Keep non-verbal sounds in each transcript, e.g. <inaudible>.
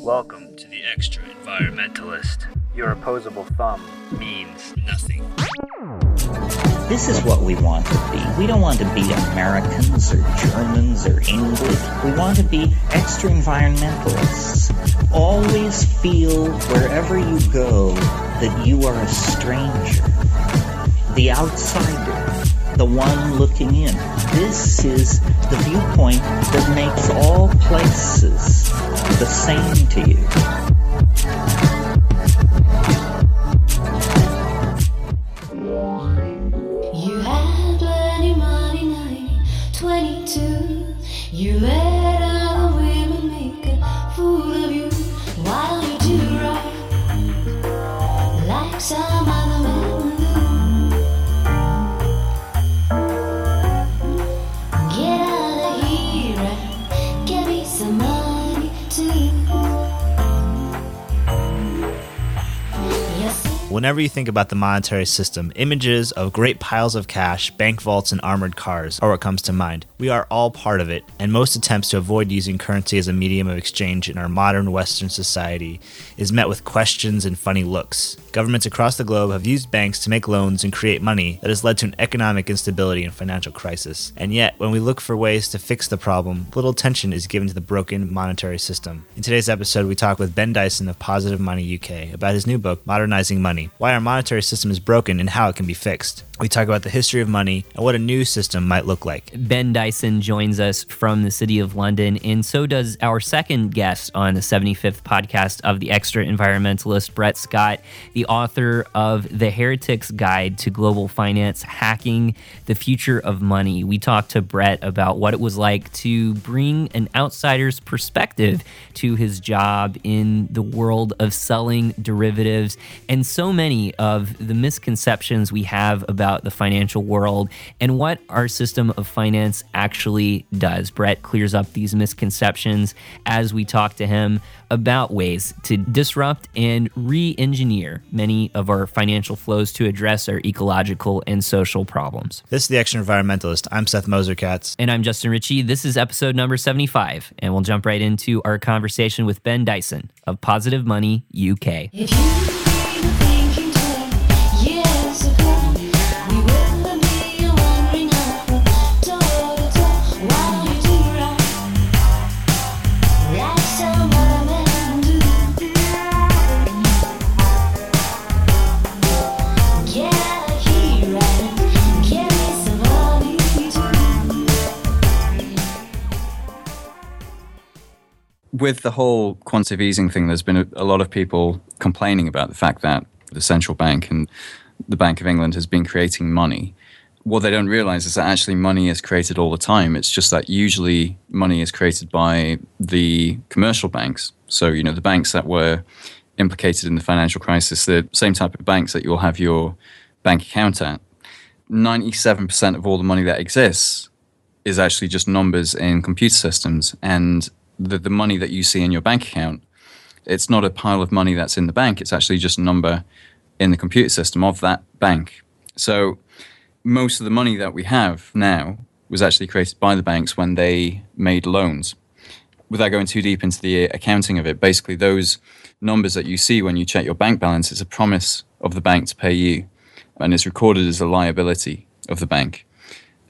Welcome to the Extra Environmentalist. Your opposable thumb means nothing. This is what we want to be. We don't want to be Americans or Germans or English. We want to be extra environmentalists. Always feel wherever you go that you are a stranger, the outsider, the one looking in. This is the viewpoint that makes all places the same to you. Whenever you think about the monetary system, images of great piles of cash, bank vaults, and armored cars are what comes to mind. We are all part of it, and most attempts to avoid using currency as a medium of exchange in our modern Western society is met with questions and funny looks. Governments across the globe have used banks to make loans and create money that has led to an economic instability and financial crisis. And yet, when we look for ways to fix the problem, little attention is given to the broken monetary system. In today's episode, we talk with Ben Dyson of Positive Money UK about his new book, Modernizing Money, why our monetary system is broken and how it can be fixed. We talk about the history of money and what a new system might look like. Ben Dyson joins us from the city of London, and so does our second guest on the 75th podcast of the Extra Environmentalist, Brett Scott, the author of The Heretic's Guide to Global Finance Hacking the Future of Money. We talked to Brett about what it was like to bring an outsider's perspective to his job in the world of selling derivatives and so many of the misconceptions we have about the financial world and what our system of finance actually does. Brett clears up these misconceptions as we talk to him about ways to disrupt and re engineer many of our financial flows to address our ecological and social problems. This is the Extra Environmentalist. I'm Seth Moserkatz. And I'm Justin Ritchie. This is episode number 75, and we'll jump right into our conversation with Ben Dyson of Positive Money UK. With the whole quantitative easing thing, there's been a, a lot of people complaining about the fact that the central bank and the Bank of England has been creating money. What they don't realize is that actually money is created all the time. It's just that usually money is created by the commercial banks. So, you know, the banks that were implicated in the financial crisis, the same type of banks that you'll have your bank account at. 97% of all the money that exists is actually just numbers in computer systems. And the, the money that you see in your bank account, it's not a pile of money that's in the bank. It's actually just a number in the computer system of that bank. So most of the money that we have now was actually created by the banks when they made loans. Without going too deep into the accounting of it, basically those numbers that you see when you check your bank balance is a promise of the bank to pay you, and it's recorded as a liability of the bank.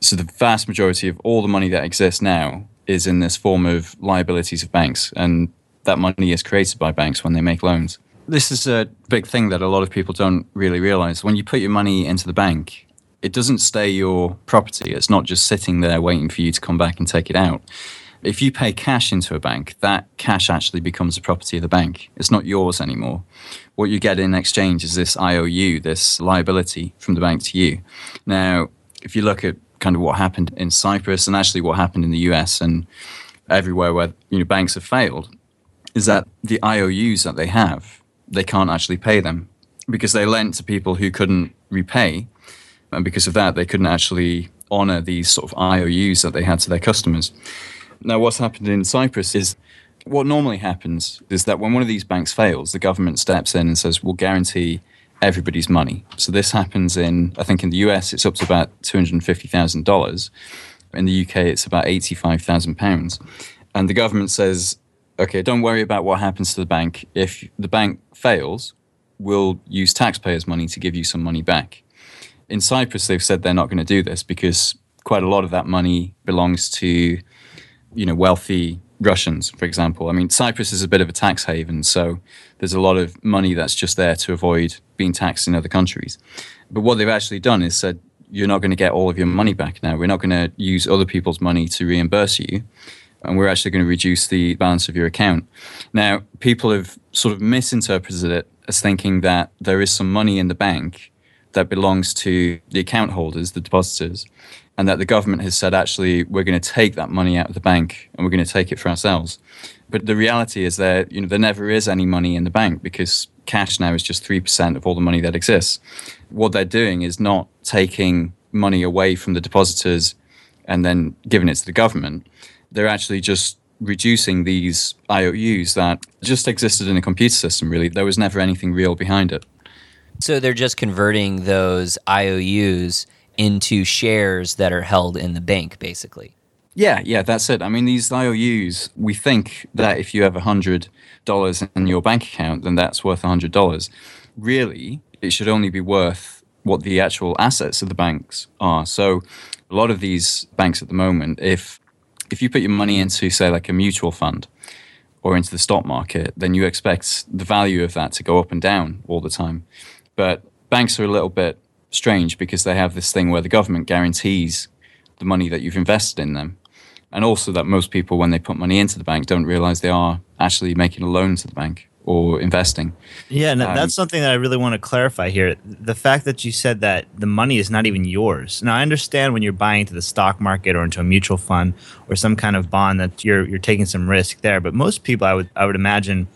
So the vast majority of all the money that exists now is in this form of liabilities of banks, and that money is created by banks when they make loans. This is a big thing that a lot of people don't really realize. When you put your money into the bank, it doesn't stay your property. It's not just sitting there waiting for you to come back and take it out. If you pay cash into a bank, that cash actually becomes the property of the bank. It's not yours anymore. What you get in exchange is this IOU, this liability from the bank to you. Now, if you look at kind of what happened in Cyprus and actually what happened in the US and everywhere where you know banks have failed, is that the IOUs that they have, they can't actually pay them because they lent to people who couldn't repay, and because of that, they couldn't actually honor these sort of IOUs that they had to their customers. Now, what's happened in Cyprus is what normally happens is that when one of these banks fails, the government steps in and says, we'll guarantee everybody's money. So this happens in, I think in the US, it's up to about $250,000. In the UK, it's about £85,000. And the government says, okay, don't worry about what happens to the bank. If the bank fails, we'll use taxpayers' money to give you some money back. In Cyprus, they've said they're not going to do this because quite a lot of that money belongs to, you know, wealthy Russians, for example. I mean, Cyprus is a bit of a tax haven, so there's a lot of money that's just there to avoid being taxed in other countries. But what they've actually done is said, you're not going to get all of your money back now. We're not going to use other people's money to reimburse you. And we're actually going to reduce the balance of your account. Now, people have sort of misinterpreted it as thinking that there is some money in the bank that belongs to the account holders, the depositors, and that the government has said, actually, we're going to take that money out of the bank and we're going to take it for ourselves. But the reality is that you know there never is any money in the bank because cash now is just three percent of all the money that exists. What they're doing is not taking money away from the depositors and then giving it to the government. They're actually just reducing these IOUs that just existed in a computer system. Really, there was never anything real behind it. So they're just converting those IOUs into shares that are held in the bank, basically. Yeah, yeah, that's it. I mean, these IOUs, we think that if you have $100 in your bank account, then that's worth $100. Really, it should only be worth what the actual assets of the banks are. So, a lot of these banks at the moment, if if you put your money into, say, like a mutual fund or into the stock market, then you expect the value of that to go up and down all the time. But banks are a little bit strange because they have this thing where the government guarantees the money that you've invested in them. And also that most people, when they put money into the bank, don't realize they are actually making a loan to the bank or investing. Yeah, and Um, that's something that I really want to clarify here. The fact that you said that the money is not even yours. Now, I understand when you're buying into the stock market or into a mutual fund or some kind of bond that you're you're taking some risk there. But most people, I would I would imagine,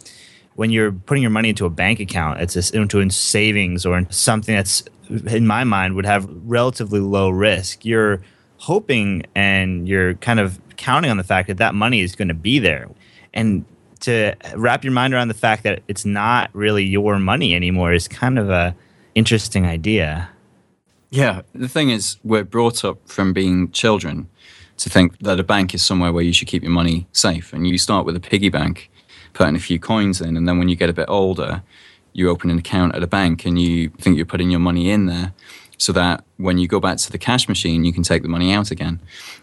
when you're putting your money into a bank account, it's just into a savings or something that's in my mind would have relatively low risk. You're hoping and you're kind of counting on the fact that that money is going to be there, and to wrap your mind around the fact that it's not really your money anymore is kind of a interesting idea. Yeah, the thing is, we're brought up from being children to think that a bank is somewhere where you should keep your money safe. And you start with a piggy bank, putting a few coins in, and then when you get a bit older, you open an account at a bank and you think you're putting your money in there so that when you go back to the cash machine, you can take the money out again.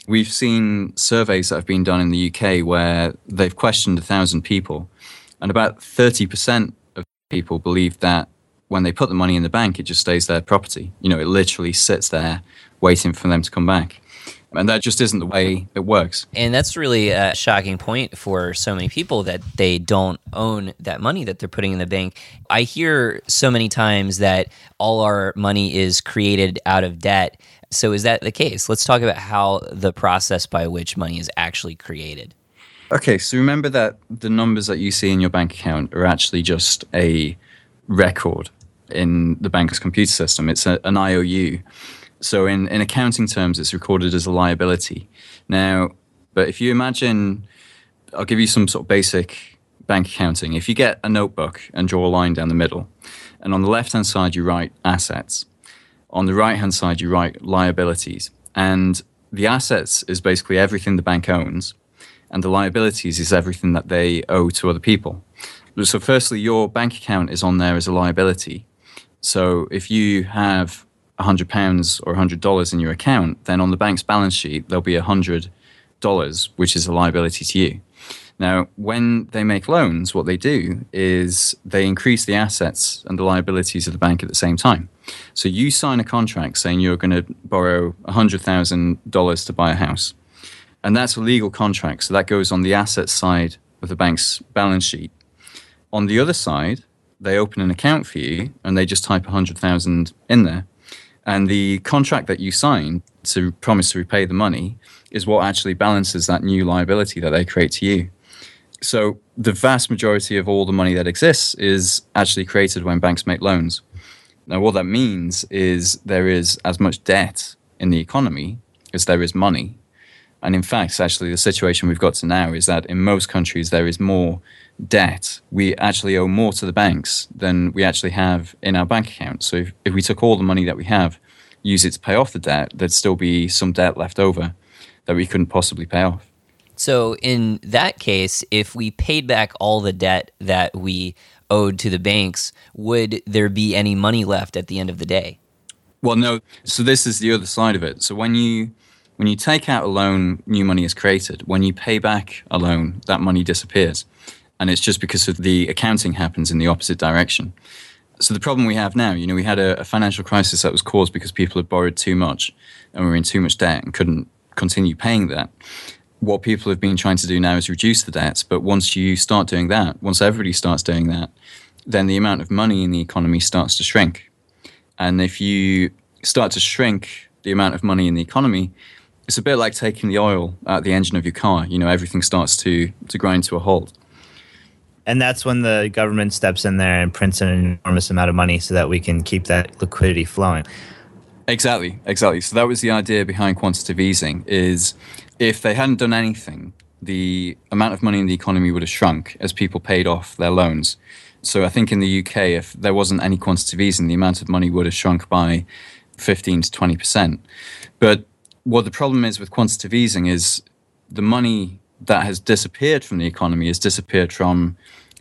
We've seen surveys that have been done in the UK where they've questioned a thousand people, and about 30% of people believe that when they put the money in the bank, it just stays their property. You know, it literally sits there waiting for them to come back. And that just isn't the way it works. And that's really a shocking point for so many people that they don't own that money that they're putting in the bank. I hear so many times that all our money is created out of debt. So is that the case? Let's talk about how the process by which money is actually created. Okay, so remember that the numbers that you see in your bank account are actually just a record in the bank's computer system. It's a, an IOU. So in, in accounting terms, it's recorded as a liability. Now, but if you imagine, I'll give you some sort of basic bank accounting. If you get a notebook and draw a line down the middle, and on the left hand side you write assets, on the right hand side you write liabilities, and the assets is basically everything the bank owns, and the liabilities is everything that they owe to other people. So, firstly, your bank account is on there as a liability. So, if you have £100 or $100 in your account, then on the bank's balance sheet, there'll be $100, which is a liability to you. Now, when they make loans, what they do is they increase the assets and the liabilities of the bank at the same time. So you sign a contract saying you're going to borrow $100,000 to buy a house. And that's a legal contract. So that goes on the asset side of the bank's balance sheet. On the other side, they open an account for you and they just type 100,000 in there. And the contract that you sign to promise to repay the money is what actually balances that new liability that they create to you. So the vast majority of all the money that exists is actually created when banks make loans. Now, what that means is there is as much debt in the economy as there is money. And in fact, actually, the situation we've got to now is that in most countries there is more debt. We actually owe more to the banks than we actually have in our bank account. So if, if we took all the money that we have, use it to pay off the debt, there'd still be some debt left over. that we couldn't possibly pay off. So, in that case, if we paid back all the debt that we owed to the banks, would there be any money left at the end of the day? Well, no. So this is the other side of it. So when you when you take out a loan, new money is created. When you pay back a loan, that money disappears, and it's just because of the accounting happens in the opposite direction. So the problem we have now, you know, we had a, a financial crisis that was caused because people had borrowed too much and were in too much debt and couldn't continue paying that. What people have been trying to do now is reduce the debts. But once you start doing that, once everybody starts doing that, then the amount of money in the economy starts to shrink. And if you start to shrink the amount of money in the economy, it's a bit like taking the oil out of the engine of your car. You know, everything starts to, to grind to a halt. And that's when the government steps in there and prints an enormous amount of money so that we can keep that liquidity flowing. Exactly, exactly. So that was the idea behind quantitative easing is if they hadn't done anything, the amount of money in the economy would have shrunk as people paid off their loans. So I think in the UK, if there wasn't any quantitative easing, the amount of money would have shrunk by 15 to 20%. But what the problem is with quantitative easing is the money that has disappeared from the economy has disappeared from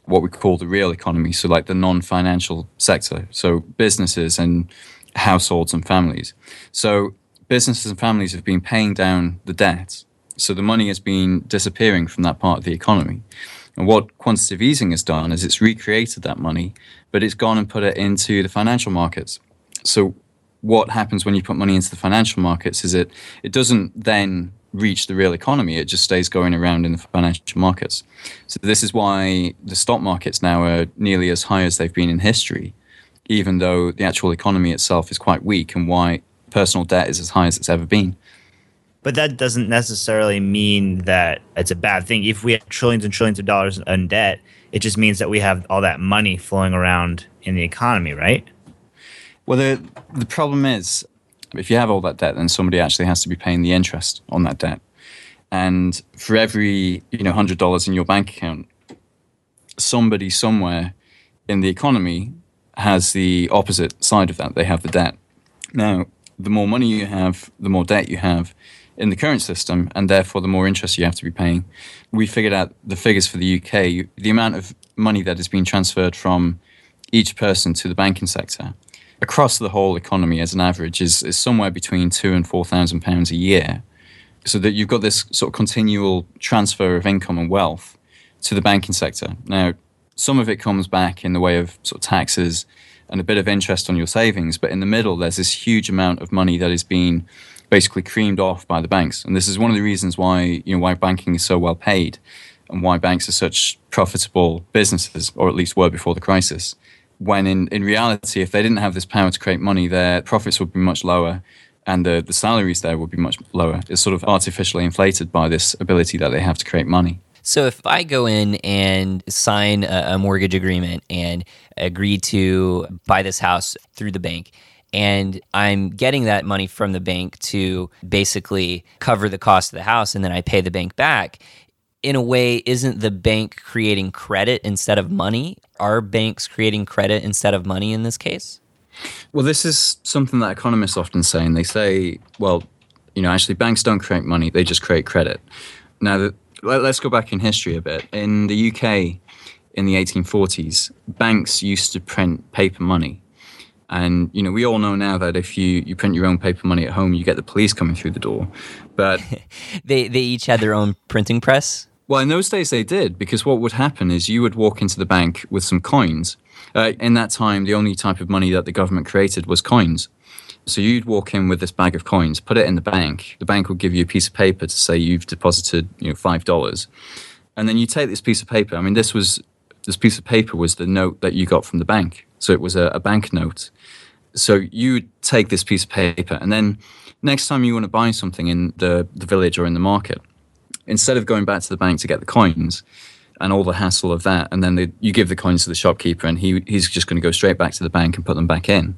what we call the real economy. So, like the non financial sector. So, businesses and households and families. So, businesses and families have been paying down the debt. So, the money has been disappearing from that part of the economy. And what quantitative easing has done is it's recreated that money, but it's gone and put it into the financial markets. So, what happens when you put money into the financial markets is it it doesn't then reach the real economy it just stays going around in the financial markets so this is why the stock markets now are nearly as high as they've been in history even though the actual economy itself is quite weak and why personal debt is as high as it's ever been But that doesn't necessarily mean that it's a bad thing. If we have trillions and trillions of dollars in debt, it just means that we have all that money flowing around in the economy, right? Well, the the problem is, if you have all that debt, then somebody actually has to be paying the interest on that debt. And for every you know hundred dollars in your bank account, somebody somewhere in the economy has the opposite side of that. They have the debt. Now, the more money you have, the more debt you have in the current system, and therefore the more interest you have to be paying. We figured out the figures for the UK, the amount of money that is being transferred from each person to the banking sector across the whole economy as an average is, is somewhere between two and four thousand pounds a year. So that you've got this sort of continual transfer of income and wealth to the banking sector. Now, some of it comes back in the way of sort of taxes and a bit of interest on your savings, but in the middle there's this huge amount of money that is being basically creamed off by the banks. And this is one of the reasons why you know why banking is so well paid and why banks are such profitable businesses, or at least were before the crisis when in, in reality, if they didn't have this power to create money, their profits would be much lower and the, the salaries there would be much lower. It's sort of artificially inflated by this ability that they have to create money. So if I go in and sign a, a mortgage agreement and agree to buy this house through the bank, and I'm getting that money from the bank to basically cover the cost of the house, and then I pay the bank back. In a way, isn't the bank creating credit instead of money? Are banks creating credit instead of money in this case? Well, this is something that economists often say, and they say, well, you know, actually, banks don't create money; they just create credit. Now, let, let's go back in history a bit. In the UK, in the 1840s, banks used to print paper money, and you know, we all know now that if you you print your own paper money at home, you get the police coming through the door. But <laughs> They they each had their own printing press. Well, in those days they did, because what would happen is you would walk into the bank with some coins. Uh, in that time, the only type of money that the government created was coins. So you'd walk in with this bag of coins, put it in the bank. The bank would give you a piece of paper to say you've deposited, you know, five dollars, and then you take this piece of paper. I mean, this was this piece of paper was the note that you got from the bank, so it was a, a bank note. So you take this piece of paper, and then next time you want to buy something in the, the village or in the market, instead of going back to the bank to get the coins and all the hassle of that, and then the, you give the coins to the shopkeeper and he, he's just going to go straight back to the bank and put them back in.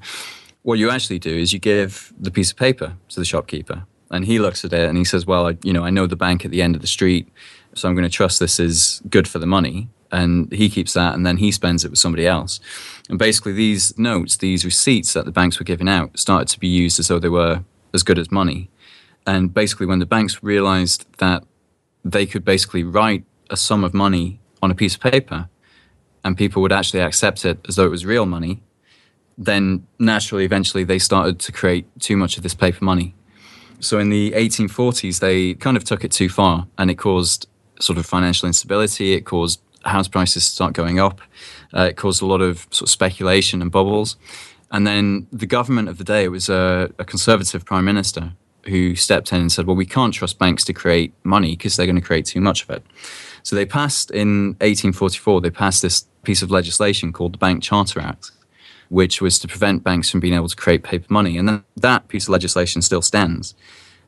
What you actually do is you give the piece of paper to the shopkeeper and he looks at it and he says, well, I, you know, I know the bank at the end of the street, so I'm going to trust this is good for the money. And he keeps that and then he spends it with somebody else. And basically, these notes, these receipts that the banks were giving out, started to be used as though they were as good as money And basically, when the banks realized that they could basically write a sum of money on a piece of paper and people would actually accept it as though it was real money, then naturally, eventually, they started to create too much of this paper money. So in the 1840s, they kind of took it too far and it caused sort of financial instability. It caused house prices to start going up. Uh, it caused a lot of sort of speculation and bubbles. And then the government of the day, was a, a conservative prime minister who stepped in and said, well, we can't trust banks to create money because they're going to create too much of it. So they passed in 1844, they passed this piece of legislation called the Bank Charter Act, which was to prevent banks from being able to create paper money. And that, that piece of legislation still stands.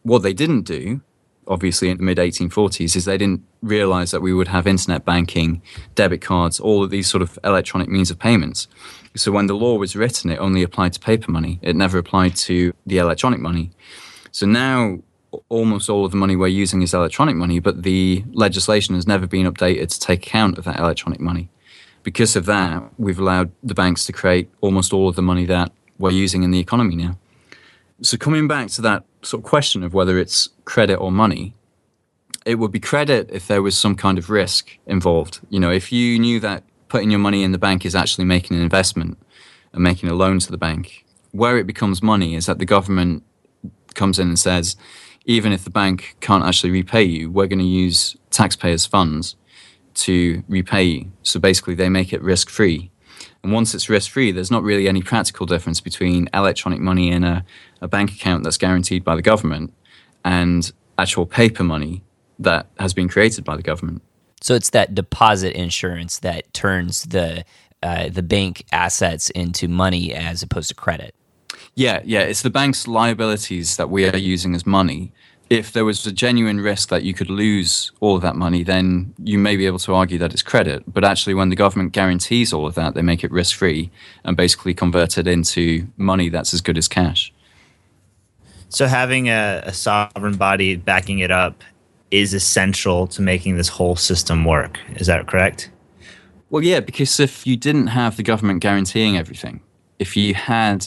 What they didn't do, obviously in the mid 1840s, is they didn't realize that we would have internet banking, debit cards, all of these sort of electronic means of payments. So when the law was written, it only applied to paper money. It never applied to the electronic money. So now almost all of the money we're using is electronic money, but the legislation has never been updated to take account of that electronic money. Because of that, we've allowed the banks to create almost all of the money that we're using in the economy now. So coming back to that sort of question of whether it's credit or money, it would be credit if there was some kind of risk involved. You know, if you knew that putting your money in the bank is actually making an investment and making a loan to the bank, where it becomes money is that the government comes in and says, even if the bank can't actually repay you, we're going to use taxpayers' funds to repay you. So basically, they make it risk free. And once it's risk free, there's not really any practical difference between electronic money in a, a bank account that's guaranteed by the government and actual paper money that has been created by the government. So it's that deposit insurance that turns the uh, the bank assets into money as opposed to credit. Yeah, yeah. It's the bank's liabilities that we are using as money. If there was a genuine risk that you could lose all of that money, then you may be able to argue that it's credit. But actually, when the government guarantees all of that, they make it risk free and basically convert it into money that's as good as cash. So having a, a sovereign body backing it up is essential to making this whole system work. Is that correct? Well, yeah, because if you didn't have the government guaranteeing everything, if you had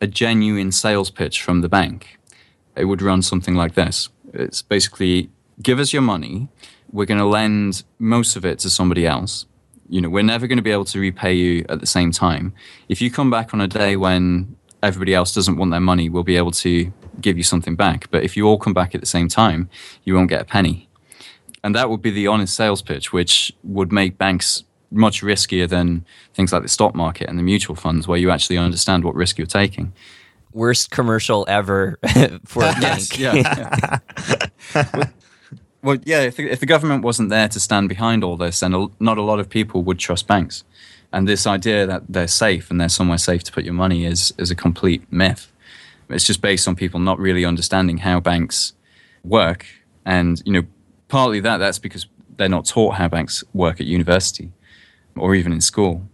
a genuine sales pitch from the bank, it would run something like this. It's basically give us your money, we're going to lend most of it to somebody else. You know, we're never going to be able to repay you at the same time. If you come back on a day when everybody else doesn't want their money, we'll be able to give you something back. But if you all come back at the same time, you won't get a penny. And that would be the honest sales pitch, which would make banks much riskier than things like the stock market and the mutual funds, where you actually understand what risk you're taking. Worst commercial ever <laughs> for a <laughs> bank. yeah. yeah. <laughs> well, yeah. If the, if the government wasn't there to stand behind all this, then a, not a lot of people would trust banks. And this idea that they're safe and they're somewhere safe to put your money is is a complete myth. It's just based on people not really understanding how banks work, and you know, partly that that's because they're not taught how banks work at university or even in school.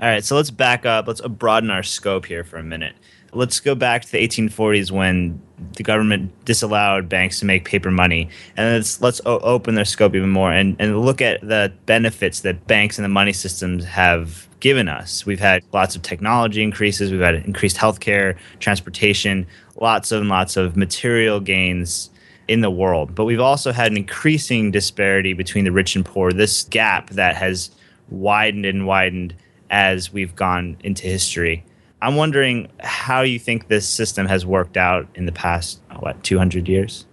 All right, so let's back up. Let's broaden our scope here for a minute. Let's go back to the 1840s when the government disallowed banks to make paper money, and let's let's open their scope even more and, and look at the benefits that banks and the money systems have given us. We've had lots of technology increases, we've had increased healthcare, transportation, lots and lots of material gains in the world. But we've also had an increasing disparity between the rich and poor. This gap that has widened and widened as we've gone into history. I'm wondering how you think this system has worked out in the past, what, 200 years?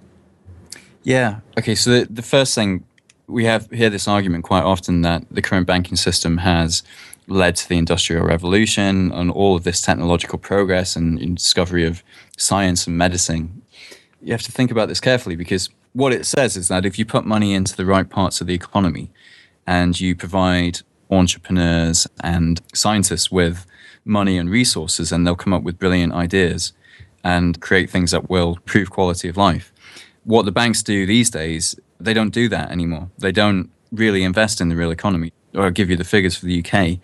Yeah. Okay. So the, the first thing we have hear this argument quite often that the current banking system has led to the industrial revolution and all of this technological progress and, and discovery of science and medicine. You have to think about this carefully because what it says is that if you put money into the right parts of the economy and you provide entrepreneurs and scientists with money and resources, and they'll come up with brilliant ideas and create things that will improve quality of life. What the banks do these days, they don't do that anymore. They don't really invest in the real economy. I'll give you the figures for the UK.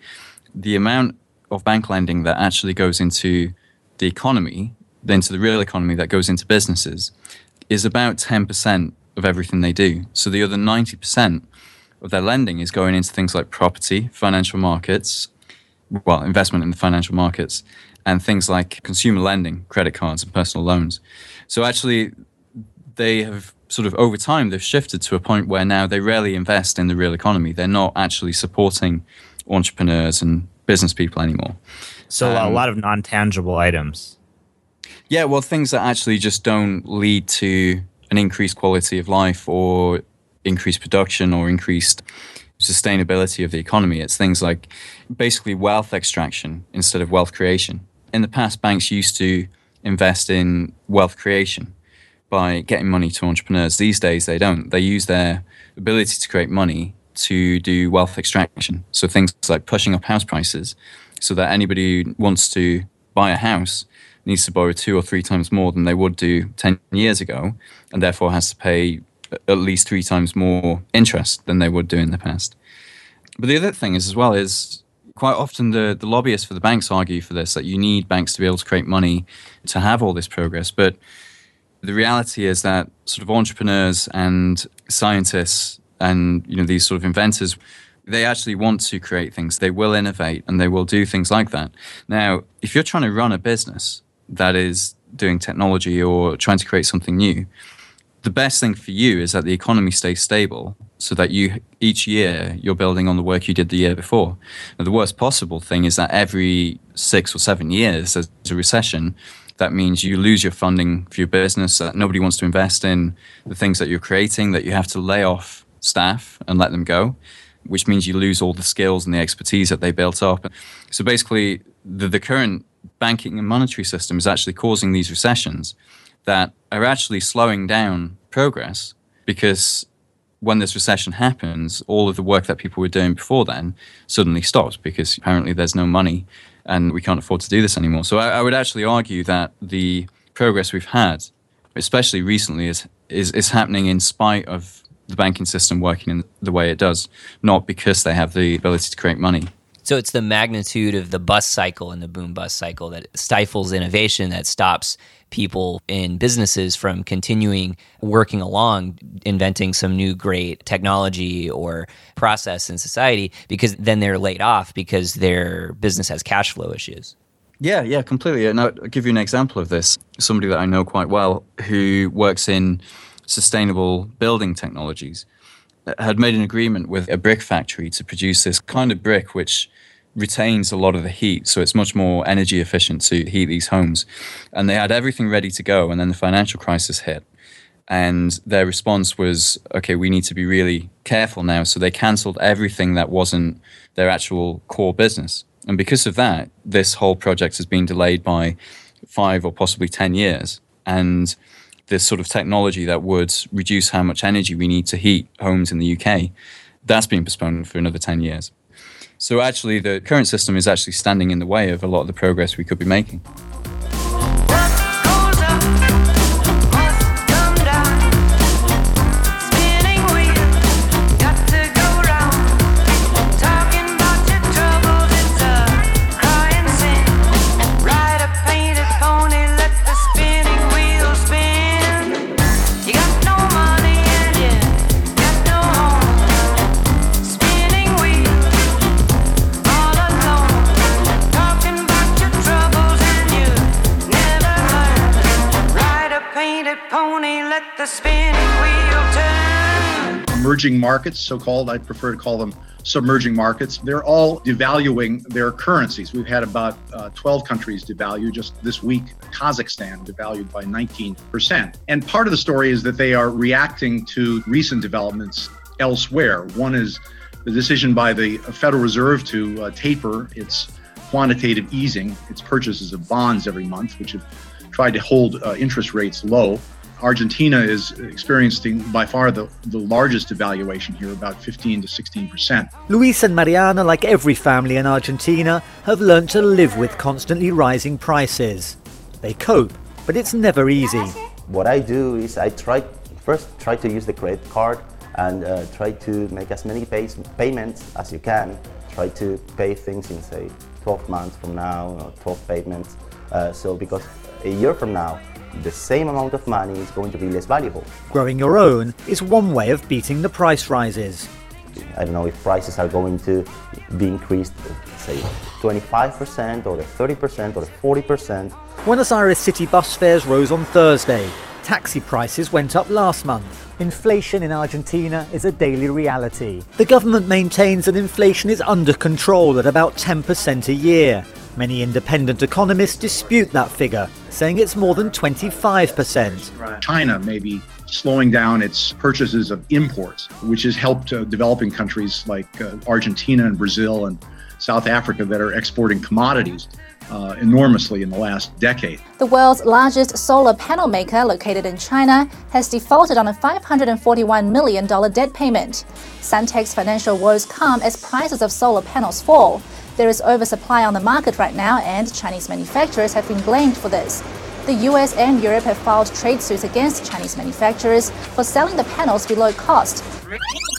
The amount of bank lending that actually goes into the economy, into the real economy that goes into businesses, is about 10% of everything they do. So the other 90% of their lending is going into things like property, financial markets, well, investment in the financial markets, and things like consumer lending, credit cards, and personal loans. So actually, they have sort of over time they've shifted to a point where now they rarely invest in the real economy. They're not actually supporting entrepreneurs and business people anymore. So a Um, lot of non tangible items. Yeah, well, things that actually just don't lead to an increased quality of life or increased production or increased sustainability of the economy. It's things like basically wealth extraction instead of wealth creation. In the past, banks used to invest in wealth creation by getting money to entrepreneurs. These days, they don't. They use their ability to create money to do wealth extraction. So things like pushing up house prices so that anybody who wants to buy a house needs to borrow two or three times more than they would do 10 years ago and therefore has to pay at least three times more interest than they would do in the past. But the other thing is as well is quite often the, the lobbyists for the banks argue for this that you need banks to be able to create money to have all this progress. But the reality is that sort of entrepreneurs and scientists and you know these sort of inventors they actually want to create things they will innovate and they will do things like that now if you're trying to run a business that is doing technology or trying to create something new the best thing for you is that the economy stays stable so that you each year you're building on the work you did the year before. Now, the worst possible thing is that every six or seven years there's a recession. That means you lose your funding for your business, that nobody wants to invest in the things that you're creating, that you have to lay off staff and let them go, which means you lose all the skills and the expertise that they built up. So basically, the, the current banking and monetary system is actually causing these recessions that are actually slowing down progress because when this recession happens, all of the work that people were doing before then suddenly stops because apparently there's no money and we can't afford to do this anymore. So I, I would actually argue that the progress we've had, especially recently, is, is, is happening in spite of the banking system working in the way it does, not because they have the ability to create money. So it's the magnitude of the bust cycle and the boom bust cycle that stifles innovation, that stops people in businesses from continuing working along, inventing some new great technology or process in society, because then they're laid off because their business has cash flow issues. Yeah, yeah, completely. And I'll give you an example of this. Somebody that I know quite well who works in sustainable building technologies had made an agreement with a brick factory to produce this kind of brick which retains a lot of the heat. So it's much more energy efficient to heat these homes. And they had everything ready to go. And then the financial crisis hit. And their response was, okay, we need to be really careful now. So they cancelled everything that wasn't their actual core business. And because of that, this whole project has been delayed by five or possibly 10 years. And this sort of technology that would reduce how much energy we need to heat homes in the UK, that's been postponed for another 10 years. So actually, the current system is actually standing in the way of a lot of the progress we could be making. Emerging markets, so called, I prefer to call them submerging markets, they're all devaluing their currencies. We've had about uh, 12 countries devalue just this week. Kazakhstan devalued by 19%. And part of the story is that they are reacting to recent developments elsewhere. One is the decision by the Federal Reserve to uh, taper its quantitative easing, its purchases of bonds every month, which have tried to hold uh, interest rates low. Argentina is experiencing by far the, the largest devaluation here, about 15 to 16 percent. Luis and Mariana, like every family in Argentina, have learned to live with constantly rising prices. They cope, but it's never easy. What I do is I try first try to use the credit card and uh, try to make as many pays, payments as you can. Try to pay things in say 12 months from now or 12 payments. Uh, so because a year from now, the same amount of money is going to be less valuable. Growing your own is one way of beating the price rises. I don't know if prices are going to be increased, say 25% or 30% or 40%. Buenos Aires city bus fares rose on Thursday. Taxi prices went up last month. Inflation in Argentina is a daily reality. The government maintains that inflation is under control at about 10% a year. Many independent economists dispute that figure, saying it's more than 25%. China may be slowing down its purchases of imports, which has helped uh, developing countries like uh, Argentina and Brazil and South Africa that are exporting commodities uh, enormously in the last decade. The world's largest solar panel maker, located in China, has defaulted on a $541 million debt payment. Suntech's financial woes come as prices of solar panels fall. There is oversupply on the market right now, and Chinese manufacturers have been blamed for this. The US and Europe have filed trade suits against Chinese manufacturers for selling the panels below cost.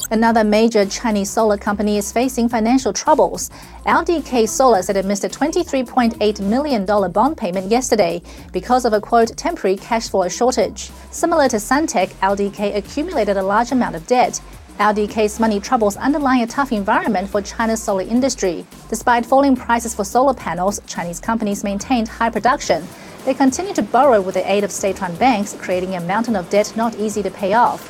Another major Chinese solar company is facing financial troubles. LDK Solar said it missed a $23.8 million bond payment yesterday because of a quote temporary cash flow shortage. Similar to Suntech, LDK accumulated a large amount of debt. LDK's money troubles underlying a tough environment for China's solar industry. Despite falling prices for solar panels, Chinese companies maintained high production. They continue to borrow with the aid of state run banks, creating a mountain of debt not easy to pay off.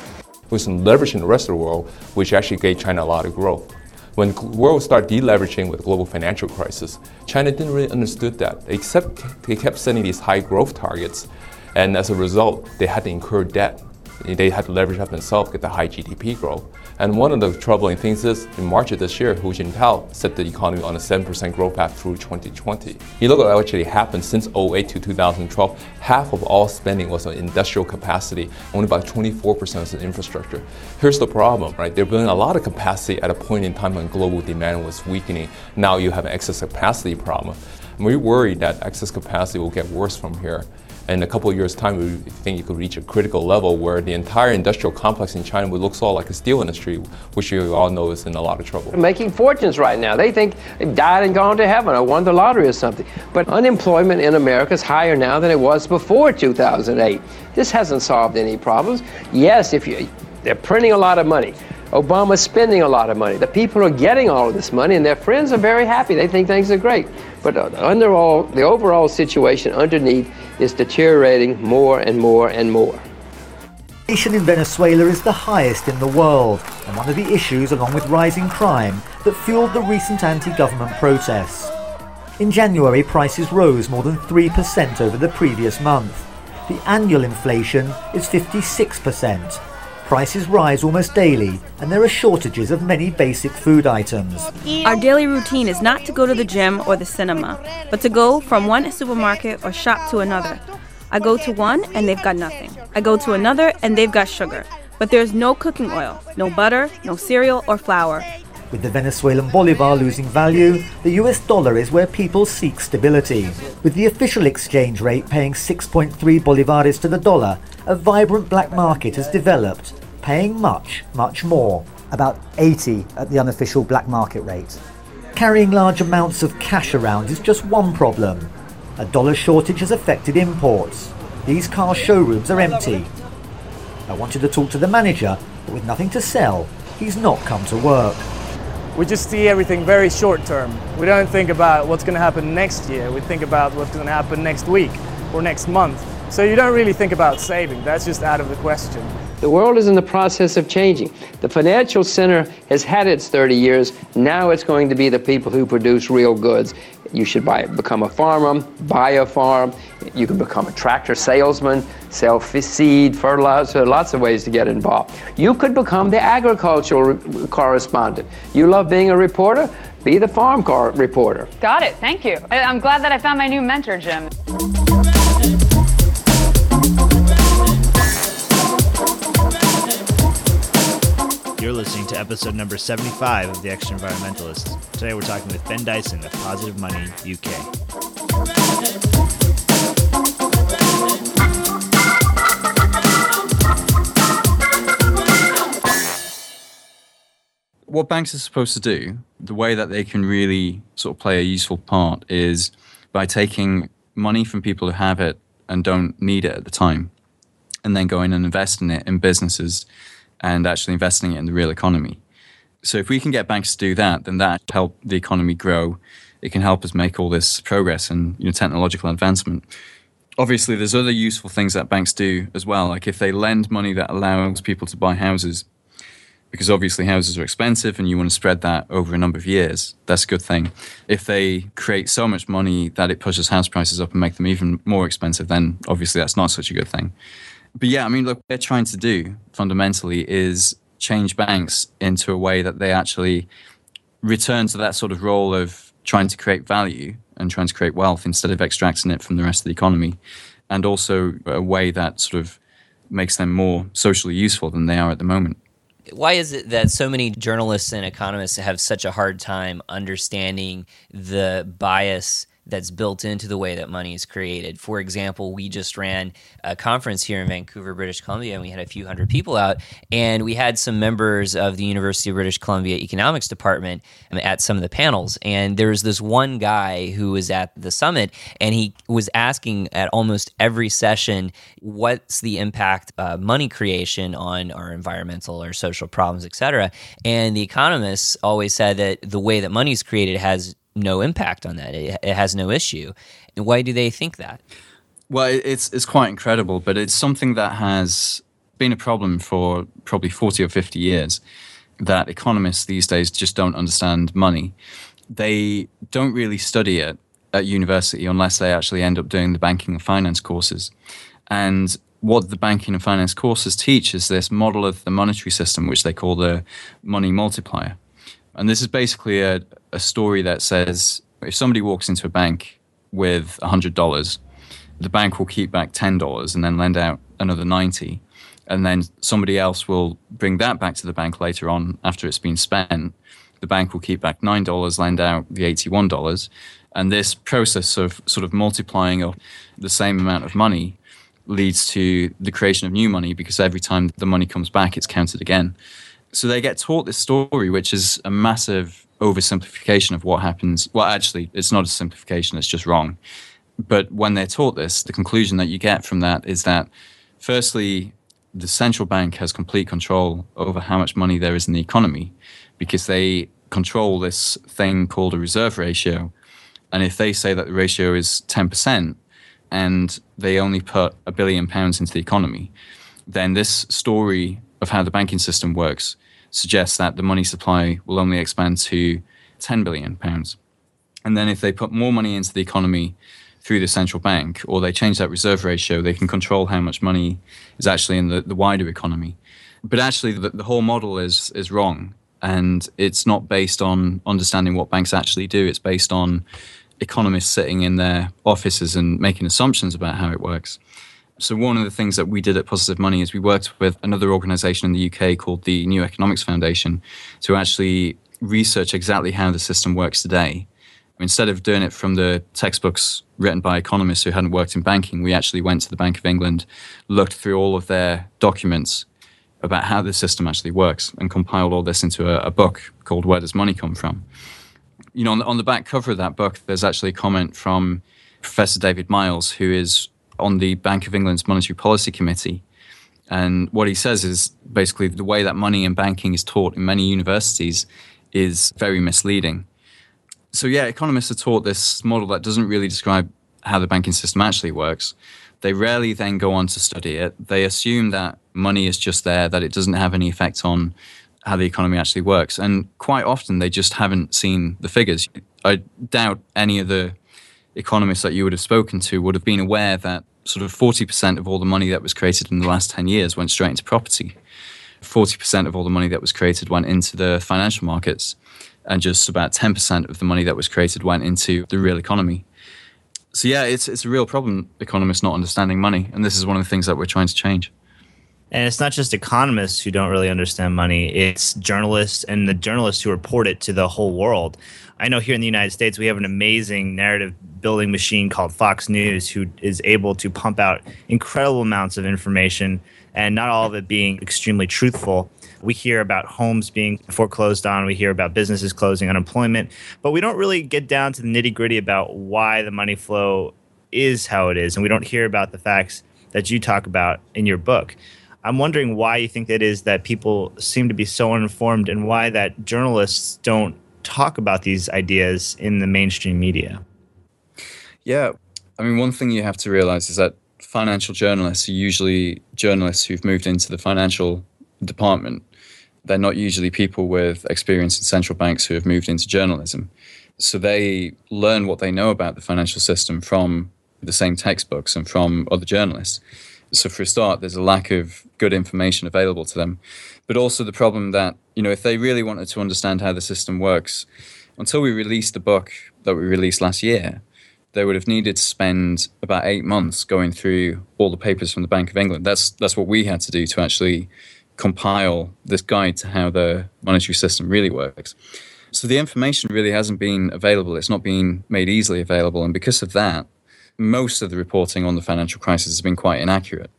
with some leverage in the rest of the world, which actually gave China a lot of growth. When the world started deleveraging with the global financial crisis, China didn't really understood that. Except, they kept setting these high growth targets, and as a result, they had to incur debt. They had to leverage up themselves get the high GDP growth. And one of the troubling things is, in March of this year, Hu Jintao set the economy on a 7% growth path through 2020. You look at what actually happened since 08 to 2012, half of all spending was on industrial capacity, only about 24% was on infrastructure. Here's the problem, right? They're building a lot of capacity at a point in time when global demand was weakening. Now you have an excess capacity problem. And we're worried that excess capacity will get worse from here. In a couple of years' time, we think you could reach a critical level where the entire industrial complex in China would look of like a steel industry, which you all know is in a lot of trouble. making fortunes right now. They think they've died and gone to heaven or won the lottery or something. But unemployment in America is higher now than it was before 2008. This hasn't solved any problems. Yes, if you, they're printing a lot of money. Obama's spending a lot of money. The people are getting all of this money, and their friends are very happy. They think things are great. But uh, under all, the overall situation underneath is deteriorating more and more and more. Inflation in Venezuela is the highest in the world, and one of the issues, along with rising crime, that fueled the recent anti government protests. In January, prices rose more than 3% over the previous month. The annual inflation is 56%. Prices rise almost daily, and there are shortages of many basic food items. Our daily routine is not to go to the gym or the cinema, but to go from one supermarket or shop to another. I go to one and they've got nothing. I go to another and they've got sugar. But there's no cooking oil, no butter, no cereal or flour. With the Venezuelan bolivar losing value, the US dollar is where people seek stability. With the official exchange rate paying 6.3 bolivares to the dollar, a vibrant black market has developed, paying much, much more. About 80 at the unofficial black market rate. Carrying large amounts of cash around is just one problem. A dollar shortage has affected imports. These car showrooms are empty. I wanted to talk to the manager, but with nothing to sell, he's not come to work. We just see everything very short term. We don't think about what's going to happen next year. We think about what's going to happen next week or next month. So you don't really think about saving. That's just out of the question. The world is in the process of changing. The financial center has had its 30 years. Now it's going to be the people who produce real goods. You should buy, become a farmer, buy a farm. You can become a tractor salesman, sell seed, fertilizer, lots of ways to get involved. You could become the agricultural re- correspondent. You love being a reporter? Be the farm car reporter. Got it. Thank you. I'm glad that I found my new mentor, Jim. You're listening to episode number 75 of The Extra Environmentalist. Today we're talking with Ben Dyson of Positive Money UK. what banks are supposed to do, the way that they can really sort of play a useful part is by taking money from people who have it and don't need it at the time, and then going and investing it in businesses and actually investing it in the real economy. So if we can get banks to do that, then that help the economy grow. It can help us make all this progress and you know technological advancement. Obviously, there's other useful things that banks do as well. Like if they lend money that allows people to buy houses, because obviously houses are expensive and you want to spread that over a number of years, that's a good thing. If they create so much money that it pushes house prices up and make them even more expensive, then obviously that's not such a good thing. But yeah, I mean, look, what they're trying to do fundamentally is change banks into a way that they actually return to that sort of role of trying to create value and trying to create wealth instead of extracting it from the rest of the economy. And also a way that sort of makes them more socially useful than they are at the moment. Why is it that so many journalists and economists have such a hard time understanding the bias that's built into the way that money is created? For example, we just ran a conference here in Vancouver, British Columbia, and we had a few hundred people out, and we had some members of the University of British Columbia Economics Department um, at some of the panels. And there was this one guy who was at the summit, and he was asking at almost every session, what's the impact of money creation on our environmental or social problems, et cetera? And the economists always said that the way that money is created has no impact on that. It, it has no issue. And why do they think that? Well, it's it's quite incredible, but it's something that has been a problem for probably 40 or 50 years that economists these days just don't understand money. They don't really study it at university unless they actually end up doing the banking and finance courses. And what the banking and finance courses teach is this model of the monetary system, which they call the money multiplier. And this is basically a, a story that says if somebody walks into a bank with $100, the bank will keep back $10 and then lend out another 90 and then somebody else will bring that back to the bank later on after it's been spent. The bank will keep back $9 lend out the $81 and this process of sort of multiplying up the same amount of money leads to the creation of new money because every time the money comes back it's counted again. So they get taught this story which is a massive oversimplification of what happens well actually it's not a simplification it's just wrong but when they're taught this, the conclusion that you get from that is that, firstly, the central bank has complete control over how much money there is in the economy because they control this thing called a reserve ratio. And if they say that the ratio is 10% and they only put a billion pounds into the economy, then this story of how the banking system works suggests that the money supply will only expand to 10 billion pounds. And then if they put more money into the economy through the central bank or they change that reserve ratio, they can control how much money is actually in the, the wider economy. But actually, the, the whole model is, is wrong. And it's not based on understanding what banks actually do, it's based on economists sitting in their offices and making assumptions about how it works. So, one of the things that we did at Positive Money is we worked with another organization in the UK called the New Economics Foundation to actually research exactly how the system works today instead of doing it from the textbooks written by economists who hadn't worked in banking, we actually went to the Bank of England, looked through all of their documents about how the system actually works, and compiled all this into a, a book called Where Does Money Come From? You know, on the, on the back cover of that book, there's actually a comment from Professor David Miles, who is on the Bank of England's Monetary Policy Committee. And what he says is basically the way that money and banking is taught in many universities is very misleading so yeah, economists are taught this model that doesn't really describe how the banking system actually works. They rarely then go on to study it. They assume that money is just there, that it doesn't have any effect on how the economy actually works. And quite often they just haven't seen the figures. I doubt any of the economists that you would have spoken to would have been aware that sort of 40% of all the money that was created in the last 10 years went straight into property. 40% of all the money that was created went into the financial markets and just about 10% of the money that was created went into the real economy. So yeah, it's it's a real problem economists not understanding money, and this is one of the things that we're trying to change. And it's not just economists who don't really understand money, it's journalists and the journalists who report it to the whole world. I know here in the United States, we have an amazing narrative building machine called Fox News who is able to pump out incredible amounts of information and not all of it being extremely truthful. We hear about homes being foreclosed on, we hear about businesses closing, unemployment, but we don't really get down to the nitty gritty about why the money flow is how it is. And we don't hear about the facts that you talk about in your book. I'm wondering why you think it is that people seem to be so uninformed and why that journalists don't talk about these ideas in the mainstream media. Yeah. I mean, one thing you have to realize is that financial journalists are usually journalists who've moved into the financial department. They're not usually people with experience in central banks who have moved into journalism. So they learn what they know about the financial system from the same textbooks and from other journalists. So for a start, there's a lack of good information available to them. But also the problem that, you know, if they really wanted to understand how the system works, until we released the book that we released last year, they would have needed to spend about eight months going through all the papers from the Bank of England. That's that's what we had to do to actually compile this guide to how the monetary system really works. So the information really hasn't been available. It's not been made easily available, and because of that, most of the reporting on the financial crisis has been quite inaccurate,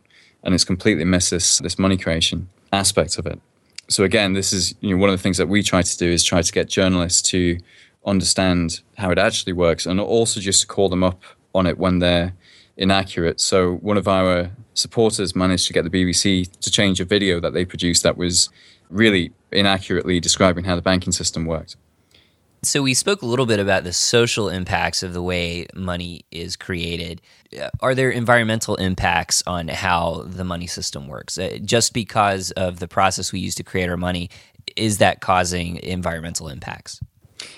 and it's completely missed this this money creation aspect of it. So again, this is you know one of the things that we try to do is try to get journalists to understand how it actually works, and also just to call them up on it when they're inaccurate. So one of our supporters managed to get the BBC to change a video that they produced that was really inaccurately describing how the banking system worked. So we spoke a little bit about the social impacts of the way money is created. Are there environmental impacts on how the money system works? Uh, just because of the process we use to create our money, is that causing environmental impacts?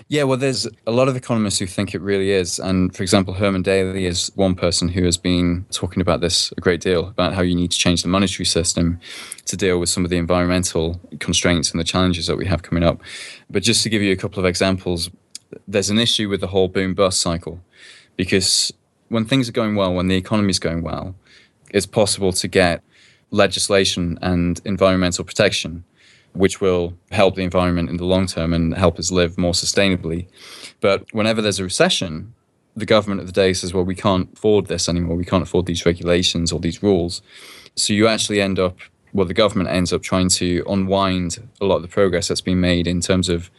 Yeah, well, there's a lot of economists who think it really is. And for example, Herman Daly is one person who has been talking about this a great deal about how you need to change the monetary system to deal with some of the environmental constraints and the challenges that we have coming up. But just to give you a couple of examples, there's an issue with the whole boom bust cycle because when things are going well, when the economy is going well, it's possible to get legislation and environmental protection which will help the environment in the long term and help us live more sustainably. But whenever there's a recession, the government of the day says, well, we can't afford this anymore. We can't afford these regulations or these rules. So you actually end up, well, the government ends up trying to unwind a lot of the progress that's been made in terms of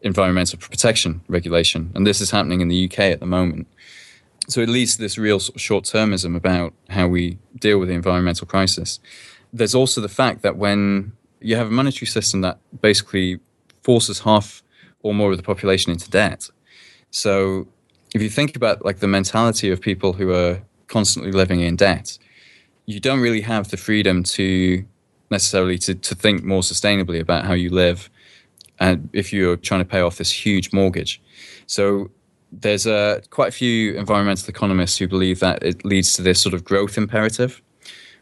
environmental protection regulation. And this is happening in the UK at the moment. So it leads to this real short termism about how we deal with the environmental crisis. There's also the fact that when you have a monetary system that basically forces half or more of the population into debt. So if you think about like the mentality of people who are constantly living in debt, you don't really have the freedom to necessarily to, to think more sustainably about how you live and if you're trying to pay off this huge mortgage. So there's uh, quite a few environmental economists who believe that it leads to this sort of growth imperative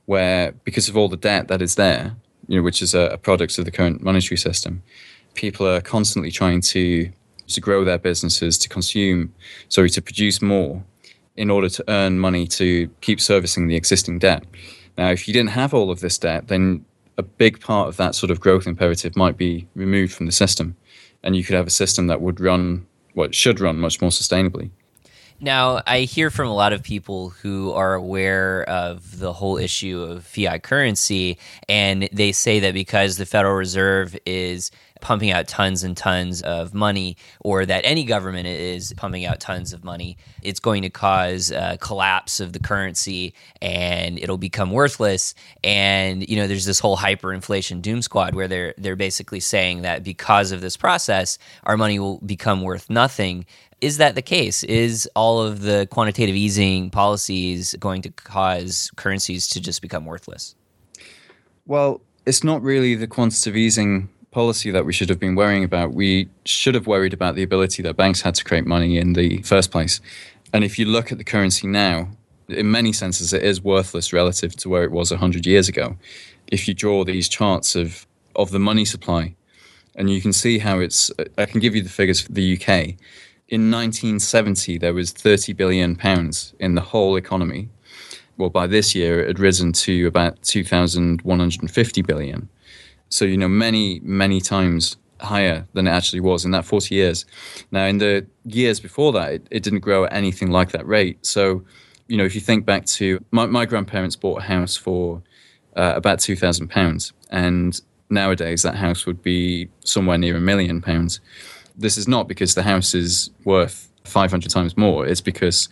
where because of all the debt that is there, you know, which is a, a product of the current monetary system, people are constantly trying to to grow their businesses, to consume, sorry, to produce more in order to earn money to keep servicing the existing debt. Now, if you didn't have all of this debt, then a big part of that sort of growth imperative might be removed from the system, and you could have a system that would run what should run much more sustainably. Now, I hear from a lot of people who are aware of the whole issue of fiat currency, and they say that because the Federal Reserve is pumping out tons and tons of money, or that any government is pumping out tons of money, it's going to cause a collapse of the currency and it'll become worthless. And you know, there's this whole hyperinflation doom squad where they're they're basically saying that because of this process, our money will become worth nothing is that the case? Is all of the quantitative easing policies going to cause currencies to just become worthless? Well, it's not really the quantitative easing policy that we should have been worrying about. We should have worried about the ability that banks had to create money in the first place. And if you look at the currency now, in many senses, it is worthless relative to where it was 100 years ago. If you draw these charts of, of the money supply, and you can see how it's, I can give you the figures for the UK. In 1970, there was 30 billion pounds in the whole economy. Well, by this year, it had risen to about 2,150 billion. So, you know, many, many times higher than it actually was in that 40 years. Now, in the years before that, it, it didn't grow at anything like that rate. So, you know, if you think back to my, my grandparents bought a house for uh, about £2,000, and nowadays that house would be somewhere near a million pounds. This is not because the house is worth 500 times more, it's because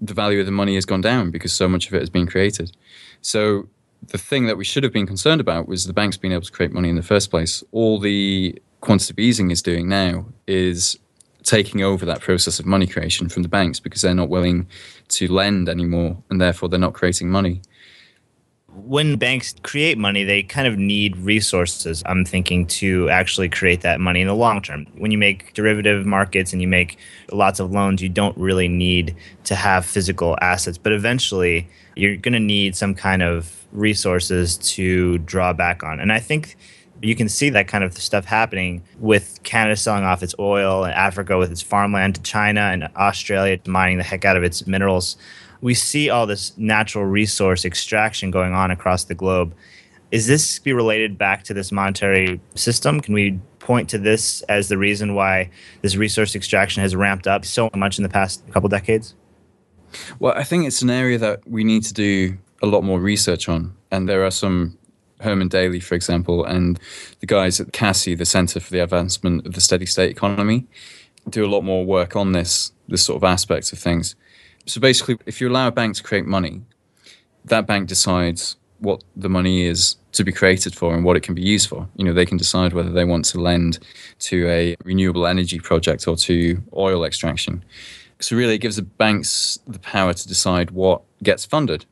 the value of the money has gone down because so much of it has been created. So, the thing that we should have been concerned about was the banks being able to create money in the first place. All the quantitative easing is doing now is taking over that process of money creation from the banks because they're not willing to lend anymore and therefore they're not creating money. When banks create money, they kind of need resources, I'm thinking, to actually create that money in the long term. When you make derivative markets and you make lots of loans, you don't really need to have physical assets. But eventually, you're going to need some kind of resources to draw back on. And I think you can see that kind of stuff happening with Canada selling off its oil and Africa with its farmland to China and Australia mining the heck out of its minerals. We see all this natural resource extraction going on across the globe. Is this be related back to this monetary system? Can we point to this as the reason why this resource extraction has ramped up so much in the past couple decades? Well, I think it's an area that we need to do a lot more research on. And there are some Herman Daly, for example, and the guys at CASSE, the Center for the Advancement of the Steady State Economy, do a lot more work on this this sort of aspects of things. So basically, if you allow a bank to create money, that bank decides what the money is to be created for and what it can be used for. You know, they can decide whether they want to lend to a renewable energy project or to oil extraction. So really, it gives the banks the power to decide what gets funded,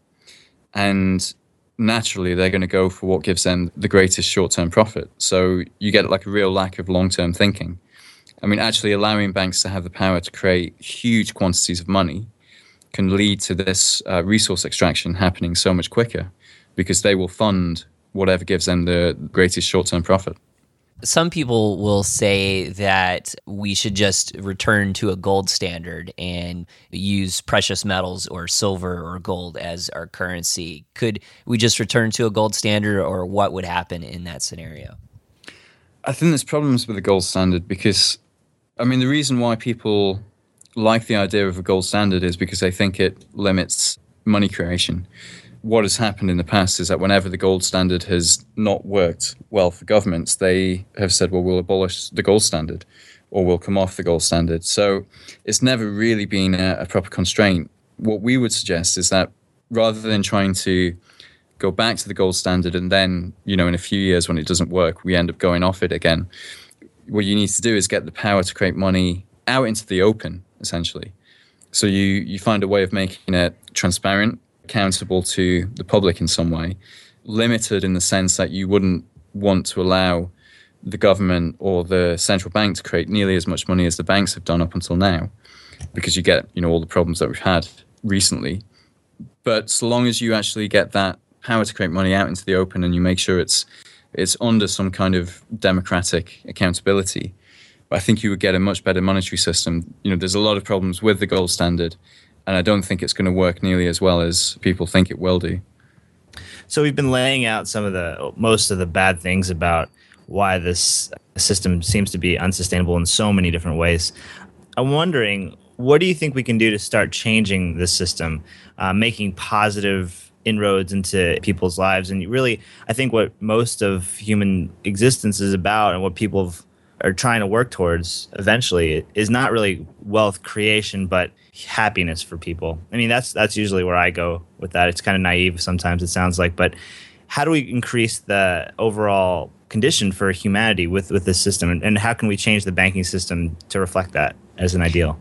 and naturally, they're going to go for what gives them the greatest short-term profit. So you get like a real lack of long-term thinking. I mean, actually allowing banks to have the power to create huge quantities of money can lead to this uh, resource extraction happening so much quicker because they will fund whatever gives them the greatest short term profit. Some people will say that we should just return to a gold standard and use precious metals or silver or gold as our currency. Could we just return to a gold standard, or what would happen in that scenario? I think there's problems with the gold standard because, I mean, the reason why people like the idea of a gold standard is because they think it limits money creation. What has happened in the past is that whenever the gold standard has not worked well for governments, they have said, well, we'll abolish the gold standard or we'll come off the gold standard. So it's never really been a, a proper constraint. What we would suggest is that rather than trying to go back to the gold standard and then, you know, in a few years when it doesn't work, we end up going off it again, what you need to do is get the power to create money out into the open essentially. So you you find a way of making it transparent, accountable to the public in some way, limited in the sense that you wouldn't want to allow the government or the central bank to create nearly as much money as the banks have done up until now, because you get you know all the problems that we've had recently. But so long as you actually get that power to create money out into the open and you make sure it's it's under some kind of democratic accountability, I think you would get a much better monetary system. You know, there's a lot of problems with the gold standard, and I don't think it's going to work nearly as well as people think it will do. So we've been laying out some of the most of the bad things about why this system seems to be unsustainable in so many different ways. I'm wondering, what do you think we can do to start changing the system, uh, making positive inroads into people's lives? And really, I think what most of human existence is about, and what people are trying to work towards eventually is not really wealth creation but happiness for people. I mean that's that's usually where i go with that. It's kind of naive sometimes it sounds like but how do we increase the overall condition for humanity with with this system? And, and how can we change the banking system to reflect that as an ideal?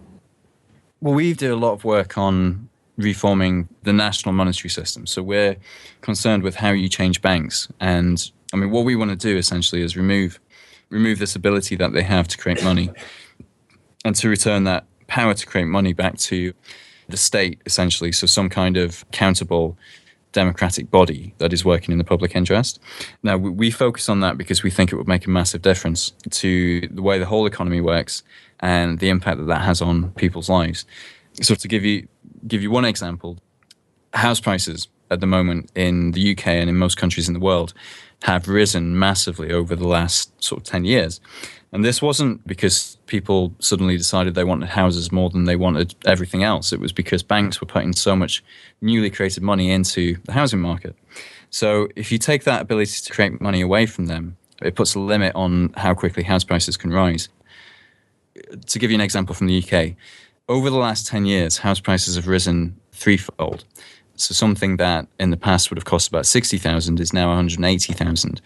Well we do a lot of work on reforming the national monetary system. So we're concerned with how you change banks. And i mean what we want to do essentially is remove remove this ability that they have to create money and to return that power to create money back to the state, essentially. So, some kind of accountable democratic body that is working in the public interest. Now, we, focus on that because we think it would make a massive difference to the way the whole economy works and the impact that that has on people's lives. So, to give you give you one example, house prices at the moment in the UK and in most countries in the world have risen massively over the last sort of 10 years. And this wasn't because people suddenly decided they wanted houses more than they wanted everything else. It was because banks were putting so much newly created money into the housing market. So if you take that ability to create money away from them, it puts a limit on how quickly house prices can rise. To give you an example from the UK, over the last 10 years, house prices have risen threefold So something that in the past would have cost about 60,000 is now 180,000.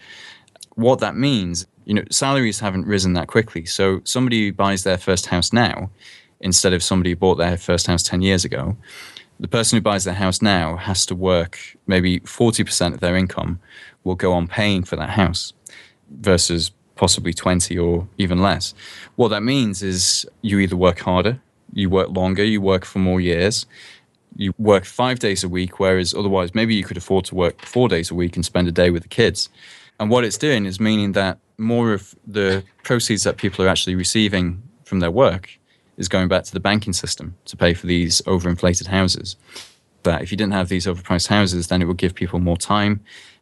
What that means, you know, salaries haven't risen that quickly. So somebody who buys their first house now instead of somebody who bought their first house 10 years ago, the person who buys their house now has to work maybe 40% of their income will go on paying for that house versus possibly 20 or even less. What that means is you either work harder, you work longer, you work for more years, you work five days a week, whereas otherwise maybe you could afford to work four days a week and spend a day with the kids. And what it's doing is meaning that more of the proceeds that people are actually receiving from their work is going back to the banking system to pay for these overinflated houses. That if you didn't have these overpriced houses, then it would give people more time,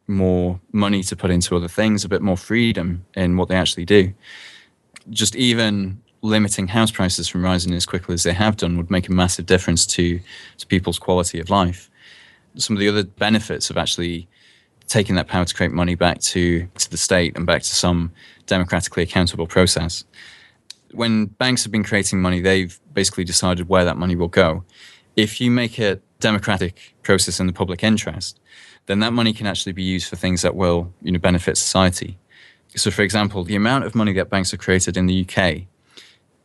more money to put into other things, a bit more freedom in what they actually do. Just even limiting house prices from rising as quickly as they have done would make a massive difference to, to people's quality of life. Some of the other benefits of actually taking that power to create money back to, to the state and back to some democratically accountable process when banks have been creating money, they've basically decided where that money will go. If you make a democratic process in the public interest, then that money can actually be used for things that will you know, benefit society. So, for example, the amount of money that banks have created in the UK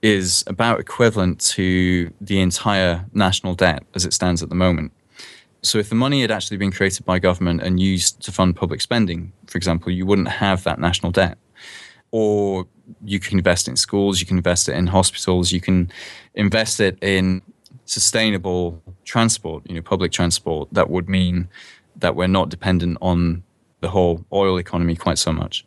is about equivalent to the entire national debt as it stands at the moment. So, if the money had actually been created by government and used to fund public spending, for example, you wouldn't have that national debt. Or you can invest in schools, you can invest it in hospitals, you can invest it in sustainable transport, you know, public transport. That would mean that we're not dependent on the whole oil economy quite so much.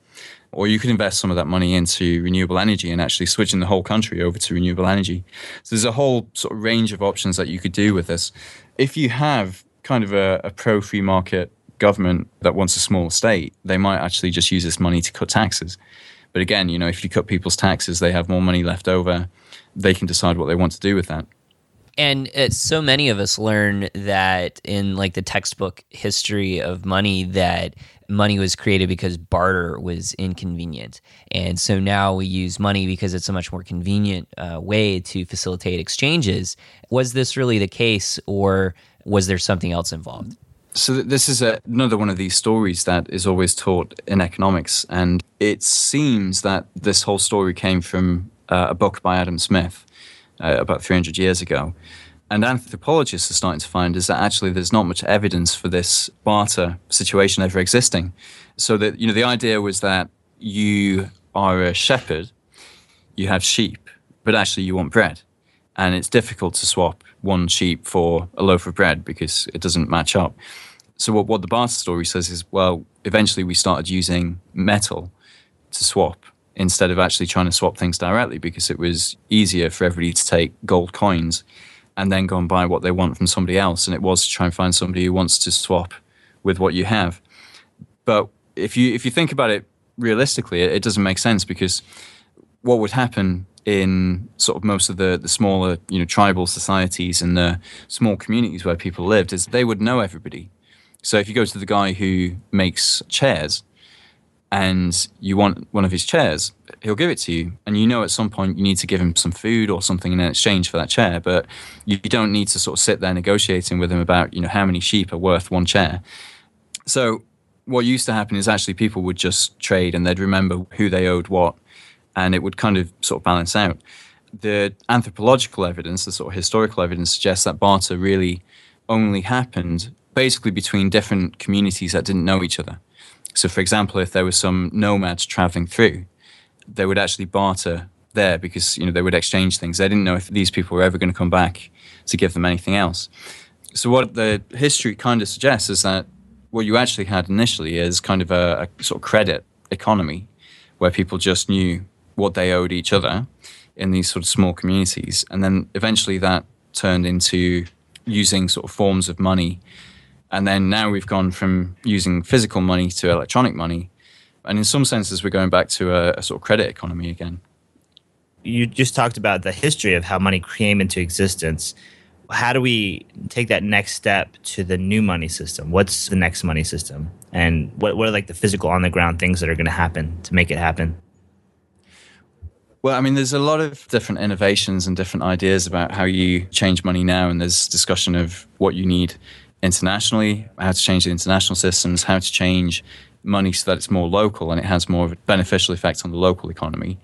Or you could invest some of that money into renewable energy and actually switching the whole country over to renewable energy. So there's a whole sort of range of options that you could do with this. If you have kind of a, a pro free market government that wants a small state, they might actually just use this money to cut taxes. But again, you know, if you cut people's taxes, they have more money left over. They can decide what they want to do with that. And uh, so many of us learn that in like the textbook history of money that money was created because barter was inconvenient. And so now we use money because it's a much more convenient uh, way to facilitate exchanges. Was this really the case or was there something else involved? So this is a, another one of these stories that is always taught in economics, and it seems that this whole story came from uh, a book by Adam Smith uh, about 300 years ago. And anthropologists are starting to find is that actually there's not much evidence for this barter situation ever existing. So that you know the idea was that you are a shepherd, you have sheep, but actually you want bread, and it's difficult to swap one sheep for a loaf of bread because it doesn't match up. So what, what the barter story says is, well, eventually we started using metal to swap instead of actually trying to swap things directly because it was easier for everybody to take gold coins and then go and buy what they want from somebody else. And it was to try and find somebody who wants to swap with what you have. But if you if you think about it realistically, it, it doesn't make sense because what would happen in sort of most of the, the smaller, you know, tribal societies and the small communities where people lived is they would know everybody. So if you go to the guy who makes chairs and you want one of his chairs, he'll give it to you. And you know at some point you need to give him some food or something in exchange for that chair, but you don't need to sort of sit there negotiating with him about, you know, how many sheep are worth one chair. So what used to happen is actually people would just trade and they'd remember who they owed what and it would kind of sort of balance out. The anthropological evidence, the sort of historical evidence, suggests that barter really only happened basically between different communities that didn't know each other. So, for example, if there were some nomads traveling through, they would actually barter there because you know they would exchange things. They didn't know if these people were ever going to come back to give them anything else. So, what the history kind of suggests is that what you actually had initially is kind of a, a sort of credit economy where people just knew what they owed each other in these sort of small communities. And then eventually that turned into using sort of forms of money. And then now we've gone from using physical money to electronic money. And in some senses, we're going back to a, a sort of credit economy again. You just talked about the history of how money came into existence. How do we take that next step to the new money system? What's the next money system? And what, what are like the physical on the ground things that are going to happen to make it happen? Well, I mean, there's a lot of different innovations and different ideas about how you change money now, and there's discussion of what you need internationally, how to change the international systems, how to change money so that it's more local and it has more of a beneficial effect on the local economy.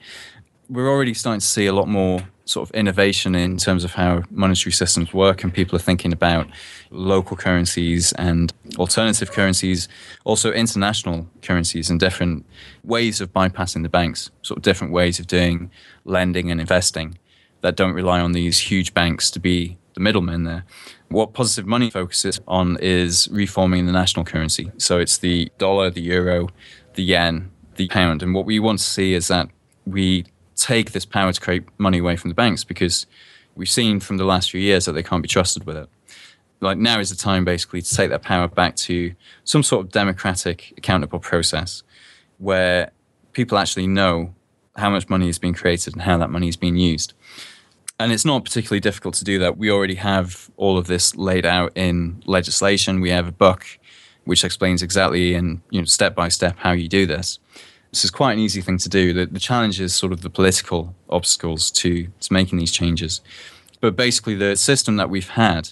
We're already starting to see a lot more sort of innovation in terms of how monetary systems work, and people are thinking about local currencies and alternative currencies, also international currencies and different ways of bypassing the banks, sort of different ways of doing lending and investing that don't rely on these huge banks to be the middlemen there. What positive money focuses on is reforming the national currency. So it's the dollar, the euro, the yen, the pound. And what we want to see is that we take this power to create money away from the banks because we've seen from the last few years that they can't be trusted with it. Like now is the time basically to take that power back to some sort of democratic, accountable process where people actually know how much money is being created and how that money is being used. And it's not particularly difficult to do that. We already have all of this laid out in legislation. We have a book which explains exactly and you know step by step how you do this. This is quite an easy thing to do. The, the challenge is sort of the political obstacles to, to making these changes. But basically, the system that we've had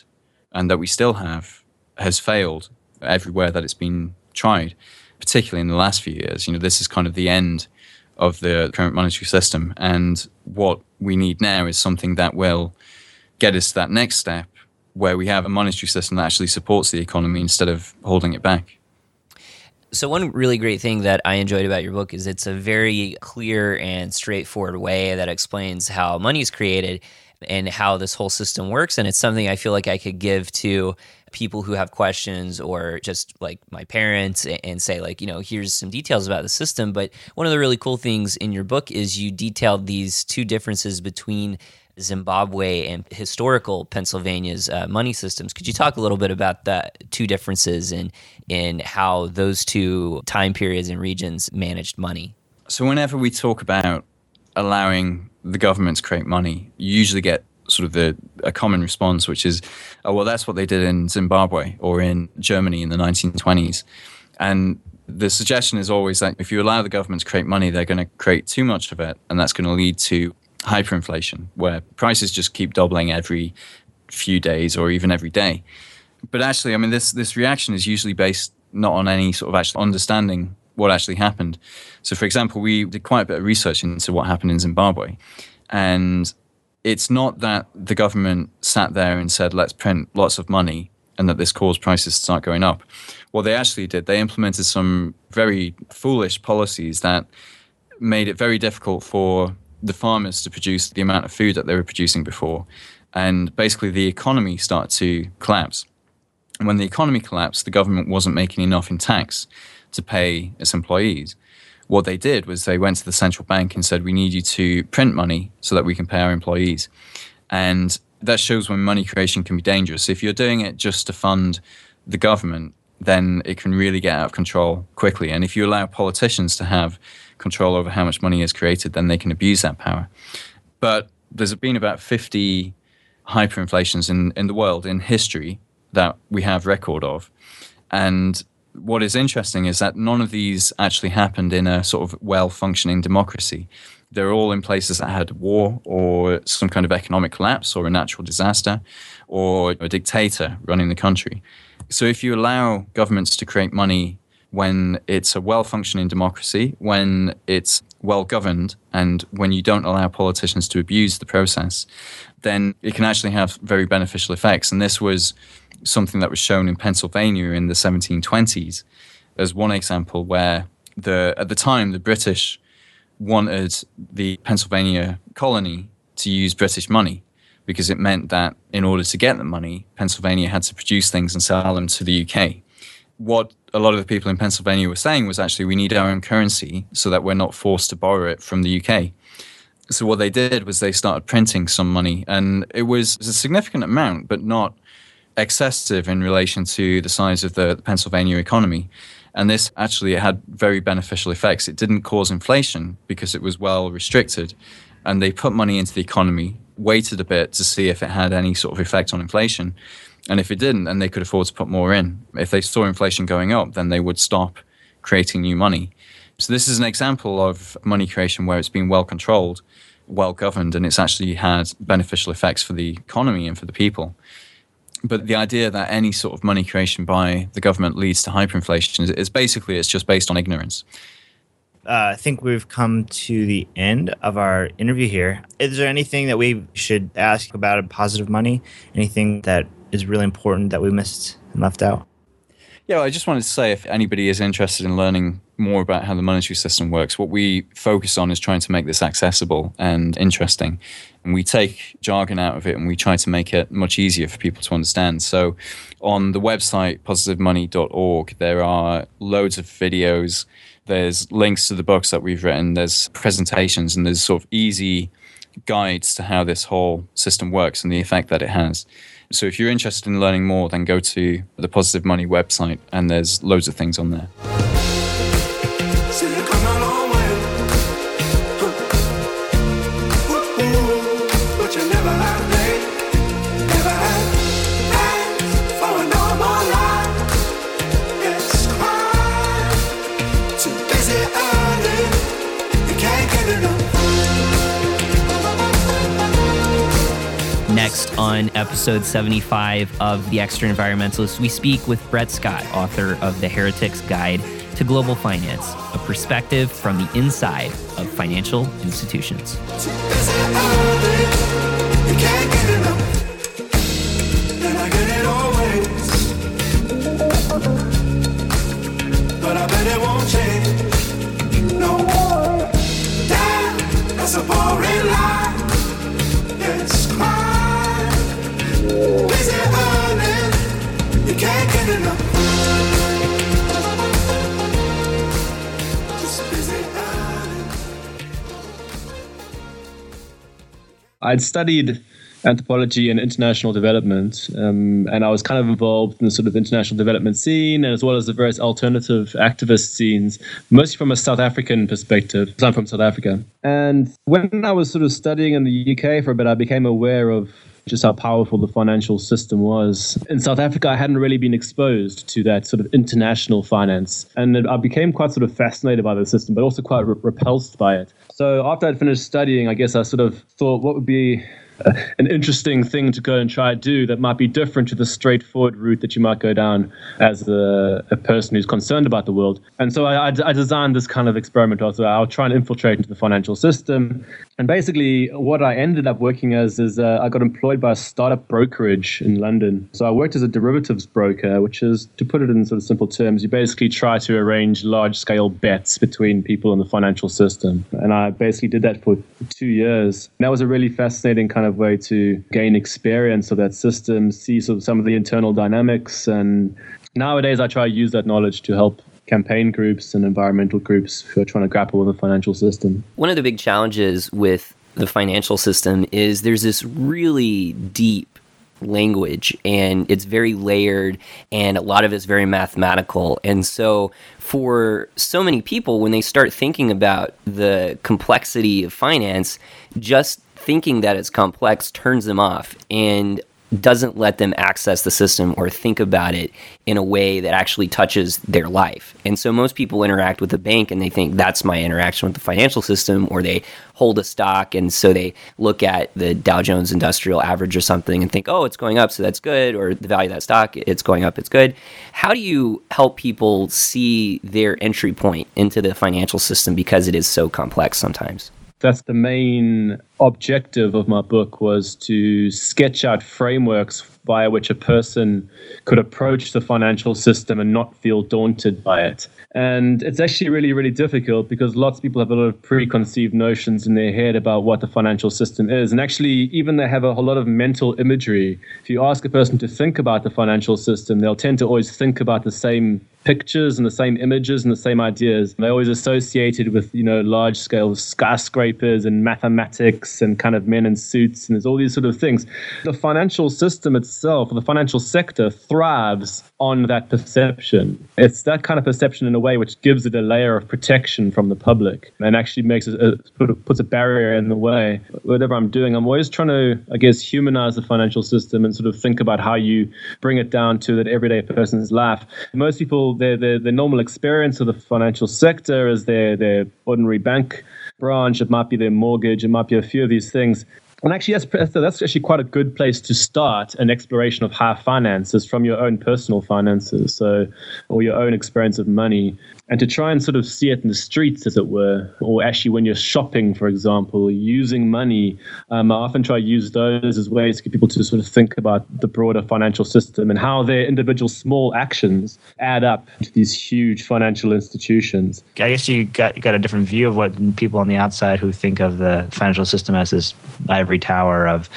and that we still have has failed everywhere that it's been tried, particularly in the last few years. You know, this is kind of the end of the current monetary system. And what we need now is something that will get us to that next step where we have a monetary system that actually supports the economy instead of holding it back. So, one really great thing that I enjoyed about your book is it's a very clear and straightforward way that explains how money is created and how this whole system works. And it's something I feel like I could give to people who have questions or just like my parents and say, like, you know, here's some details about the system. But one of the really cool things in your book is you detailed these two differences between Zimbabwe and historical Pennsylvania's uh, money systems. Could you talk a little bit about the two differences in in how those two time periods and regions managed money? So, whenever we talk about allowing the government to create money, you usually get sort of the a common response, which is, "Oh, well, that's what they did in Zimbabwe or in Germany in the 1920s," and the suggestion is always that if you allow the government to create money, they're going to create too much of it, and that's going to lead to hyperinflation, where prices just keep doubling every few days or even every day. But actually, I mean, this this reaction is usually based not on any sort of actual understanding what actually happened. So, for example, we did quite a bit of research into what happened in Zimbabwe, and it's not that the government sat there and said, "Let's print lots of money," and that this caused prices to start going up. What they actually did, they implemented some very foolish policies that made it very difficult for the farmers to produce the amount of food that they were producing before. And basically, the economy started to collapse. And when the economy collapsed, the government wasn't making enough in tax to pay its employees. What they did was they went to the central bank and said, We need you to print money so that we can pay our employees. And that shows when money creation can be dangerous. If you're doing it just to fund the government, then it can really get out of control quickly. And if you allow politicians to have control over how much money is created, then they can abuse that power. But there's been about 50 hyperinflations in, in the world in history that we have record of. And what is interesting is that none of these actually happened in a sort of well functioning democracy. They're all in places that had war or some kind of economic collapse or a natural disaster or a dictator running the country. So if you allow governments to create money when it's a well functioning democracy, when it's well governed, and when you don't allow politicians to abuse the process, then it can actually have very beneficial effects. And this was something that was shown in Pennsylvania in the 1720s as one example where the at the time the British wanted the Pennsylvania colony to use British money because it meant that in order to get the money, Pennsylvania had to produce things and sell them to the UK. What a lot of the people in Pennsylvania were saying was actually we need our own currency so that we're not forced to borrow it from the UK. So what they did was they started printing some money, and it was a significant amount, but not excessive in relation to the size of the, the Pennsylvania economy. And this actually had very beneficial effects. It didn't cause inflation because it was well restricted. And they put money into the economy, waited a bit to see if it had any sort of effect on inflation. And if it didn't, then they could afford to put more in. If they saw inflation going up, then they would stop creating new money. So this is an example of money creation where it's been well controlled, well governed, and it's actually had beneficial effects for the economy and for the people. but the idea that any sort of money creation by the government leads to hyperinflation is, is basically it's just based on ignorance. Uh, I think we've come to the end of our interview here. Is there anything that we should ask about positive money? Anything that is really important that we missed and left out? Yeah, I just wanted to say if anybody is interested in learning more about how the monetary system works, what we focus on is trying to make this accessible and interesting. And we take jargon out of it and we try to make it much easier for people to understand. So on the website, positivemoney.org, there are loads of videos. There's links to the books that we've written, there's presentations, and there's sort of easy guides to how this whole system works and the effect that it has. So if you're interested in learning more, then go to the Positive Money website and there's loads of things on there. On episode 75 of The Extraenvironmentalist, we speak with Brett Scott, author of The Heretic's Guide to Global Finance, a perspective from the inside of financial institutions. Can't get enough. I'd studied anthropology and international development, um, and I was kind of involved in the sort of international development scene, as well as the various alternative activist scenes, mostly from a South African perspective. I'm from South Africa. And when I was sort of studying in the UK for a bit, I became aware of just how powerful the financial system was. In South Africa, I hadn't really been exposed to that sort of international finance. And I became quite sort of fascinated by the system, but also quite re- repulsed by it. So after I'd finished studying, I guess I sort of thought what would be uh, an interesting thing to go and try to do that might be different to the straightforward route that you might go down as a, a person who's concerned about the world. And so I, I, designed this kind of experiment. Also, I'll try and infiltrate into the financial system. And basically, what I ended up working as is uh, I got employed by a startup brokerage in London. So I worked as a derivatives broker, which is, to put it in sort of simple terms, you basically try to arrange large scale bets between people in the financial system. And I basically did that for two years. And that was a really fascinating kind of way to gain experience of that system, see sort of some of the internal dynamics. And nowadays, I try to use that knowledge to help campaign groups and environmental groups who are trying to grapple with the financial system. One of the big challenges with the financial system is there's this really deep language and it's very layered and a lot of it's very mathematical. And so for so many people when they start thinking about the complexity of finance, just thinking that it's complex turns them off and doesn't let them access the system or think about it in a way that actually touches their life. And so most people interact with the bank and they think that's my interaction with the financial system, or they hold a stock and so they look at the Dow Jones Industrial Average or something and think, oh, it's going up, so that's good, or the value of that stock, it's going up, it's good. How do you help people see their entry point into the financial system because it is so complex sometimes? That's the main objective of my book was to sketch out frameworks by which a person could approach the financial system and not feel daunted by it. And it's actually really, really difficult because lots of people have a lot of preconceived notions in their head about what the financial system is. And actually, even they have a whole lot of mental imagery. If you ask a person to think about the financial system, they'll tend to always think about the same pictures and the same images and the same ideas. They're always associated with, you know, large scale skyscrapers and mathematics and kind of men in suits and there's all these sort of things. The financial system itself, or the financial sector, thrives on that perception. It's that kind of perception in a way which gives it a layer of protection from the public and actually makes it, uh, a, puts a barrier in the way. Whatever I'm doing, I'm always trying to, I guess, humanize the financial system and sort of think about how you bring it down to that everyday person's life. Most people, their, their, their normal experience of the financial sector is their, their ordinary bank branch, it might be their mortgage, it might be a few of these things. And actually, that's, that's that's actually quite a good place to start an exploration of high finances from your own personal finances, so or your own experience of money, and to try and sort of see it in the streets, as it were, or actually when you're shopping, for example, using money. Um, I often try to use those as ways to get people to sort of think about the broader financial system and how their individual small actions add up to these huge financial institutions. I guess you got you got a different view of what people on the outside who think of the financial system as this ivory tower of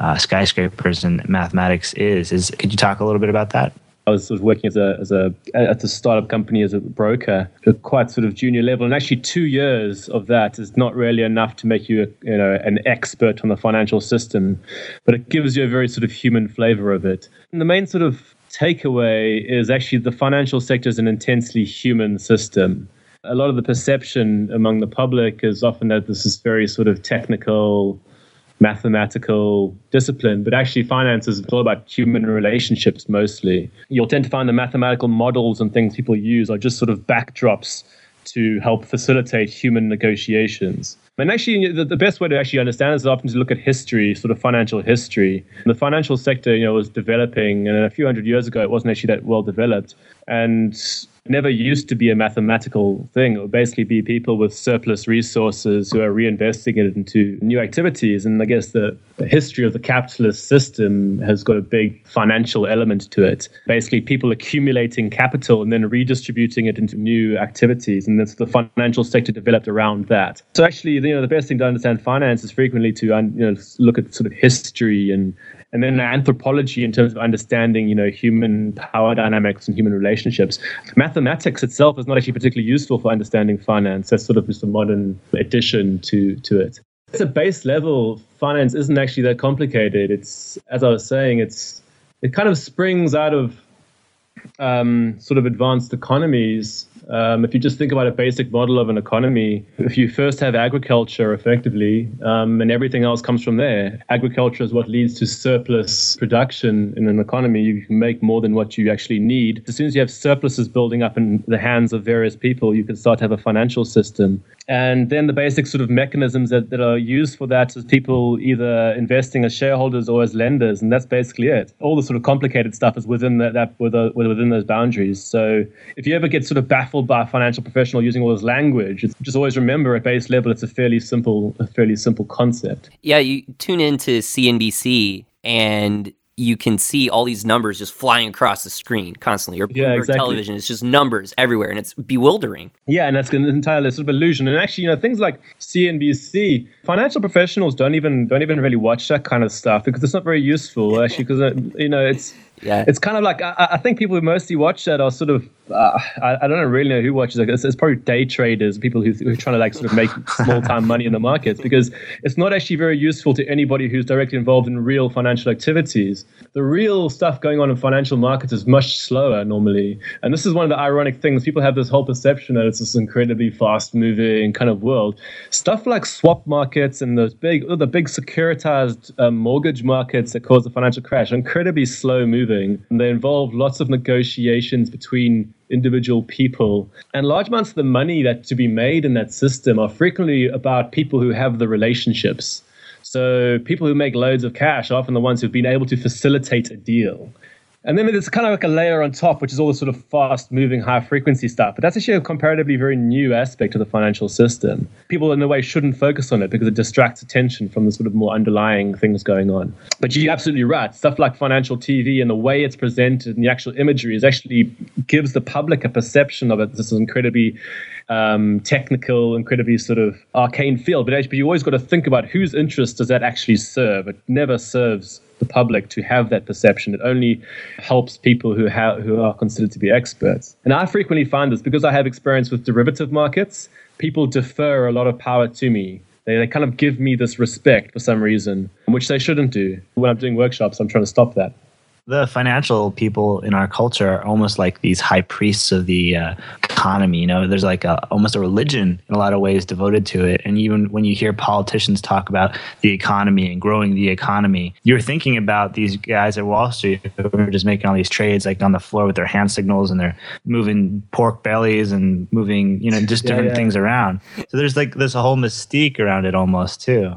uh, skyscrapers and mathematics is. Is could you talk a little bit about that? I was sort of working as a as a at a startup company as a broker, quite sort of junior level, and actually two years of that is not really enough to make you a, you know an expert on the financial system, but it gives you a very sort of human flavor of it. And the main sort of takeaway is actually the financial sector is an intensely human system. A lot of the perception among the public is often that this is very sort of technical, mathematical discipline, but actually finance is all about human relationships mostly. You'll tend to find the mathematical models and things people use are just sort of backdrops to help facilitate human negotiations. And actually, the, the best way to actually understand this is often to look at history, sort of financial history. The financial sector, you know, was developing, and a few hundred years ago, it wasn't actually that well developed. And never used to be a mathematical thing. It would basically be people with surplus resources who are reinvesting it into new activities. And I guess the, the history of the capitalist system has got a big financial element to it. Basically, people accumulating capital and then redistributing it into new activities. And that's the financial sector developed around that. So actually, you know, the best thing to understand finance is frequently to you know look at sort of history and and then anthropology in terms of understanding, you know, human power dynamics and human relationships. Mathematics itself is not actually particularly useful for understanding finance. That's sort of just a modern addition to to it. At a base level, finance isn't actually that complicated. It's, as I was saying, it's it kind of springs out of um, sort of advanced economies. Um, if you just think about a basic model of an economy, if you first have agriculture effectively, um, and everything else comes from there, agriculture is what leads to surplus production in an economy. You can make more than what you actually need. As soon as you have surpluses building up in the hands of various people, you can start to have a financial system. And then the basic sort of mechanisms that, that are used for that is people either investing as shareholders or as lenders, and that's basically it. All the sort of complicated stuff is within that, that within those boundaries. So if you ever get sort of baffled by a financial professional using all this language, just always remember at base level it's a fairly simple, a fairly simple concept. Yeah, you tune into CNBC and you can see all these numbers just flying across the screen constantly. Or Yeah, exactly. television, it's just numbers everywhere, and it's bewildering. Yeah, and that's an entire sort of illusion. And actually, you know, things like CNBC, financial professionals don't even don't even really watch that kind of stuff because it's not very useful. Actually, because uh, you know, it's <laughs> yeah, it's kind of like I, I think people who mostly watch that are sort of uh, I, I don't really know who watches it. It's, it's probably day traders, people who, who are trying to like sort of make <laughs> small time money in the markets because it's not actually very useful to anybody who's directly involved in real financial activities. The real stuff going on in financial markets is much slower normally, and this is one of the ironic things. People have this whole perception that it's this incredibly fast moving kind of world. Stuff like swap markets and those big, oh, the big securitized um, mortgage markets that caused the financial crash are incredibly slow moving. And they involve lots of negotiations between individual people. And large amounts of the money that to be made in that system are frequently about people who have the relationships. So people who make loads of cash are often the ones who've been able to facilitate a deal. And then there's kind of like a layer on top, which is all the sort of fast moving, high frequency stuff. But that's actually a comparatively very new aspect of the financial system. People, in a way, shouldn't focus on it because it distracts attention from the sort of more underlying things going on. But you're absolutely right. Stuff like financial TV and the way it's presented and the actual imagery is actually gives the public a perception of it. This is incredibly um, technical, incredibly sort of arcane field. But you always got to think about whose interest does that actually serve. It never serves the public to have that perception. It only helps people who have who are considered to be experts. And I frequently find this because I have experience with derivative markets. People defer a lot of power to me. They, they kind of give me this respect for some reason, which they shouldn't do. When I'm doing workshops, I'm trying to stop that. The financial people in our culture are almost like these high priests of the uh, economy. You know, there's like a, almost a religion in a lot of ways devoted to it. And even when you hear politicians talk about the economy and growing the economy, you're thinking about these guys at Wall Street who are just making all these trades like on the floor with their hand signals and they're moving pork bellies and moving, you know, just <laughs> Yeah, different yeah. things around. So there's like this whole mystique around it almost too.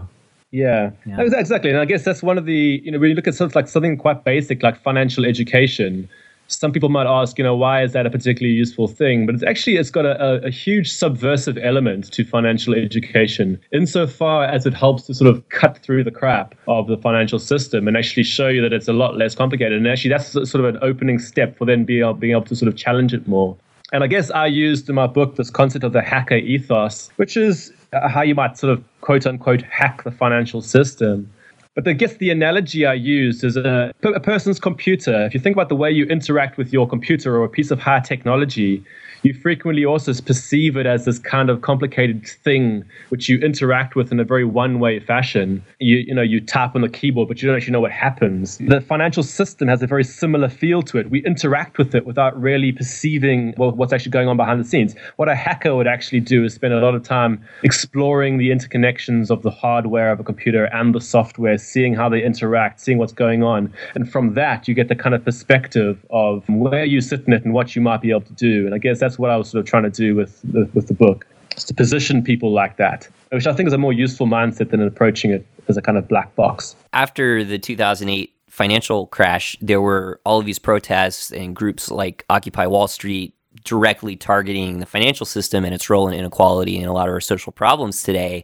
Yeah, Ex- exactly. And I guess that's one of the, you know, when you look at something like something quite basic like financial education, some people might ask, you know, why is that a particularly useful thing? But it's actually, it's got a, a, a huge subversive element to financial education insofar as it helps to sort of cut through the crap of the financial system and actually show you that it's a lot less complicated. And actually, that's sort of an opening step for then being able, being able to sort of challenge it more. And I guess I used in my book this concept of the hacker ethos, which is uh, how you might sort of quote unquote hack the financial system. But I guess the analogy I used is a, a person's computer. If you think about the way you interact with your computer or a piece of high technology, you frequently also perceive it as this kind of complicated thing which you interact with in a very one-way fashion. You you know you tap on the keyboard, but you don't actually know what happens. The financial system has a very similar feel to it. We interact with it without really perceiving well, what's actually going on behind the scenes. What a hacker would actually do is spend a lot of time exploring the interconnections of the hardware of a computer and the software, seeing how they interact, seeing what's going on, and from that you get the kind of perspective of where you sit in it and what you might be able to do. And I guess that's what I was sort of trying to do with the, with the book, is to position people like that, which I think is a more useful mindset than approaching it as a kind of black box. After the 2008 financial crash, there were all of these protests and groups like Occupy Wall Street directly targeting the financial system and its role in inequality and a lot of our social problems today.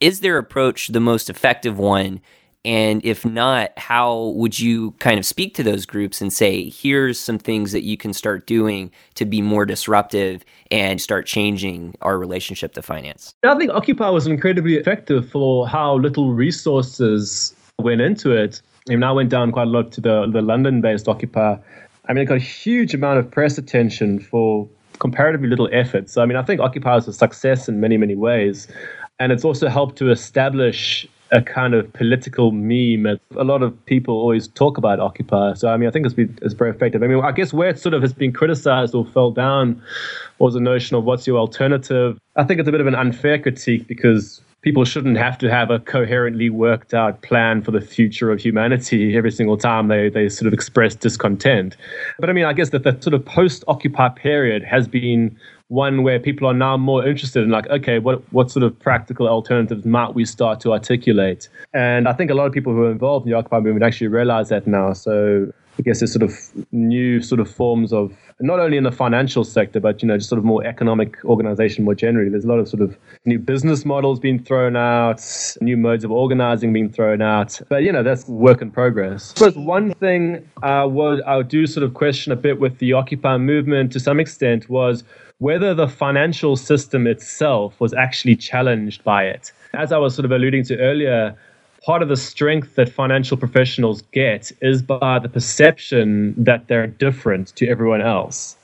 Is their approach the most effective one? And if not, how would you kind of speak to those groups and say, here's some things that you can start doing to be more disruptive and start changing our relationship to finance? I think Occupy was incredibly effective for how little resources went into it. I mean, I went down quite a lot to the, the London based Occupy. I mean, it got a huge amount of press attention for comparatively little effort. So, I mean, I think Occupy is a success in many, many ways. And it's also helped to establish a kind of political meme. A lot of people always talk about Occupy. So, I mean, I think it's, been, it's very effective. I mean, I guess where it sort of has been criticized or fell down was the notion of what's your alternative. I think it's a bit of an unfair critique because people shouldn't have to have a coherently worked out plan for the future of humanity every single time they, they sort of express discontent. But I mean, I guess that the sort of post Occupy period has been one where people are now more interested in like, okay, what what sort of practical alternatives might we start to articulate? And I think a lot of people who are involved in the Occupy movement actually realize that now. So I guess there's sort of new sort of forms of not only in the financial sector, but you know, just sort of more economic organization more generally. There's a lot of sort of new business models being thrown out, new modes of organizing being thrown out. But you know, that's work in progress. Suppose one thing uh, I would I do sort of question a bit with the Occupy movement to some extent was whether the financial system itself was actually challenged by it. As I was sort of alluding to earlier, part of the strength that financial professionals get is by the perception that they're different to everyone else.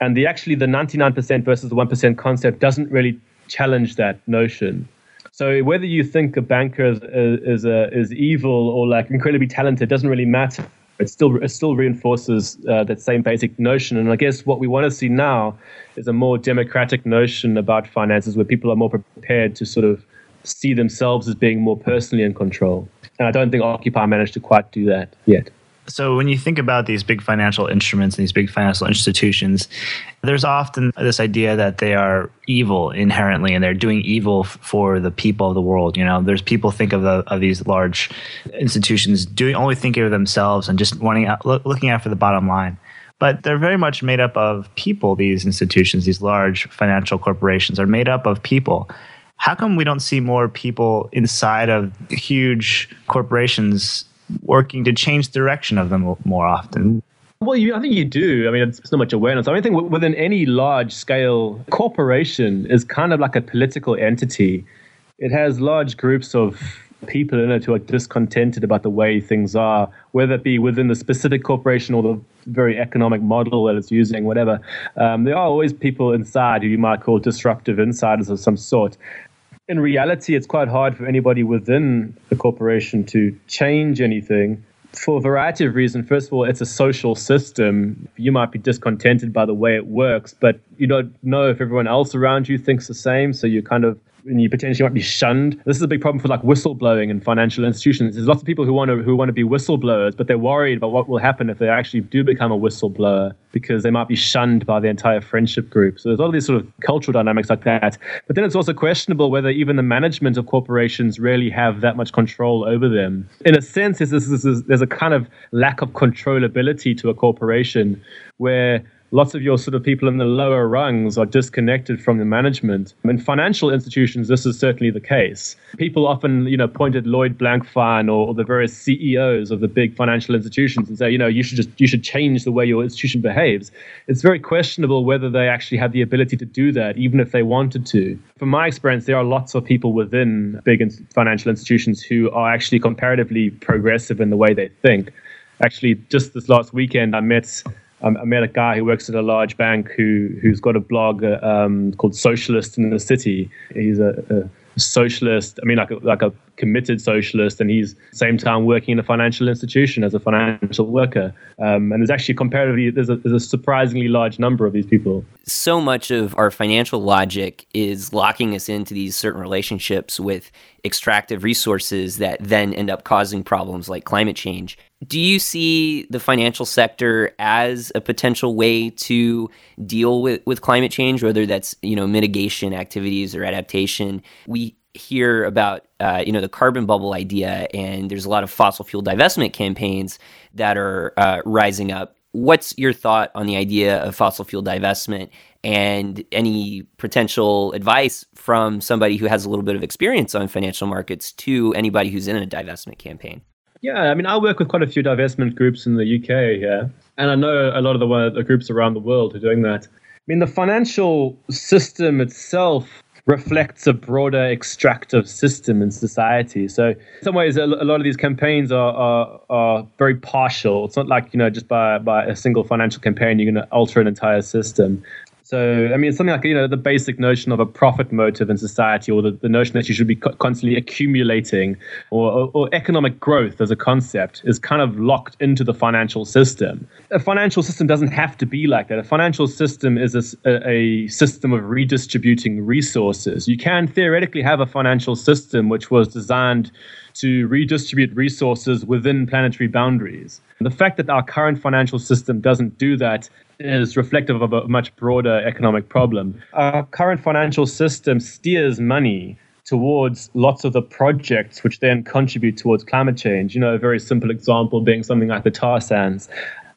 And the actually the 99% versus the 1% concept doesn't really challenge that notion. So whether you think a banker is is, is evil or like incredibly talented doesn't really matter. It still it still reinforces uh, that same basic notion. And I guess what we want to see now is a more democratic notion about finances, where people are more prepared to sort of see themselves as being more personally in control. And I don't think Occupy managed to quite do that yet. So when you think about these big financial instruments and these big financial institutions, there's often this idea that they are evil inherently and they're doing evil f- for the people of the world. You know, there's people think of the, of these large institutions doing only thinking of themselves and just wanting out, look, looking out for the bottom line. But they're very much made up of people. These institutions, these large financial corporations, are made up of people. How come we don't see more people inside of huge corporations working to change direction of them more often? Well, you, I think you do. I mean, it's not much awareness. I mean, I think within any large scale corporation is kind of like a political entity. It has large groups of people in it who are discontented about the way things are, whether it be within the specific corporation or the very economic model that it's using, whatever. Um, there are always people inside who you might call disruptive insiders of some sort. In reality, it's quite hard for anybody within the corporation to change anything for a variety of reasons. First of all, it's a social system. You might be discontented by the way it works, but you don't know if everyone else around you thinks the same. So you're kind of and you potentially might be shunned. This is a big problem for like whistleblowing in financial institutions. There's lots of people who want to who want to be whistleblowers, but they're worried about what will happen if they actually do become a whistleblower because they might be shunned by the entire friendship group. So there's all these sort of cultural dynamics like that. But then it's also questionable whether even the management of corporations really have that much control over them. In a sense, there's, a kind of lack of controllability to a corporation where lots of your sort of people in the lower rungs are disconnected from the management. In financial institutions, this is certainly the case. People often, you know, point at Lloyd Blankfein or, or the various CEOs of the big financial institutions and say, you know, you should just you should change the way your institution behaves. It's very questionable whether they actually have the ability to do that, even if they wanted to. From my experience, there are lots of people within big in- financial institutions who are actually comparatively progressive in the way they think. Actually, just this last weekend, I met um, I met a guy who works at a large bank who who's got a blog uh, um, called Socialist in the City. He's a, a socialist. I mean, like a, like a committed socialist, and he's same time working in a financial institution as a financial worker. Um, and there's actually comparatively there's a, there's a surprisingly large number of these people. So much of our financial logic is locking us into these certain relationships with extractive resources that then end up causing problems like climate change. Do you see the financial sector as a potential way to deal with, with climate change, whether that's you know mitigation activities or adaptation? We hear about uh, you know the carbon bubble idea, and there's a lot of fossil fuel divestment campaigns that are uh, rising up. What's your thought on the idea of fossil fuel divestment and any potential advice from somebody who has a little bit of experience on financial markets to anybody who's in a divestment campaign? Yeah, I mean, I work with quite a few divestment groups in the UK here, and I know a lot of the, the groups around the world who are doing that. I mean, the financial system itself reflects a broader extractive system in society. So, in some ways, a lot of these campaigns are, are, are very partial. It's not like, you know, just by, by a single financial campaign, you're going to alter an entire system. So, I mean, it's something like, you know, the basic notion of a profit motive in society or the, the notion that you should be co- constantly accumulating or, or, or economic growth as a concept is kind of locked into the financial system. A financial system doesn't have to be like that. A financial system is a system of redistributing resources. You can theoretically have a financial system which was designed to redistribute resources within planetary boundaries. The fact that our current financial system doesn't do that is reflective of a much broader economic problem. Our current financial system steers money towards lots of the projects which then contribute towards climate change. You know, a very simple example being something like the tar sands.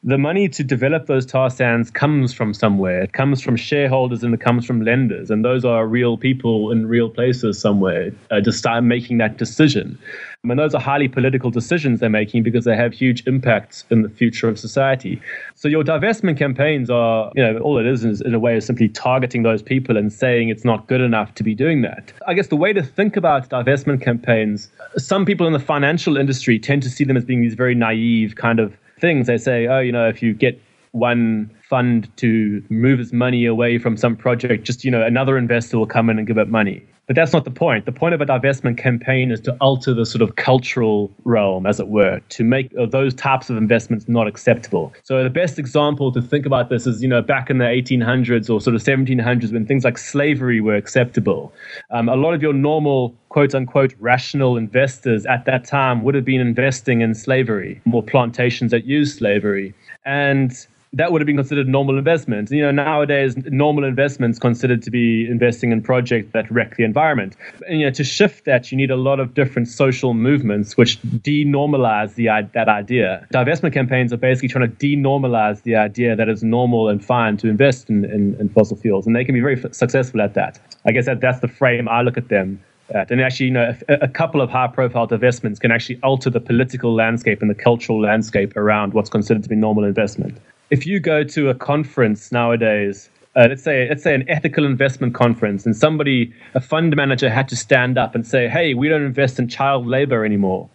The money to develop those tar sands comes from somewhere. It comes from shareholders and it comes from lenders. And those are real people in real places somewhere uh, just start making that decision. And those are highly political decisions they're making because they have huge impacts in the future of society. So your divestment campaigns are, you know, all it is is in a way is simply targeting those people and saying it's not good enough to be doing that. I guess the way to think about divestment campaigns, some people in the financial industry tend to see them as being these very naive kind of things. They say, oh, you know, if you get one fund to move its money away from some project, just, you know, another investor will come in and give it money. But that's not the point. The point of a divestment campaign is to alter the sort of cultural realm, as it were, to make uh, those types of investments not acceptable. So the best example to think about this is, you know, back in the 1800s or sort of 1700s when things like slavery were acceptable. Um, a lot of your normal quote unquote rational investors at that time would have been investing in slavery or plantations that used slavery. And that would have been considered normal investment. You know, nowadays, normal investments considered to be investing in projects that wreck the environment. And, you know, to shift that, you need a lot of different social movements which denormalize the that idea. Divestment campaigns are basically trying to denormalize the idea that it's normal and fine to invest in, in, in fossil fuels, and they can be very f- successful at that. I guess that that's the frame I look at them at. And actually, you know, a, a couple of high-profile divestments can actually alter the political landscape and the cultural landscape around what's considered to be normal investment if you go to a conference nowadays, uh, let's say let's say an ethical investment conference, and somebody, a fund manager, had to stand up and say, "Hey, we don't invest in child labor anymore,"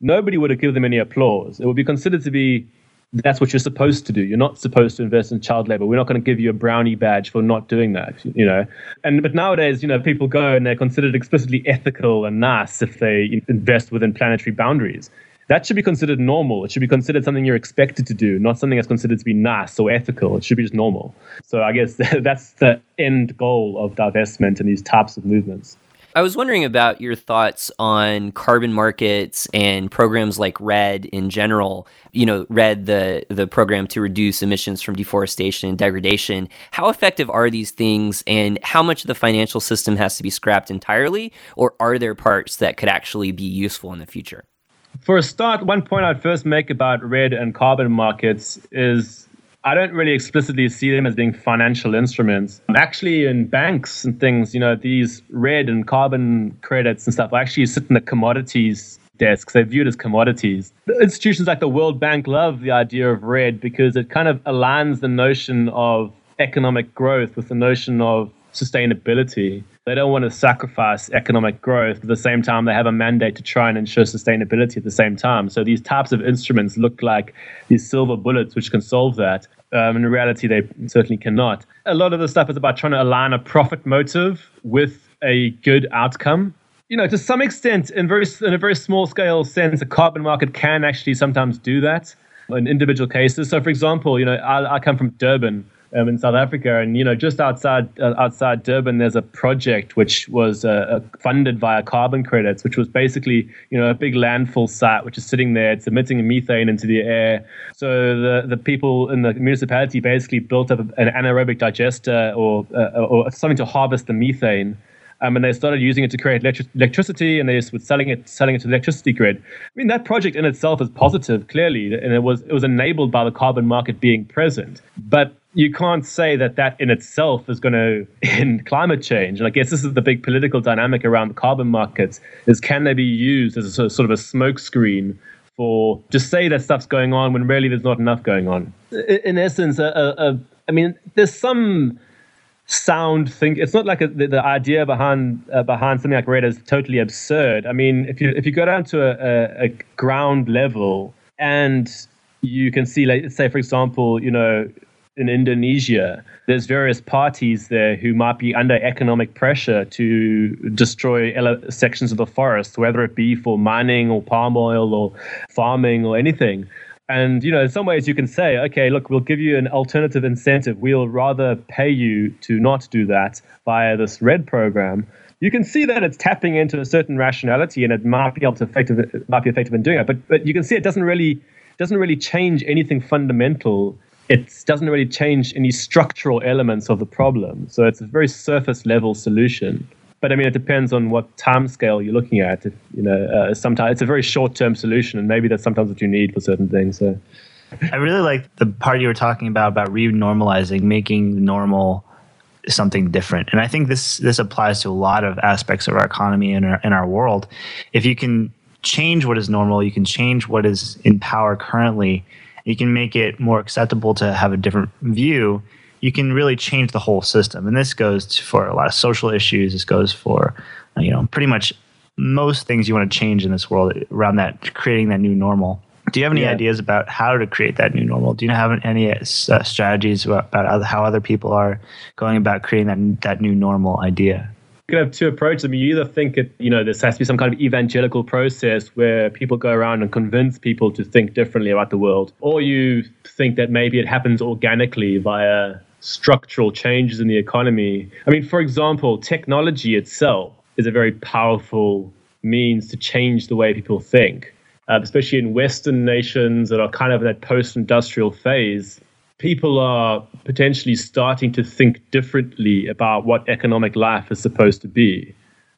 nobody would have given them any applause. It would be considered to be that's what you're supposed to do. You're not supposed to invest in child labor. We're not going to give you a brownie badge for not doing that, you know. And but nowadays, you know, people go and they're considered explicitly ethical and nice if they invest within planetary boundaries that should be considered normal. It should be considered something you're expected to do, not something that's considered to be nice or ethical. It should be just normal. So I guess <laughs> that's the end goal of divestment and these types of movements. I was wondering about your thoughts on carbon markets and programs like REDD in general. You know, REDD, the the program to reduce emissions from deforestation and degradation. How effective are these things, and how much of the financial system has to be scrapped entirely, or are there parts that could actually be useful in the future? For a start, one point I'd first make about REDD and carbon markets is I don't really explicitly see them as being financial instruments. Actually, in banks and things, you know, these REDD and carbon credits and stuff actually sit in the commodities desks. They're viewed as commodities. Institutions like the World Bank love the idea of REDD because it kind of aligns the notion of economic growth with the notion of sustainability. They don't want to sacrifice economic growth. At the same time, they have a mandate to try and ensure sustainability at the same time. So these types of instruments look like these silver bullets which can solve that. Um, in reality, they certainly cannot. A lot of the stuff is about trying to align a profit motive with a good outcome. You know, to some extent, in very in a very small scale sense, a carbon market can actually sometimes do that in individual cases. So, for example, you know, I, I come from Durban, um, in South Africa, and you know, just outside uh, outside Durban, there's a project which was uh, uh, funded via carbon credits, which was basically you know a big landfill site which is sitting there, it's emitting methane into the air. So the the people in the municipality basically built up an anaerobic digester or uh, or something to harvest the methane. Um, and they started using it to create electric- electricity, and they just were selling it, selling it to the electricity grid. I mean, that project in itself is positive, clearly, and it was it was enabled by the carbon market being present. But you can't say that that in itself is going <laughs> to end climate change. And I guess this is the big political dynamic around the carbon markets: is can they be used as a sort of, a smokescreen for just say that stuff's going on when really there's not enough going on? In, essence, a, a, a, I mean, there's some sound think it's not like the, the idea behind uh, behind something like REDD is totally absurd i mean if you if you go down to a ground level and you can see like say for example you know in indonesia there's various parties there who might be under economic pressure to destroy ele- sections of the forest whether it be for mining or palm oil or farming or anything and you know, in some ways, you can say, okay, look, we'll give you an alternative incentive. We'll rather pay you to not do that via this REDD program. You can see that it's tapping into a certain rationality, and it might be able to effective, might be effective in doing it. But but you can see it doesn't really doesn't really change anything fundamental. It doesn't really change any structural elements of the problem. So it's a very surface level solution but I mean, it depends on what time scale you're looking at. If, you know, uh, sometimes it's a very short-term solution, and maybe that's sometimes what you need for certain things. So, I really like the part you were talking about about renormalizing, making normal something different, and I think this this applies to a lot of aspects of our economy and our in our world. If you can change what is normal, you can change what is in power currently. You can make it more acceptable to have a different view you can really change the whole system. And this goes for a lot of social issues. This goes for, you know, pretty much most things you want to change in this world around that creating that new normal. Do you have any Yeah. ideas about how to create that new normal? Do you have any uh, strategies about, about how other people are going about creating that that new normal idea? Can have two approaches. I mean, you either think it, you know, this has to be some kind of evangelical process where people go around and convince people to think differently about the world, or you think that maybe it happens organically via structural changes in the economy. I mean, for example, technology itself is a very powerful means to change the way people think, uh, especially in Western nations that are kind of in that post-industrial phase. People are potentially starting to think differently about what economic life is supposed to be.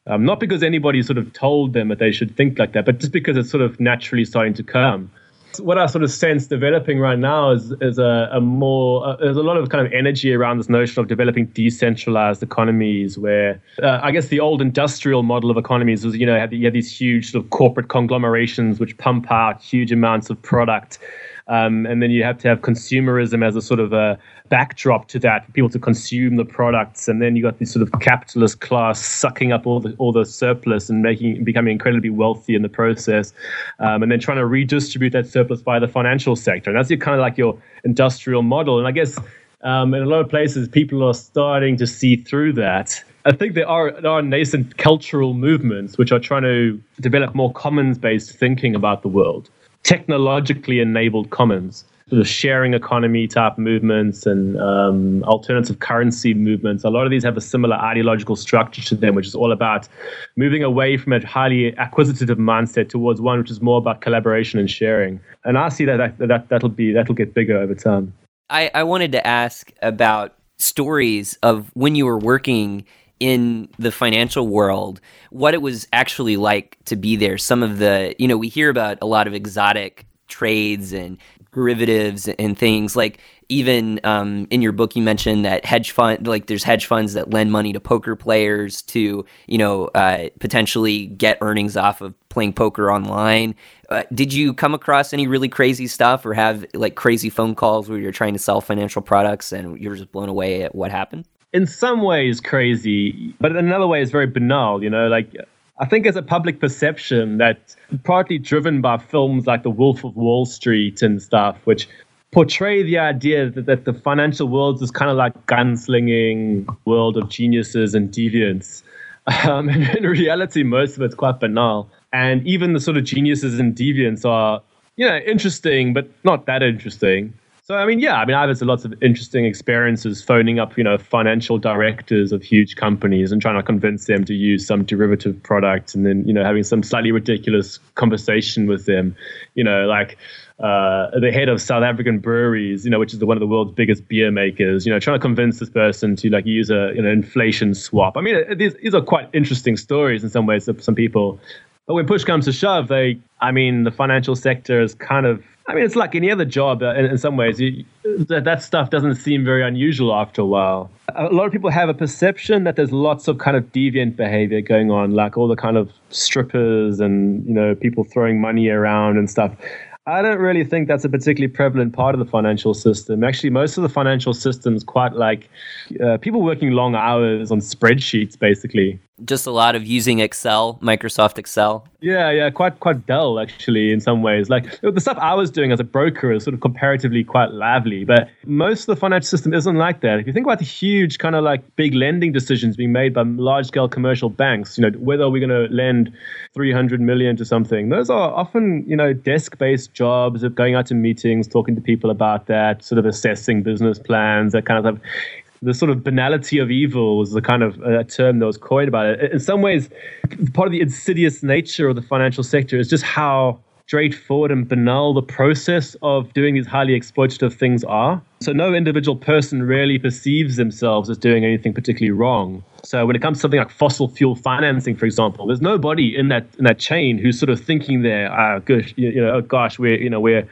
Um, not because anybody sort of told them that they should think like that, but just because it's sort of naturally starting to come. What I sort of sense developing right now is is a, a more uh, there's a lot of kind of energy around this notion of developing decentralized economies, where uh, I guess the old industrial model of economies was you know you had these huge sort of corporate conglomerations which pump out huge amounts of product. Um, and then you have to have consumerism as a sort of a backdrop to that for people to consume the products. And then you got this sort of capitalist class sucking up all the all the surplus and making becoming incredibly wealthy in the process. Um, and then trying to redistribute that surplus via the financial sector. And that's your kind of like your industrial model. And I guess um, in a lot of places, people are starting to see through that. I think there are there are nascent cultural movements which are trying to develop more commons-based thinking about the world technologically enabled commons. sort of sharing economy type movements and um, alternative currency movements. A lot of these have a similar ideological structure to them, which is all about moving away from a highly acquisitive mindset towards one which is more about collaboration and sharing. And I see that that, that that'll be that'll get bigger over time. I, I wanted to ask about stories of when you were working in the financial world, what it was actually like to be there. Some of the, you know, we hear about a lot of exotic trades and derivatives and things like even um, in your book you mentioned that hedge fund like there's hedge funds that lend money to poker players to you know uh, potentially get earnings off of playing poker online uh, did you come across any really crazy stuff or have like crazy phone calls where you're trying to sell financial products and you're just blown away at what happened in some ways crazy, but in another way is very banal. You know, like I think there's a public perception that partly driven by films like The Wolf of Wall Street and stuff, which portray the idea that, that the financial world is kind of like gunslinging world of geniuses and deviants. Um, <laughs> and in reality, most of it's quite banal. And even the sort of geniuses and deviants are, you know, interesting, but not that interesting. So I mean, yeah, I mean, I've had lots of interesting experiences phoning up, you know, financial directors of huge companies and trying to convince them to use some derivative product, and then you know having some slightly ridiculous conversation with them, you know, like uh, the head of South African breweries, you know, which is the, one of the world's biggest beer makers, you know, trying to convince this person to like use a you know inflation swap. I mean, these these are quite interesting stories in some ways. Some people, but when push comes to shove, they, I mean, the financial sector is kind of I mean, it's like any other job uh, in, in some ways. You, that, that stuff doesn't seem very unusual after a while. A lot of people have a perception that there's lots of kind of deviant behavior going on, like all the kind of strippers and, you know, people throwing money around and stuff. I don't really think that's a particularly prevalent part of the financial system. Actually, most of the financial system is quite like uh, people working long hours on spreadsheets, basically. Just a lot of using Excel, Microsoft Excel. Yeah, yeah, quite quite dull actually in some ways. Like the stuff I was doing as a broker is sort of comparatively quite lively, but most of the financial system isn't like that. If you think about the huge kind of like big lending decisions being made by large scale commercial banks, you know, whether we're going to lend 300 million to something, those are often, you know, desk based jobs of going out to meetings, talking to people about that, sort of assessing business plans, that kind of stuff the sort of banality of evil was the kind of uh, term that was coined about it. In some ways, part of the insidious nature of the financial sector is just how straightforward and banal the process of doing these highly exploitative things are. So no individual person really perceives themselves as doing anything particularly wrong. So when it comes to something like fossil fuel financing, for example, there's nobody in that in that chain who's sort of thinking there, ah, gosh, you know, oh gosh, we're you know we're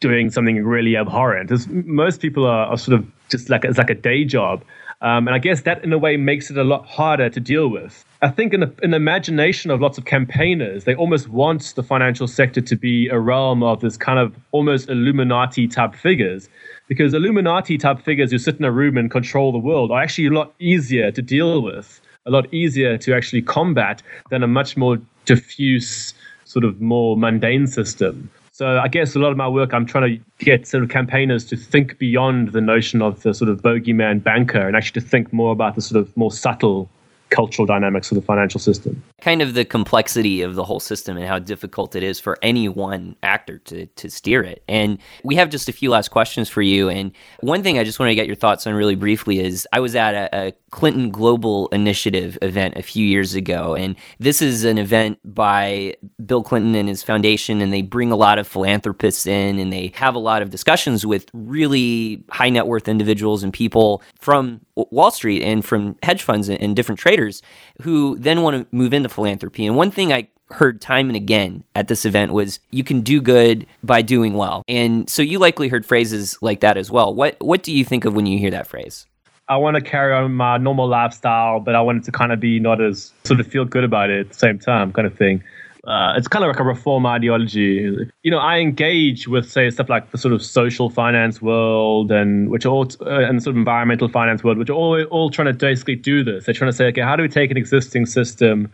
doing something really abhorrent. As most people are, are sort of just like it's like a day job. Um, and I guess that in a way makes it a lot harder to deal with. I think in the, in the imagination of lots of campaigners, they almost want the financial sector to be a realm of this kind of almost Illuminati type figures. Because Illuminati type figures who sit in a room and control the world are actually a lot easier to deal with, a lot easier to actually combat than a much more diffuse, sort of more mundane system. So I guess a lot of my work, I'm trying to get sort of campaigners to think beyond the notion of the sort of bogeyman banker and actually to think more about the sort of more subtle cultural dynamics of the financial system. Kind of the complexity of the whole system and how difficult it is for any one actor to, to steer it. And we have just a few last questions for you. And one thing I just want to get your thoughts on really briefly is I was at a, a Clinton Global Initiative event a few years ago. And this is an event by Bill Clinton and his foundation. And they bring a lot of philanthropists in and they have a lot of discussions with really high net worth individuals and people from Wall Street and from hedge funds and different traders who then want to move into philanthropy. And one thing I heard time and again at this event was you can do good by doing well. And so you likely heard phrases like that as well. What what do you think of when you hear that phrase? I want to carry on my normal lifestyle, but I want it to kind of be not as sort of feel good about it at the same time, kind of thing. Uh, it's kind of like a reform ideology. You know, I engage with, say, stuff like the sort of social finance world and which are all uh, and sort of environmental finance world, which are all all trying to basically do this. They're trying to say, okay, how do we take an existing system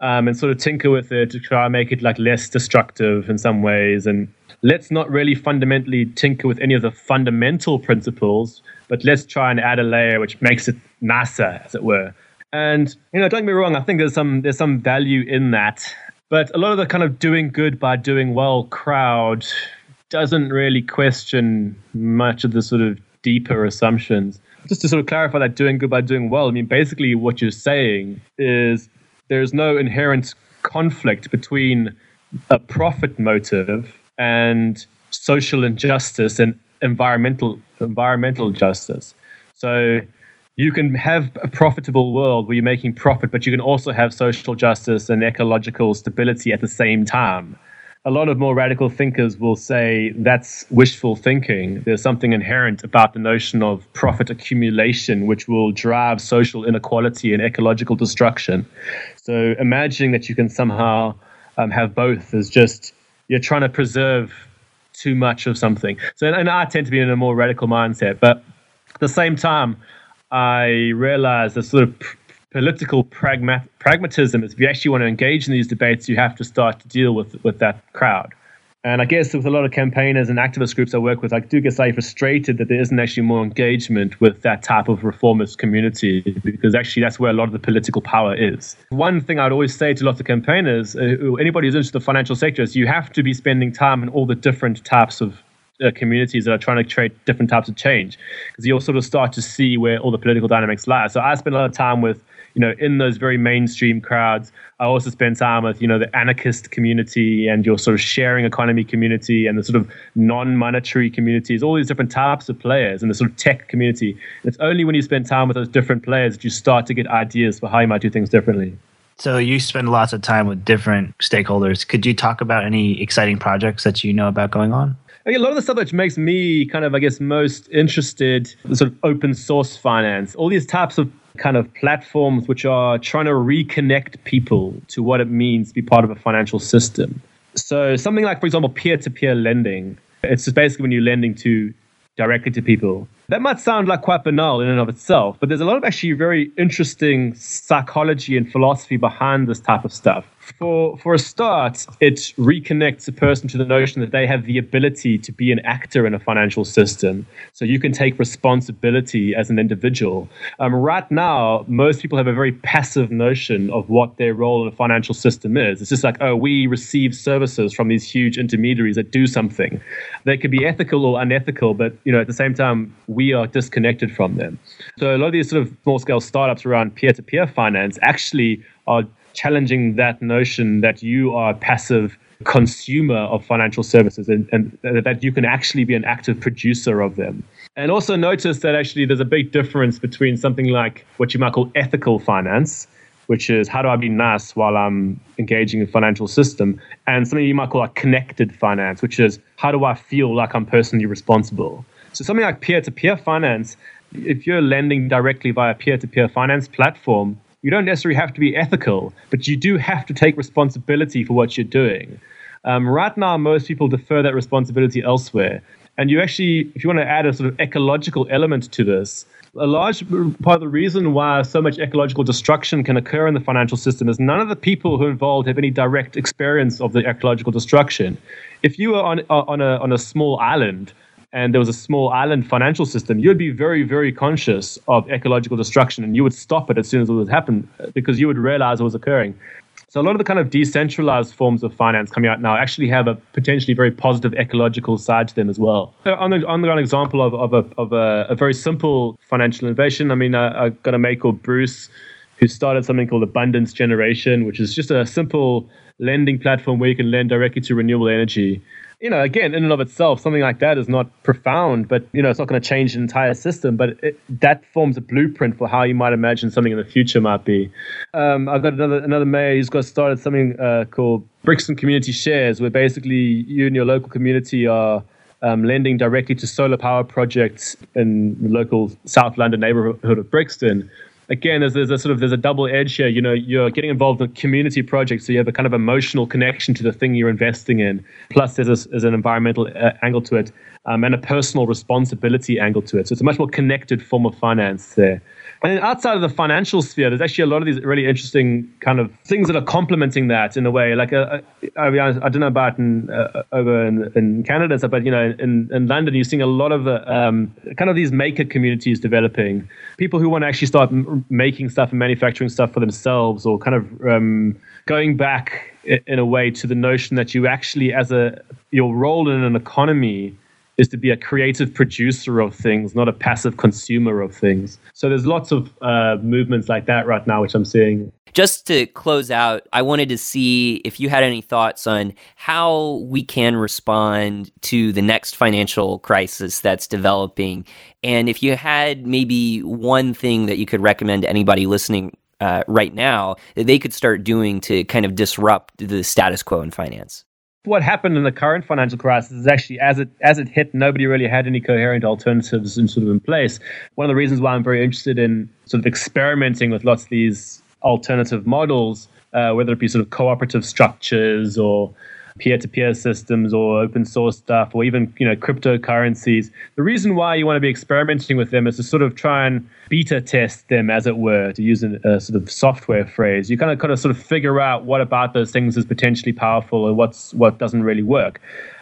um, and sort of tinker with it to try and make it like less destructive in some ways, and let's not really fundamentally tinker with any of the fundamental principles, but let's try and add a layer which makes it nicer, as it were. And you know, don't get me wrong, I think there's some there's some value in that. But a lot of the kind of doing good by doing well crowd doesn't really question much of the sort of deeper assumptions. Just to sort of clarify that doing good by doing well, I mean, basically what you're saying is there's no inherent conflict between a profit motive and social injustice and environmental environmental justice. So you can have a profitable world where you're making profit, but you can also have social justice and ecological stability at the same time. A lot of more radical thinkers will say that's wishful thinking. There's something inherent about the notion of profit accumulation, which will drive social inequality and ecological destruction. So imagining that you can somehow um, have both is just you're trying to preserve too much of something. So, and I tend to be in a more radical mindset, but at the same time, I realize the sort of p- political pragma- pragmatism is if you actually want to engage in these debates, you have to start to deal with with that crowd. And I guess with a lot of campaigners and activist groups I work with, I do get slightly frustrated that there isn't actually more engagement with that type of reformist community because actually that's where a lot of the political power is. One thing I'd always say to lots of campaigners, uh, anybody who's interested in the financial sector, is you have to be spending time in all the different types of uh, communities that are trying to create different types of change because you'll sort of start to see where all the political dynamics lie. So I spend a lot of time with you know, in those very mainstream crowds. I also spend time with, you know, the anarchist community and your sort of sharing economy community and the sort of non-monetary communities, all these different types of players and the sort of tech community. And it's only when you spend time with those different players that you start to get ideas for how you might do things differently. So you spend lots of time with different stakeholders. Could you talk about any exciting projects that you know about going on? I mean, a lot of the stuff which makes me kind of, I guess, most interested, sort of open source finance, all these types of kind of platforms which are trying to reconnect people to what it means to be part of a financial system. So something like, for example, peer-to-peer lending. It's just basically when you're lending to directly to people. That might sound like quite banal in and of itself, but there's a lot of actually very interesting psychology and philosophy behind this type of stuff. For for a start, it reconnects a person to the notion that they have the ability to be an actor in a financial system. So you can take responsibility as an individual. Um, right now, most people have a very passive notion of what their role in a financial system is. It's just like, oh, we receive services from these huge intermediaries that do something. They could be ethical or unethical, but you know, at the same time, we are disconnected from them. So a lot of these sort of small scale startups around peer to peer finance actually are challenging that notion that you are a passive consumer of financial services and, and that you can actually be an active producer of them. And also notice that actually there's a big difference between something like what you might call ethical finance, which is how do I be nice while I'm engaging in financial system, and something you might call like connected finance, which is how do I feel like I'm personally responsible. So something like peer-to-peer finance, if you're lending directly via peer-to-peer finance platform, you don't necessarily have to be ethical, but you do have to take responsibility for what you're doing. Um, right now, most people defer that responsibility elsewhere. And you actually, if you want to add a sort of ecological element to this, a large part of the reason why so much ecological destruction can occur in the financial system is none of the people who are involved have any direct experience of the ecological destruction. If you were on, on, a, on a small island, and there was a small island financial system, you'd be very, very conscious of ecological destruction and you would stop it as soon as it would happen because you would realize it was occurring. So a lot of the kind of decentralized forms of finance coming out now actually have a potentially very positive ecological side to them as well. On the on the one example of, of, a, of a, a very simple financial innovation, I mean, I, I got a mate called Bruce who started something called Abundance Generation, which is just a simple lending platform where you can lend directly to renewable energy you know, again, in and of itself, something like that is not profound, but you know, it's not going to change an entire system. But it, that forms a blueprint for how you might imagine something in the future might be. Um, I've got another another mayor who's got started something uh, called Brixton Community Shares, where basically you and your local community are. Um, lending directly to solar power projects in the local South London neighborhood of Brixton, again, there's, there's a sort of there's a double edge here. You know, you're getting involved in community projects, so you have a kind of emotional connection to the thing you're investing in. Plus, there's, a, there's an environmental uh, angle to it, um, and a personal responsibility angle to it. So it's a much more connected form of finance there. And then outside of the financial sphere, there's actually a lot of these really interesting kind of things that are complementing that in a way. Like, uh, I, mean, I don't know about in, uh, over in, in Canada, but you know, in, in London, you're seeing a lot of uh, um, kind of these maker communities developing. People who want to actually start m- making stuff and manufacturing stuff for themselves, or kind of um, going back in a way to the notion that you actually, as a your role in an economy is to be a creative producer of things, not a passive consumer of things. So there's lots of uh, movements like that right now, which I'm seeing. Just to close out, I wanted to see if you had any thoughts on how we can respond to the next financial crisis that's developing. And if you had maybe one thing that you could recommend to anybody listening uh, right now that they could start doing to kind of disrupt the status quo in finance. What happened in the current financial crisis is actually as it as it hit, nobody really had any coherent alternatives in sort of in place. One of the reasons why I'm very interested in sort of experimenting with lots of these alternative models, uh, whether it be sort of cooperative structures or peer-to-peer systems or open source stuff or even you know cryptocurrencies. The reason why you want to be experimenting with them is to sort of try and beta test them as it were to use a, a sort of software phrase. You kind of kind of sort of figure out what about those things is potentially powerful and what's what doesn't really work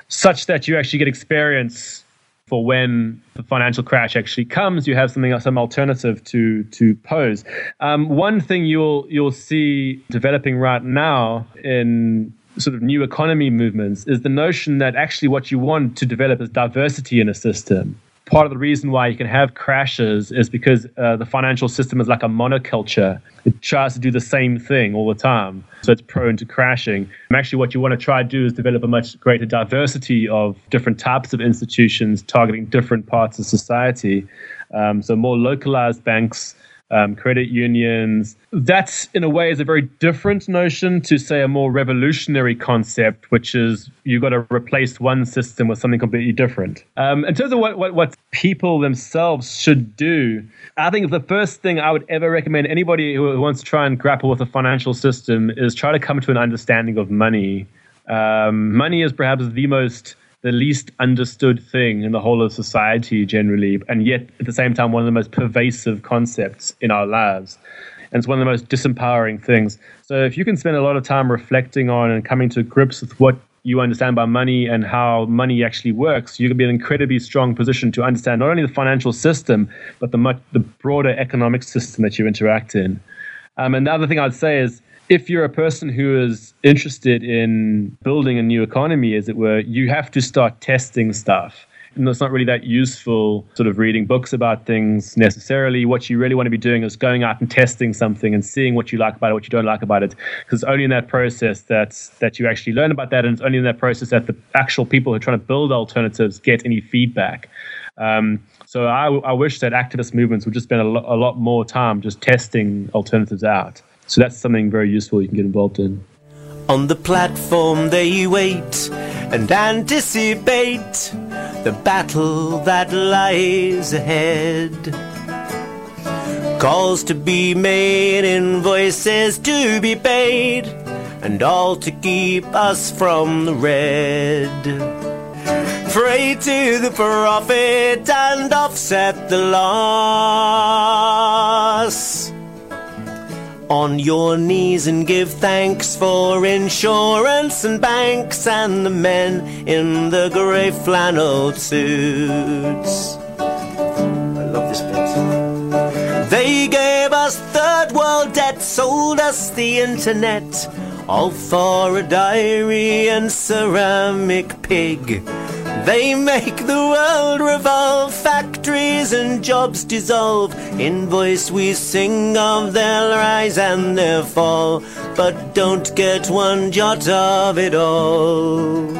such that you actually get experience for when the financial crash actually comes, you have something some alternative to to pose. Um, one thing you'll you'll see developing right now in sort of new economy movements is the notion that actually what you want to develop is diversity in a system. Part of the reason why you can have crashes is because uh, the financial system is like a monoculture. It tries to do the same thing all the time, so it's prone to crashing. And actually, what you want to try to do is develop a much greater diversity of different types of institutions targeting different parts of society. Um, so more localized banks, um, credit unions. That, in a way, is a very different notion to, say, a more revolutionary concept, which is you've got to replace one system with something completely different. Um, in terms of what, what, what people themselves should do, I think the first thing I would ever recommend anybody who wants to try and grapple with a financial system is try to come to an understanding of money. Um, money is perhaps the most the least understood thing in the whole of society generally, and yet at the same time, one of the most pervasive concepts in our lives. And it's one of the most disempowering things. So, if you can spend a lot of time reflecting on and coming to grips with what you understand by money and how money actually works, you can be in an incredibly strong position to understand not only the financial system, but the much the broader economic system that you interact in. Um, and the other thing I'd say is if you're a person who is interested in building a new economy, as it were, you have to start testing stuff. And it's not really that useful sort of reading books about things necessarily. What you really want to be doing is going out and testing something and seeing what you like about it, what you don't like about it. Because it's only in that process that that you actually learn about that, and it's only in that process that the actual people who are trying to build alternatives get any feedback. Um, so I, I wish that activist movements would just spend a, lo- a lot more time just testing alternatives out. So that's something very useful you can get involved in. On the platform they wait and anticipate the battle that lies ahead. Calls to be made, invoices to be paid, and all to keep us from the red. Pray to the prophet and offset the loss on your knees and give thanks for insurance and banks and the men in the grey flannel suits. I love this bit. They gave us third world debt, sold us the internet, all for a diary and ceramic pig. They make the world revolve, factories and jobs dissolve. In voice we sing of their rise and their fall, but don't get one jot of it all.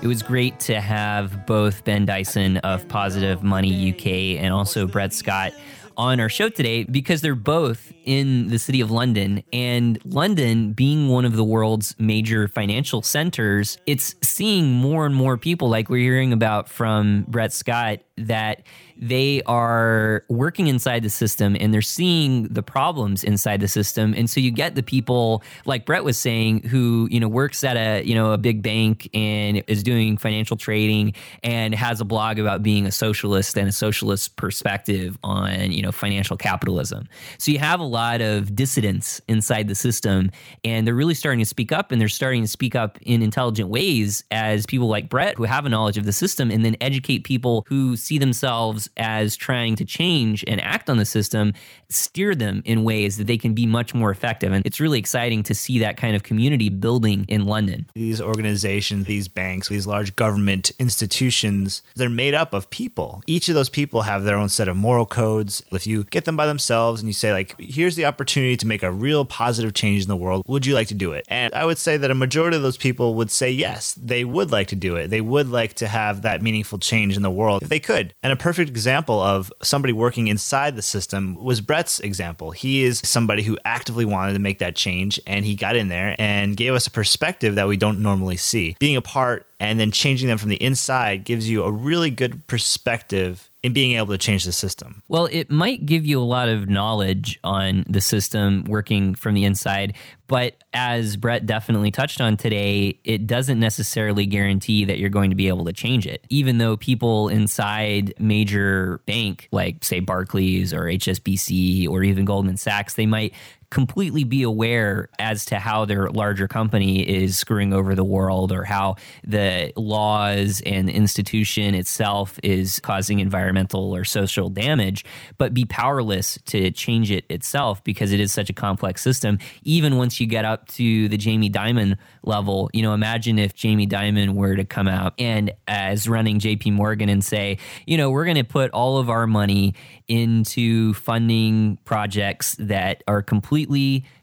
It was great to have both Ben Dyson of Positive Money UK and also Brett Scott on our show today because they're both in the city of London. And London, being one of the world's major financial centers, it's seeing more and more people, like we're hearing about from Brett Scott, that they are working inside the system and they're seeing the problems inside the system. And so you get the people like Brett was saying who, you know, works at a, you know, a big bank and is doing financial trading and has a blog about being a socialist and a socialist perspective on, you know, financial capitalism. So you have a lot of dissidents inside the system and they're really starting to speak up and they're starting to speak up in intelligent ways as people like Brett who have a knowledge of the system and then educate people who see themselves as trying to change and act on the system, steer them in ways that they can be much more effective. And it's really exciting to see that kind of community building in London. These organizations, these banks, these large government institutions, they're made up of people. Each of those people have their own set of moral codes. If you get them by themselves and you say, like, here's the opportunity to make a real positive change in the world, would you like to do it? And I would say that a majority of those people would say yes, they would like to do it. They would like to have that meaningful change in the world if they could. And a perfect example of somebody working inside the system was Example. He is somebody who actively wanted to make that change and he got in there and gave us a perspective that we don't normally see. Being a part and then changing them from the inside gives you a really good perspective in being able to change the system. Well, it might give you a lot of knowledge on the system working from the inside, but as Brett definitely touched on today, it doesn't necessarily guarantee that you're going to be able to change it. Even though people inside major bank like say Barclays or HSBC or even Goldman Sachs, they might completely be aware as to how their larger company is screwing over the world or how the laws and institution itself is causing environmental or social damage, but be powerless to change it itself because it is such a complex system. Even once you get up to the Jamie Dimon level, you know, imagine if Jamie Dimon were to come out and as running JP Morgan and say, you know, we're going to put all of our money into funding projects that are completely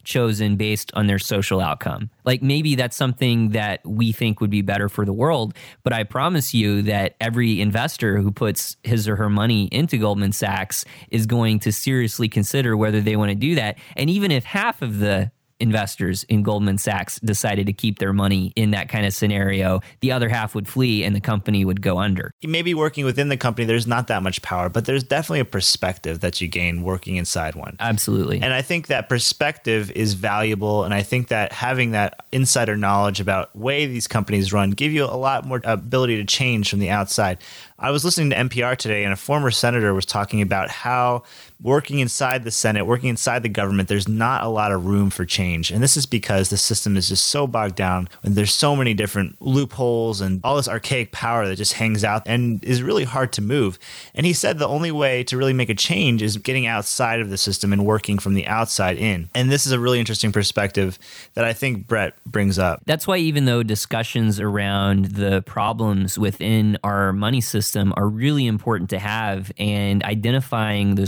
chosen based on their social outcome. Like maybe that's something that we think would be better for the world, but I promise you that every investor who puts his or her money into Goldman Sachs is going to seriously consider whether they want to do that. And even if half of the investors in Goldman Sachs decided to keep their money in that kind of scenario, the other half would flee and the company would go under. Maybe working within the company, there's not that much power, but there's definitely a perspective that you gain working inside one. Absolutely. And I think that perspective is valuable. And I think that having that insider knowledge about way these companies run give you a lot more ability to change from the outside. I was listening to NPR today, and a former senator was talking about how working inside the Senate, working inside the government, there's not a lot of room for change. And this is because the system is just so bogged down, and there's so many different loopholes and all this archaic power that just hangs out and is really hard to move. And he said the only way to really make a change is getting outside of the system and working from the outside in. And this is a really interesting perspective that I think Brett brings up. That's why, even though discussions around the problems within our money system are really important to have, and identifying the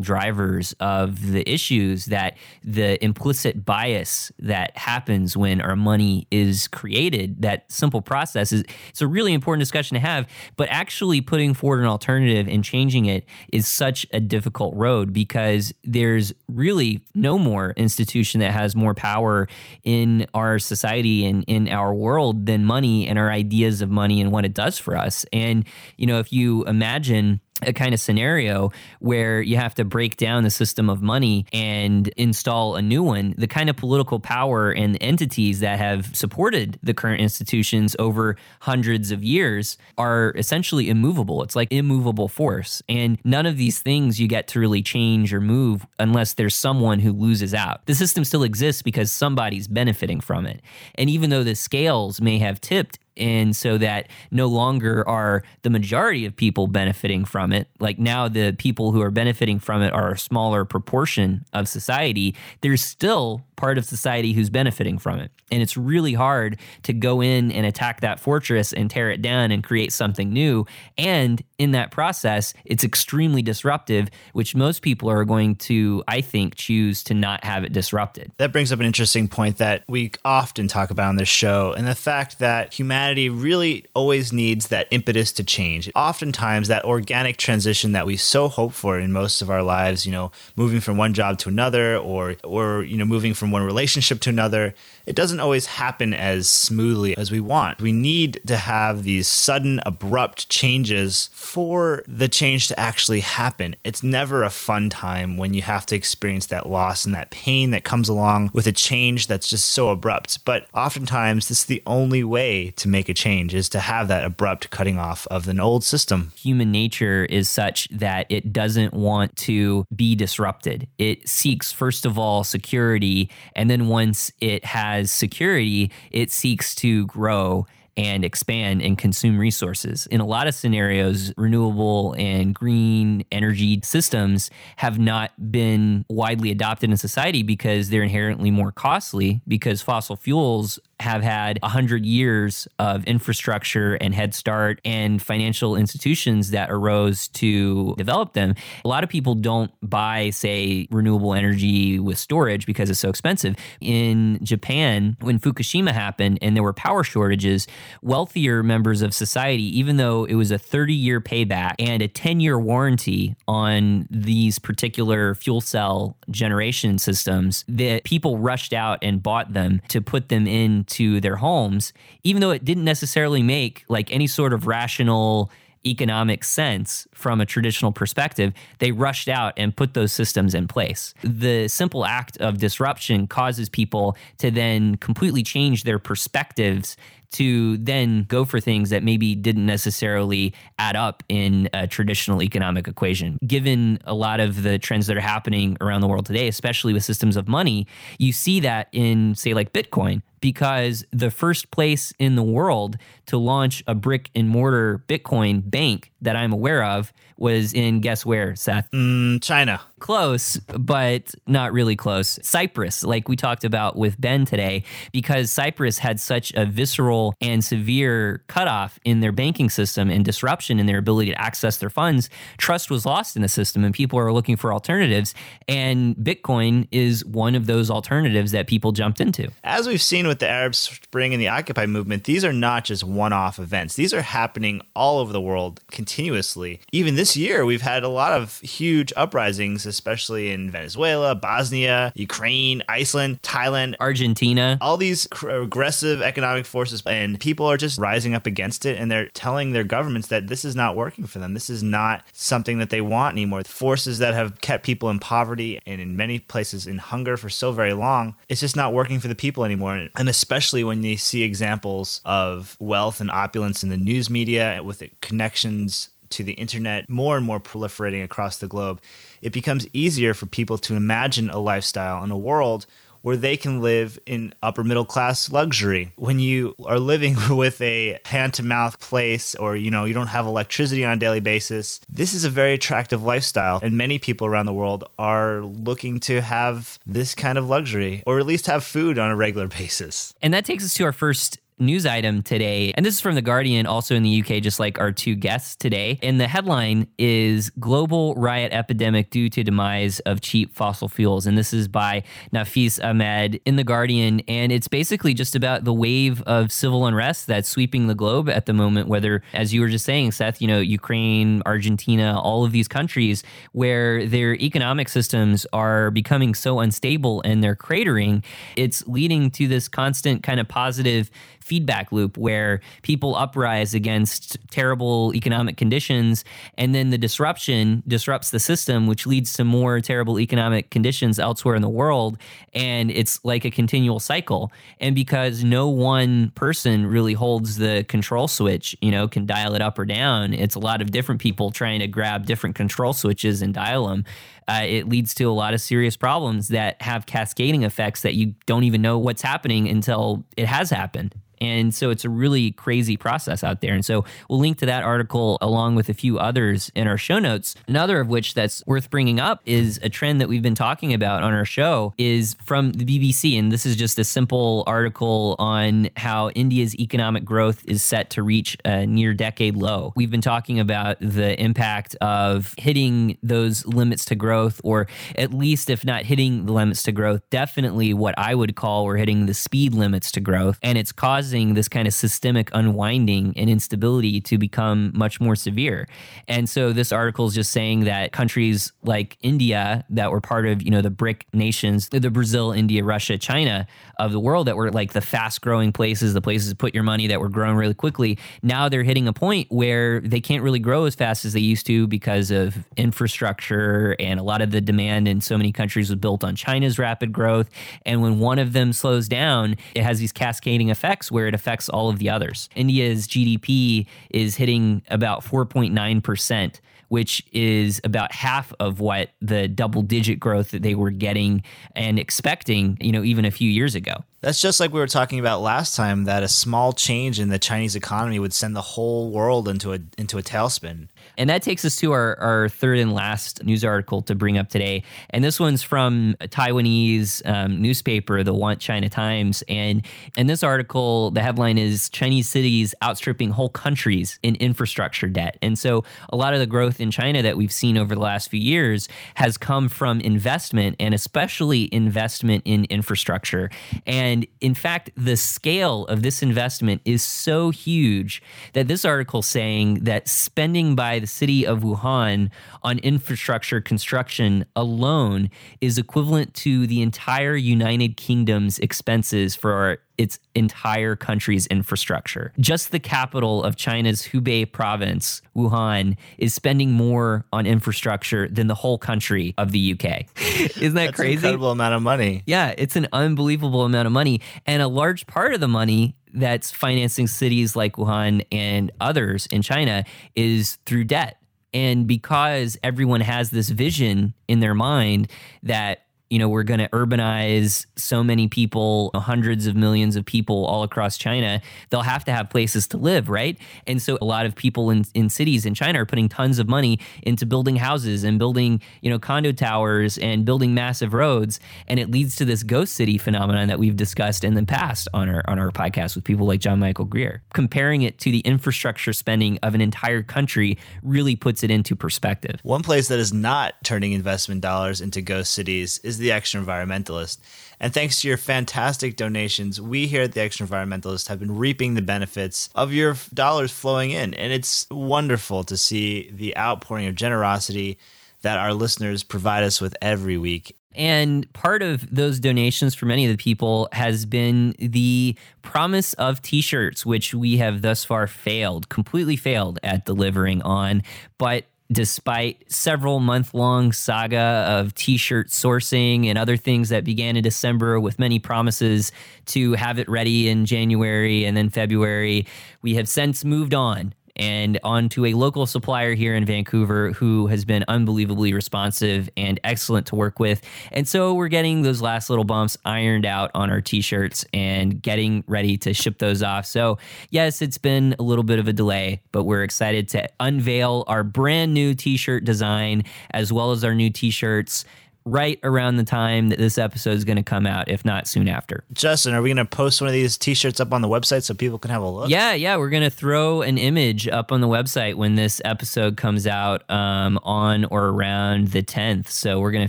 drivers of the issues that the implicit bias that happens when our money is created, that simple process is it's a really important discussion to have. But actually putting forward an alternative and changing it is such a difficult road because there's really no more institution that has more power in our society and in our world than money and our ideas of money and what it does for us. And you know, if you imagine a kind of scenario where you have to break down the system of money and install a new one, the kind of political power and entities that have supported the current institutions over hundreds of years are essentially immovable. It's like immovable force. And none of these things you get to really change or move unless there's someone who loses out. The system still exists because somebody's benefiting from it. And even though the scales may have tipped and so that no longer are the majority of people benefiting from it. Like now, the people who are benefiting from it are a smaller proportion of society. There's still part of society who's benefiting from it. And it's really hard to go in and attack that fortress and tear it down and create something new. And in that process, it's extremely disruptive, which most people are going to, I think, choose to not have it disrupted. That brings up an interesting point that we often talk about on this show, and the fact that humanity really always needs that impetus to change. Oftentimes, that organic transition that we so hope for in most of our lives, you know, moving from one job to another or, or, you know, moving from one relationship to another, it doesn't always happen as smoothly as we want. We need to have these sudden, abrupt changes for the change to actually happen. It's never a fun time when you have to experience that loss and that pain that comes along with a change that's just so abrupt. But oftentimes, this is the only way to make a change is to have that abrupt cutting off of an old system. Human nature is such that it doesn't want to be disrupted. It seeks, first of all, security. And then once it has security, it seeks to grow and expand and consume resources. In a lot of scenarios, renewable and green energy systems have not been widely adopted in society because they're inherently more costly because fossil fuels have had 100 years of infrastructure and head start and financial institutions that arose to develop them. A lot of people don't buy, say, renewable energy with storage because it's so expensive. In Japan, when Fukushima happened and there were power shortages, wealthier members of society, even though it was a 30 year payback and a 10 year warranty on these particular fuel cell generation systems, that people rushed out and bought them to put them into their homes, even though it didn't necessarily make like any sort of rational economic sense from a traditional perspective, they rushed out and put those systems in place. The simple act of disruption causes people to then completely change their perspectives to then go for things that maybe didn't necessarily add up in a traditional economic equation. Given a lot of the trends that are happening around the world today, especially with systems of money, you see that in, say, like Bitcoin, because the first place in the world to launch a brick and mortar Bitcoin bank that I'm aware of was in guess where, Seth? Mm, China. Close, but not really close. Cyprus, like we talked about with Ben today, because Cyprus had such a visceral and severe cutoff in their banking system and disruption in their ability to access their funds, trust was lost in the system and people are looking for alternatives. And Bitcoin is one of those alternatives that people jumped into. As we've seen with the Arab Spring and the Occupy movement, these are not just one off events. These are happening all over the world continuously. Even this year, we've had a lot of huge uprisings, especially in Venezuela, Bosnia, Ukraine, Iceland, Thailand, Argentina. All these aggressive economic forces, and people are just rising up against it and they're telling their governments that this is not working for them. This is not something that they want anymore. The Forces that have kept people in poverty and in many places in hunger for so very long, it's just not working for the people anymore. And especially when you see examples of wealth and opulence in the news media with the connections to the internet more and more proliferating across the globe, it becomes easier for people to imagine a lifestyle in a world where they can live in upper middle class luxury. When you are living <laughs> with a hand to mouth place or you know you don't have electricity on a daily basis, this is a very attractive lifestyle and many people around the world are looking to have this kind of luxury or at least have food on a regular <laughs> basis. And that takes us to our first news item today. And this is from The Guardian, also in the UK, just like our two guests today. And the headline is Global Riot Epidemic Due to Demise of Cheap Fossil Fuels. And this is by Nafeez Ahmed in The Guardian. And it's basically just about the wave of civil unrest that's sweeping the globe at the moment, whether, as you were just saying, Seth, you know, Ukraine, Argentina, all of these countries where their economic systems are becoming so unstable and they're cratering. It's leading to this constant kind of positive feedback loop where people uprise against terrible economic conditions and then the disruption disrupts the system which leads to more terrible economic conditions elsewhere in the world and it's like a continual cycle. And because no one person really holds the control switch you know can dial it up or down it's a lot of different people trying to grab different control switches and dial them uh, it leads to a lot of serious problems that have cascading effects that you don't even know what's happening until it has happened. And so it's a really crazy process out there. And so we'll link to that article along with a few others in our show notes. Another of which that's worth bringing up is a trend that we've been talking about on our show is from the BBC. And this is just a simple article on how India's economic growth is set to reach a near decade low. We've been talking about the impact of hitting those limits to growth growth, or at least, if not hitting the limits to growth, definitely what I would call we're hitting the speed limits to growth. And it's causing this kind of systemic unwinding and instability to become much more severe. And so this article is just saying that countries like India that were part of, you know, the BRIC nations, the Brazil, India, Russia, China of the world that were like the fast growing places, the places to put your money that were growing really quickly. Now they're hitting a point where they can't really grow as fast as they used to because of infrastructure and a lot of the demand in so many countries was built on China's rapid growth. And when one of them slows down, it has these cascading effects where it affects all of the others. India's GDP is hitting about 4.9%, which is about half of what the double digit growth that they were getting and expecting, you know, even a few years ago. That's just like we were talking about last time that a small change in the Chinese economy would send the whole world into a into a tailspin. And that takes us to our, our third and last news article to bring up today. And this one's from a Taiwanese um, newspaper, the Want China Times. And in this article, the headline is Chinese cities outstripping whole countries in infrastructure debt. And so a lot of the growth in China that we've seen over the last few years has come from investment and especially investment in infrastructure. And in fact, the scale of this investment is so huge that this article saying that spending by the city of Wuhan on infrastructure construction alone is equivalent to the entire United Kingdom's expenses for its entire country's infrastructure. Just the capital of China's Hubei province, Wuhan, is spending more on infrastructure than the whole country of the UK. <laughs> Isn't that crazy? An incredible amount of money. Yeah, it's an unbelievable amount of money. And a large part of the money that's financing cities like Wuhan and others in China is through debt. And because everyone has this vision in their mind that you know, we're going to urbanize so many people, hundreds of millions of people all across China. They'll have to have places to live, right? And so a lot of people in, in cities in China are putting tons of money into building houses and building, you know, condo towers and building massive roads. And it leads to this ghost city phenomenon that we've discussed in the past on our on our podcast with people like John Michael Greer. Comparing it to the infrastructure spending of an entire country really puts it into perspective. One place that is not turning investment dollars into ghost cities is the Extraenvironmentalist. And thanks to your fantastic donations, we here at the Extraenvironmentalist have been reaping the benefits of your dollars flowing in. And it's wonderful to see the outpouring of generosity that our listeners provide us with every week. And part of those donations for many of the people has been the promise of t shirts, which we have thus far failed, completely failed at delivering on. But despite several month long saga of t-shirt sourcing and other things that began in December with many promises to have it ready in January and then February, we have since moved on and on to a local supplier here in Vancouver who has been unbelievably responsive and excellent to work with. And so we're getting those last little bumps ironed out on our t shirts and getting ready to ship those off. So, yes, it's been a little bit of a delay, but we're excited to unveil our brand new t shirt design as well as our new t shirts right around the time that this episode is going to come out, if not soon after. Justin, are we going to post one of these t shirts up on the website so people can have a look? Yeah, yeah, we're gonna throw an image up on the website when this episode comes out um, on or around the 10th. So we're gonna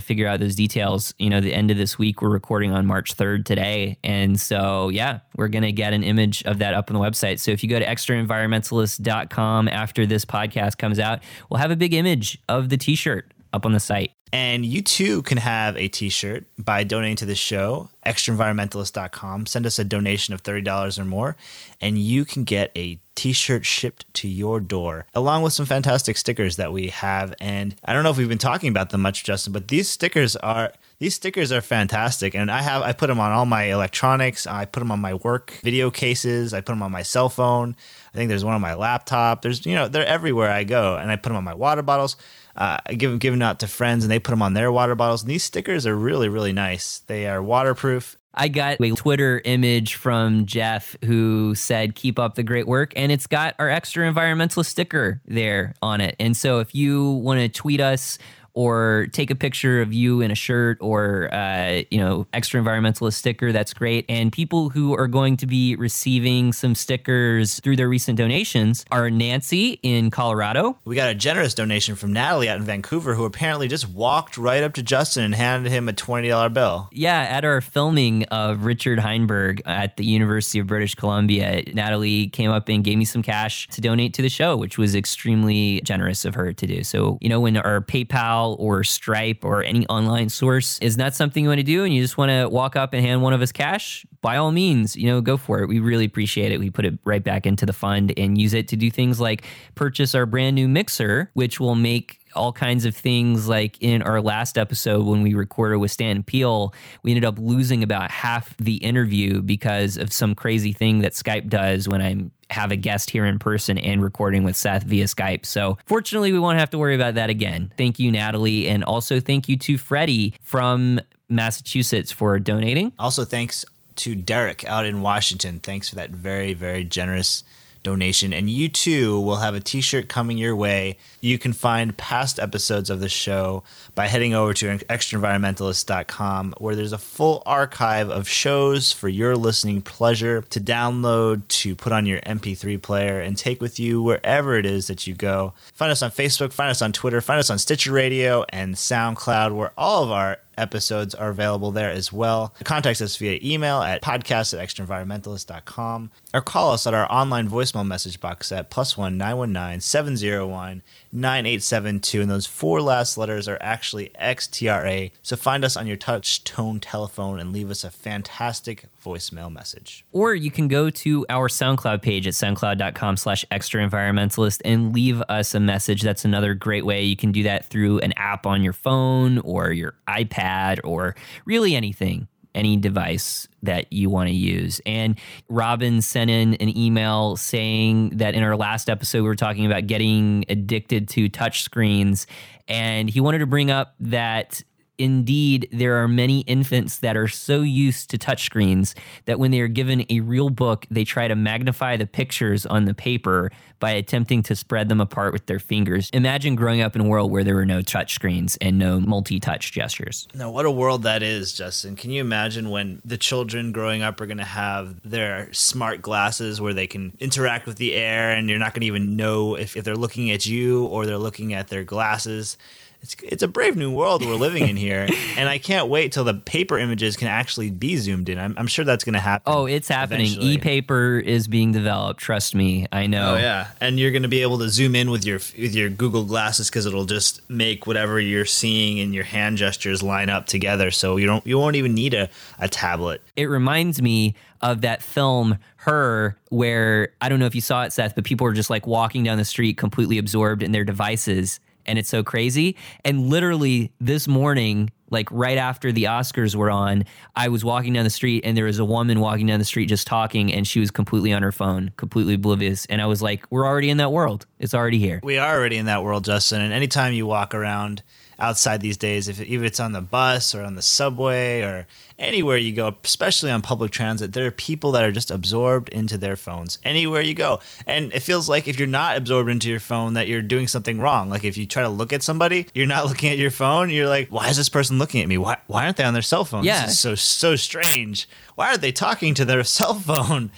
figure out those details. You know, the end of this week. We're recording on March 3rd today, and so yeah, we're gonna get an image of that up on the website. So if you go to extraenvironmentalist.com after this podcast comes out, we'll have a big image of the T-shirt up on the site. And you too can have a t shirt by donating to the show, extraenvironmentalist.com. Send us a donation of $30 or more, and you can get a t shirt shipped to your door, along with some fantastic stickers that we have. And I don't know if we've been talking about them much, Justin, but these stickers are. These stickers are fantastic, and I have I put them on all my electronics. I put them on my work video cases. I put them on my cell phone. I think there's one on my laptop. There's you know they're everywhere I go, and I put them on my water bottles. Uh, give them out to friends, and they put them on their water bottles. And these stickers are really really nice. They are waterproof. I got a Twitter image from Jeff who said, Keep up the great work. And it's got our extraenvironmentalist sticker there on it. And so if you want to tweet us or take a picture of you in a shirt or uh, you know extraenvironmentalist sticker, that's great. And people who are going to be receiving some stickers through their recent donations are Nancy in Colorado. We got a generous donation from Natalie out in Vancouver who apparently just walked right up to Justin and handed him a $20 bill. Yeah, at our filming of Richard Heinberg at the University of British Columbia, Natalie came up and gave me some cash to donate to the show, which was extremely generous of her to do. So, you know, when our PayPal or Stripe or any online source is not something you want to do and you just want to walk up and hand one of us cash, by all means, you know, go for it. We really appreciate it. We put it right back into the fund and use it to do things like purchase our brand new mixer, which will make all kinds of things like in our last episode when we recorded with Stan Peel, we ended up losing about half the interview because of some crazy thing that Skype does when I'm have a guest here in person and recording with Seth via Skype. So fortunately, we won't have to worry about that again. Thank you, Natalie. And also thank you to Freddie from Massachusetts for donating. Also, thanks to Derek out in Washington. Thanks for that very, very generous donation. And you too will have a t shirt coming your way. You can find past episodes of the show by heading over to extraenvironmentalist.com, where there's a full archive of shows for your listening pleasure to download, to put on your MP3 player, and take with you wherever it is that you go. Find us on Facebook, find us on Twitter, find us on Stitcher Radio and SoundCloud, where all of our episodes are available there as well. Contact us via email at podcast at extraenvironmentalist.com or call us at our online voicemail message box at plus one nine one nine seven zero one nine eight seven two. And those four last letters are actually XTRA. So find us on your touch tone telephone and leave us a fantastic voicemail message. Or you can go to our SoundCloud page at soundcloud.com slash extraenvironmentalist and leave us a message. That's another great way. You can do that through an app on your phone or your iPad or really anything, any device that you want to use. And Robin sent in an email saying that in our last episode, we were talking about getting addicted to touch screens. And he wanted to bring up that indeed there are many infants that are so used to touchscreens that when they are given a real book, they try to magnify the pictures on the paper by attempting to spread them apart with their fingers. Imagine growing up in a world where there were no touchscreens and no multi touch gestures. Now, what a world that is, Justin. Can you imagine when the children growing up are going to have their smart glasses where they can interact with the air and you're not going to even know if, if they're looking at you or they're looking at their glasses? It's, it's a brave new world we're living in here. <laughs> and I can't wait till the paper images can actually be zoomed in. I'm, I'm sure that's going to happen. Oh, it's happening. eventually. E paper is being developed. Trust me. I know. Oh yeah, and you're going to be able to zoom in with your with your Google glasses because it'll just make whatever you're seeing and your hand gestures line up together. So you don't you won't even need a, a tablet. It reminds me of that film Her, where I don't know if you saw it, Seth, but people were just like walking down the street completely absorbed in their devices. And it's so crazy. And literally this morning, like right after the Oscars were on, I was walking down the street and there was a woman walking down the street just talking and she was completely on her phone, completely oblivious. And I was like, we're already in that world. It's already here. We are already in that world, Justin. And anytime you walk around outside these days, if even it's on the bus or on the subway or anywhere you go, especially on public transit, there are people that are just absorbed into their phones anywhere you go. And it feels like if you're not absorbed into your phone, that you're doing something wrong. Like if you try to look at somebody, you're not <laughs> looking at your phone. You're like, why is this person looking at me? Why, why aren't they on their cell phone? Yeah. This is so, so strange. Why are they talking to their <laughs> cell phone?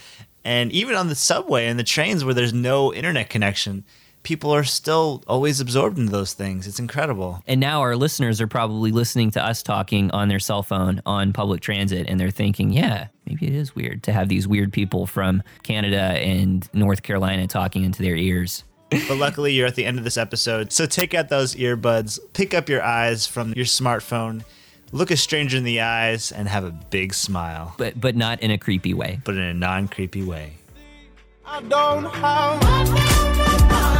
And even on the subway and the trains where there's no internet connection, people are still always absorbed into those things. It's incredible. And now our listeners are probably listening to us talking on their cell phone on public transit, and they're thinking, yeah, maybe it is weird to have these weird people from Canada and North Carolina talking into their ears. but luckily, you're at the end of this episode. So take out those earbuds, pick up your eyes from your smartphone, look a stranger in the eyes, and have a big smile. But, but not in a creepy way. But in a non creepy way. I don't have.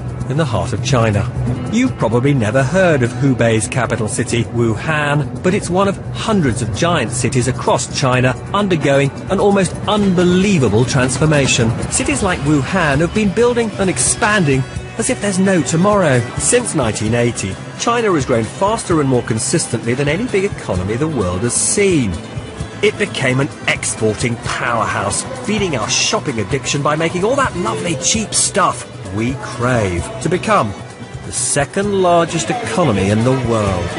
in the heart of China. You've probably never heard of Hubei's capital city, Wuhan, but it's one of hundreds of giant cities across China undergoing an almost unbelievable transformation. Cities like Wuhan have been building and expanding as if there's no tomorrow. Since 1980, China has grown faster and more consistently than any big economy the world has seen. It became an exporting powerhouse, feeding our shopping addiction by making all that lovely cheap stuff we crave to become the second largest economy in the world.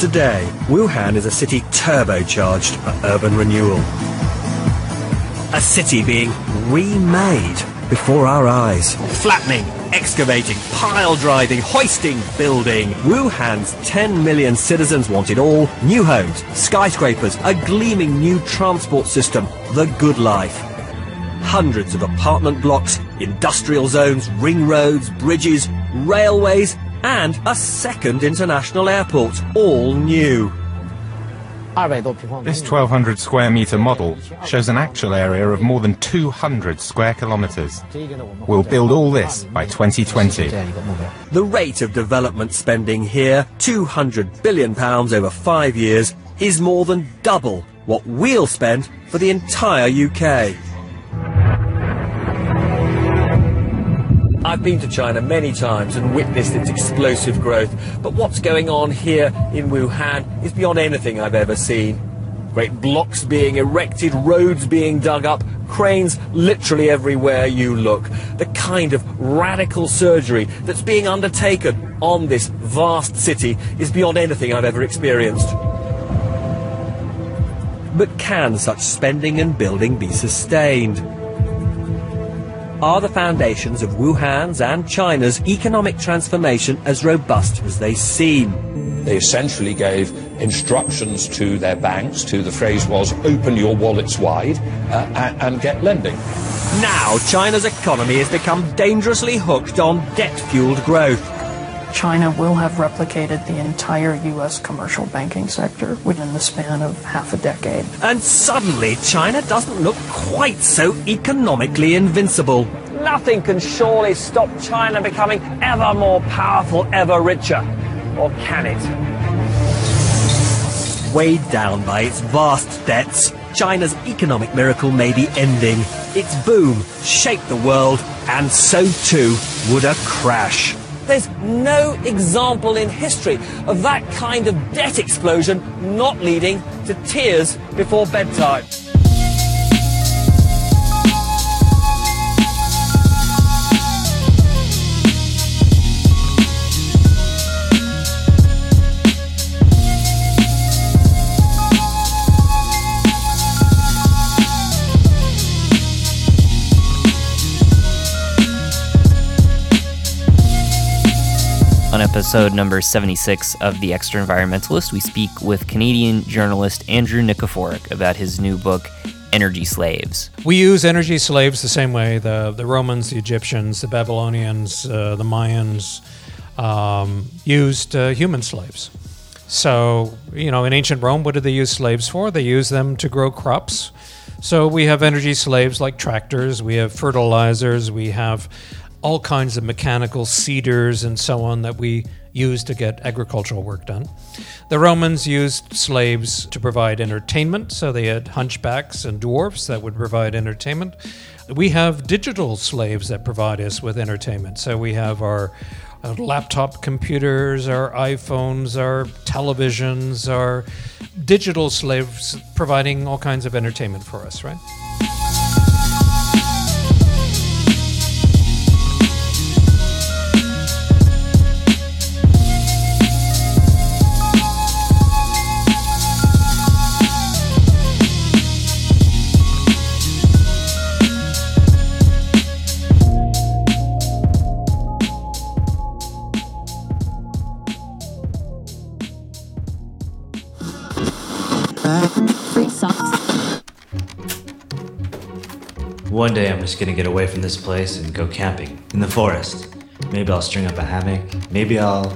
Today, Wuhan is a city turbocharged by urban renewal. A city being remade before our eyes. Flattening, excavating, pile driving, hoisting, building. Wuhan's 10 million citizens want it all. New homes, skyscrapers, a gleaming new transport system, the good life. Hundreds of apartment blocks, industrial zones, ring roads, bridges, railways, and a second international airport, all new. This 1200 square metre model shows an actual area of more than 200 square kilometres. We'll build all this by 2020. The rate of development spending here, £200 billion over five years, is more than double what we'll spend for the entire UK. I've been to China many times and witnessed its explosive growth, but what's going on here in Wuhan is beyond anything I've ever seen. Great blocks being erected, roads being dug up, cranes literally everywhere you look. The kind of radical surgery that's being undertaken on this vast city is beyond anything I've ever experienced. But can such spending and building be sustained? Are the foundations of Wuhan's and China's economic transformation as robust as they seem? They essentially gave instructions to their banks to the phrase was open your wallets wide uh, and, get lending. Now, China's economy has become dangerously hooked on debt fueled growth. China will have replicated the entire U.S. commercial banking sector within the span of half a decade. And suddenly, China doesn't look quite so economically invincible. Nothing can surely stop China becoming ever more powerful, ever richer. Or can it? Weighed down by its vast debts, China's economic miracle may be ending. Its boom shaped the world, and so too would a crash. There's no example in history of that kind of debt explosion not leading to tears before bedtime. Episode number 76 of The Extraenvironmentalist, we speak with Canadian journalist Andrew Nikiforuk about his new book, Energy Slaves. We use energy slaves the same way the, the Romans, the Egyptians, the Babylonians, uh, the Mayans um, used uh, human slaves. So, you know, in ancient Rome, what did they use slaves for? They used them to grow crops. So we have energy slaves like tractors, we have fertilizers, we have all kinds of mechanical seeders and so on that we use to get agricultural work done. The Romans used slaves to provide entertainment, so they had hunchbacks and dwarfs that would provide entertainment. We have digital slaves that provide us with entertainment. So we have our uh, laptop computers, our iPhones, our televisions, our digital slaves providing all kinds of entertainment for us, right? One day I'm just gonna get away from this place and go camping in the forest. Maybe I'll string up a hammock. Maybe I'll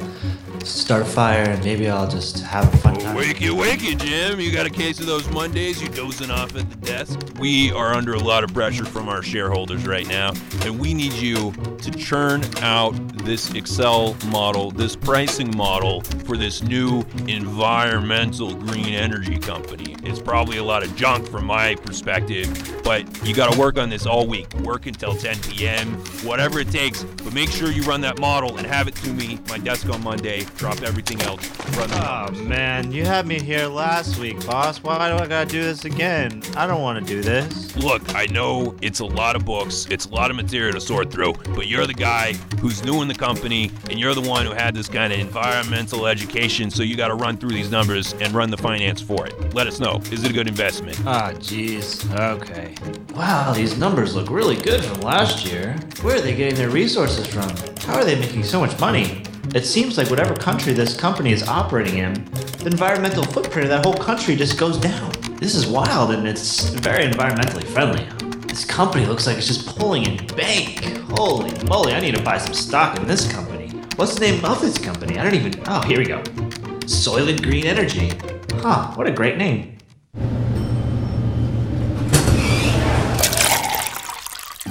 start a fire. and Maybe I'll just have a fun sometime. Wakey, wakey, Jim. You got a case of those Mondays you dozing off at the desk? We are under a lot of pressure from our shareholders right now, and we need you to churn out this Excel model, this pricing model for this new environmental green energy company. It's probably a lot of junk from my perspective, but you got to work on this all week. Work until 10 p.m., whatever it takes, but make sure you run that model and have it to me, my desk on Monday. Drop everything else. Run the Oh man, you had me here last week, boss. Why do I gotta do this again? I don't want to do this. Look, I know it's a lot of books, it's a lot of material to sort through, but you're the guy who's new in the company, and you're the one who had this kind of environmental education, so you got to run through these numbers and run the finance for it. Let us know. Is it a good investment? Ah, jeez. Okay. Wow, these numbers look really good from last year. Where are they getting their resources from? How are they making so much money? It seems like whatever country this company is operating in, the environmental footprint of that whole country just goes down. This is wild and it's very environmentally friendly. This company looks like it's just pulling in bank. Holy moly, I need to buy some stock in this company. What's the name of this company? I don't even. Oh, here we go. Soylent Green Energy. Huh, what a great name.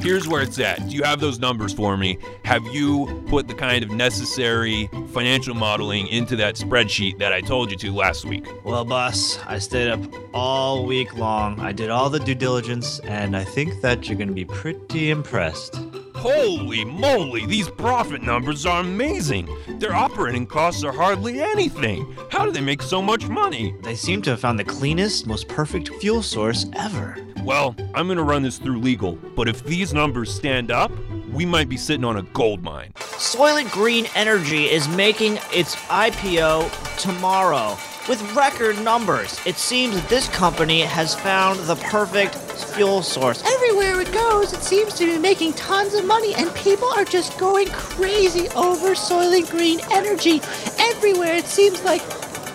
Here's where it's at. Do you have those numbers for me? Have you put the kind of necessary financial modeling into that spreadsheet that I told you to last week? Well, boss, I stayed up all week long. I did all the due diligence, and I think that you're going to be pretty impressed. Holy moly, these profit numbers are amazing. Their operating costs are hardly anything. How do they make so much money? They seem to have found the cleanest, most perfect fuel source ever. Well, I'm to run this through legal, but if these numbers stand up, we might be sitting on a gold mine. Soylent Green Energy is making its IPO tomorrow with record numbers. It seems that this company has found the perfect fuel source. Everywhere it goes, it seems to be making tons of money, and people are just going crazy over Soylent Green Energy. Everywhere, it seems like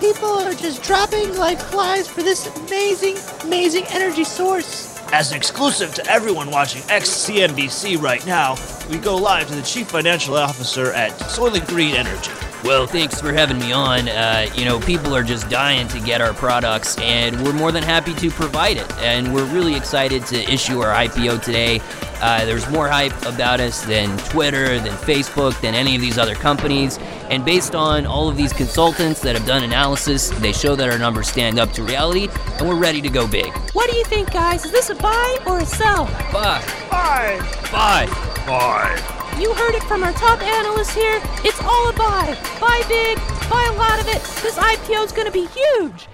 people are just dropping like flies for this amazing, amazing energy source. As an exclusive to everyone watching XCNBC right now, we go live to the Chief Financial Officer at Soylent Green Energy. Well, thanks for having me on. Uh, you know, people are just dying to get our products, and we're more than happy to provide it. And we're really excited to issue our IPO today. Uh, there's more hype about us than Twitter, than Facebook, than any of these other companies. And based on all of these consultants that have done analysis, they show that our numbers stand up to reality, and we're ready to go big. What do you think, guys? Is this a buy or a sell? Buy. Buy. Buy. Buy. You heard it from our top analyst here. It's all a buy. Buy big, buy a lot of it. This IPO is going to be huge.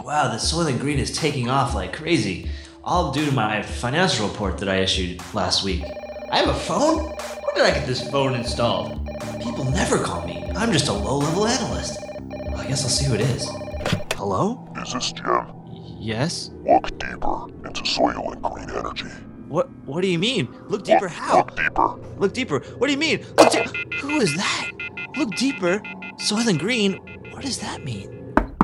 Wow, the Soylent Green is taking off like crazy. All due to my financial report that I issued last week. I have a phone? Where did I get this phone installed? People never call me. I'm just a low level analyst. Well, I guess I'll see who it is. Hello? Is this Jim? Yes? Look deeper into Soylent Green Energy. What What do you mean? Look deeper how? Look deeper. Look deeper. What do you mean? Look di- Who is that? Look deeper. Soylent Green. What does that mean?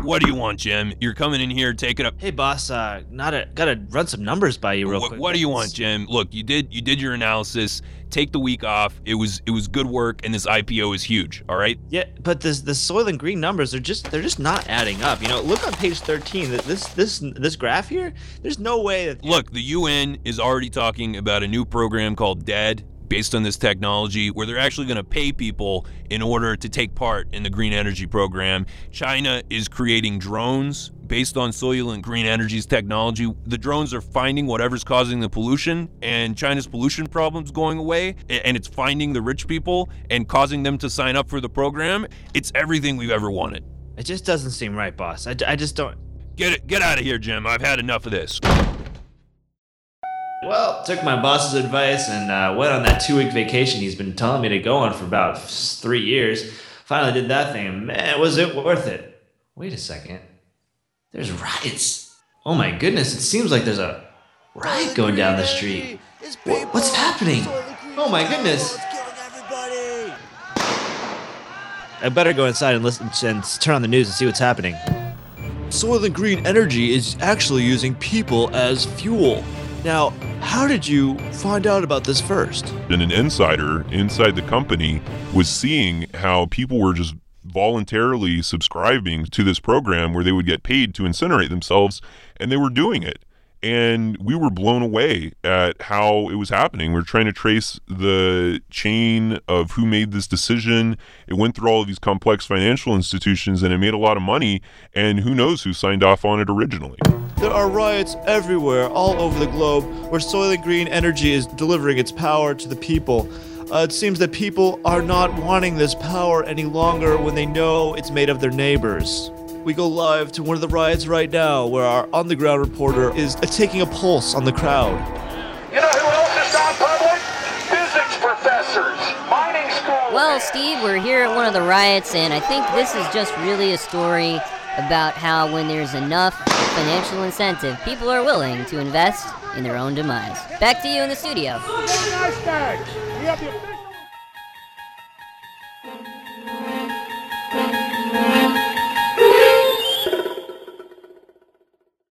What do you want, Jim? You're coming in here taking up. Hey, boss. Uh, not a, gotta run some numbers by you real What, quick. what do you want, Jim? Look, you did you did your analysis. Take the week off. It was it was good work, and this IPO is huge. All right. Yeah, but this the Soylent Green numbers are just they're just not adding up. You know, look on page 13. This this this graph here. There's no way that Look, the UN is already talking about a new program called DEAD based on this technology where they're actually going to pay people in order to take part in the green energy program. China is creating drones based on Soylent Green Energy's technology. The drones are finding whatever's causing the pollution and China's pollution problems going away and it's finding the rich people and causing them to sign up for the program. It's everything we've ever wanted. it just doesn't seem right, boss. I, I just don't. Get it get out of here, Jim. I've had enough of this. Well, took my boss's advice and uh, went on that two week vacation he's been telling me to go on for about three years. Finally did that thing, man, was it worth it? Wait a second. There's riots. Oh my goodness, it seems like there's a riot going down the street. What's happening? Oh my goodness. I better go inside and listen and turn on the news and see what's happening. Soylent Green Energy is actually using people as fuel. Now, how did you find out about this first? And an insider inside the company was seeing how people were just voluntarily subscribing to this program where they would get paid to incinerate themselves, and they were doing it. And we were blown away at how it was happening. We are trying to trace the chain of who made this decision. It went through all of these complex financial institutions and it made a lot of money. And who knows who signed off on it originally. There are riots everywhere, all over the globe, where Soylent Green Energy is delivering its power to the people. Uh, it seems that people are not wanting this power any longer when they know it's made of their neighbors. We go live to one of the riots right now, where our on the ground reporter is uh, taking a pulse on the crowd. You know who else is not public? Physics professors, mining school. Well, Steve, we're here at one of the riots, and I think this is just really a story about how when there's enough financial incentive, people are willing to invest in their own demise. Back to you in the studio.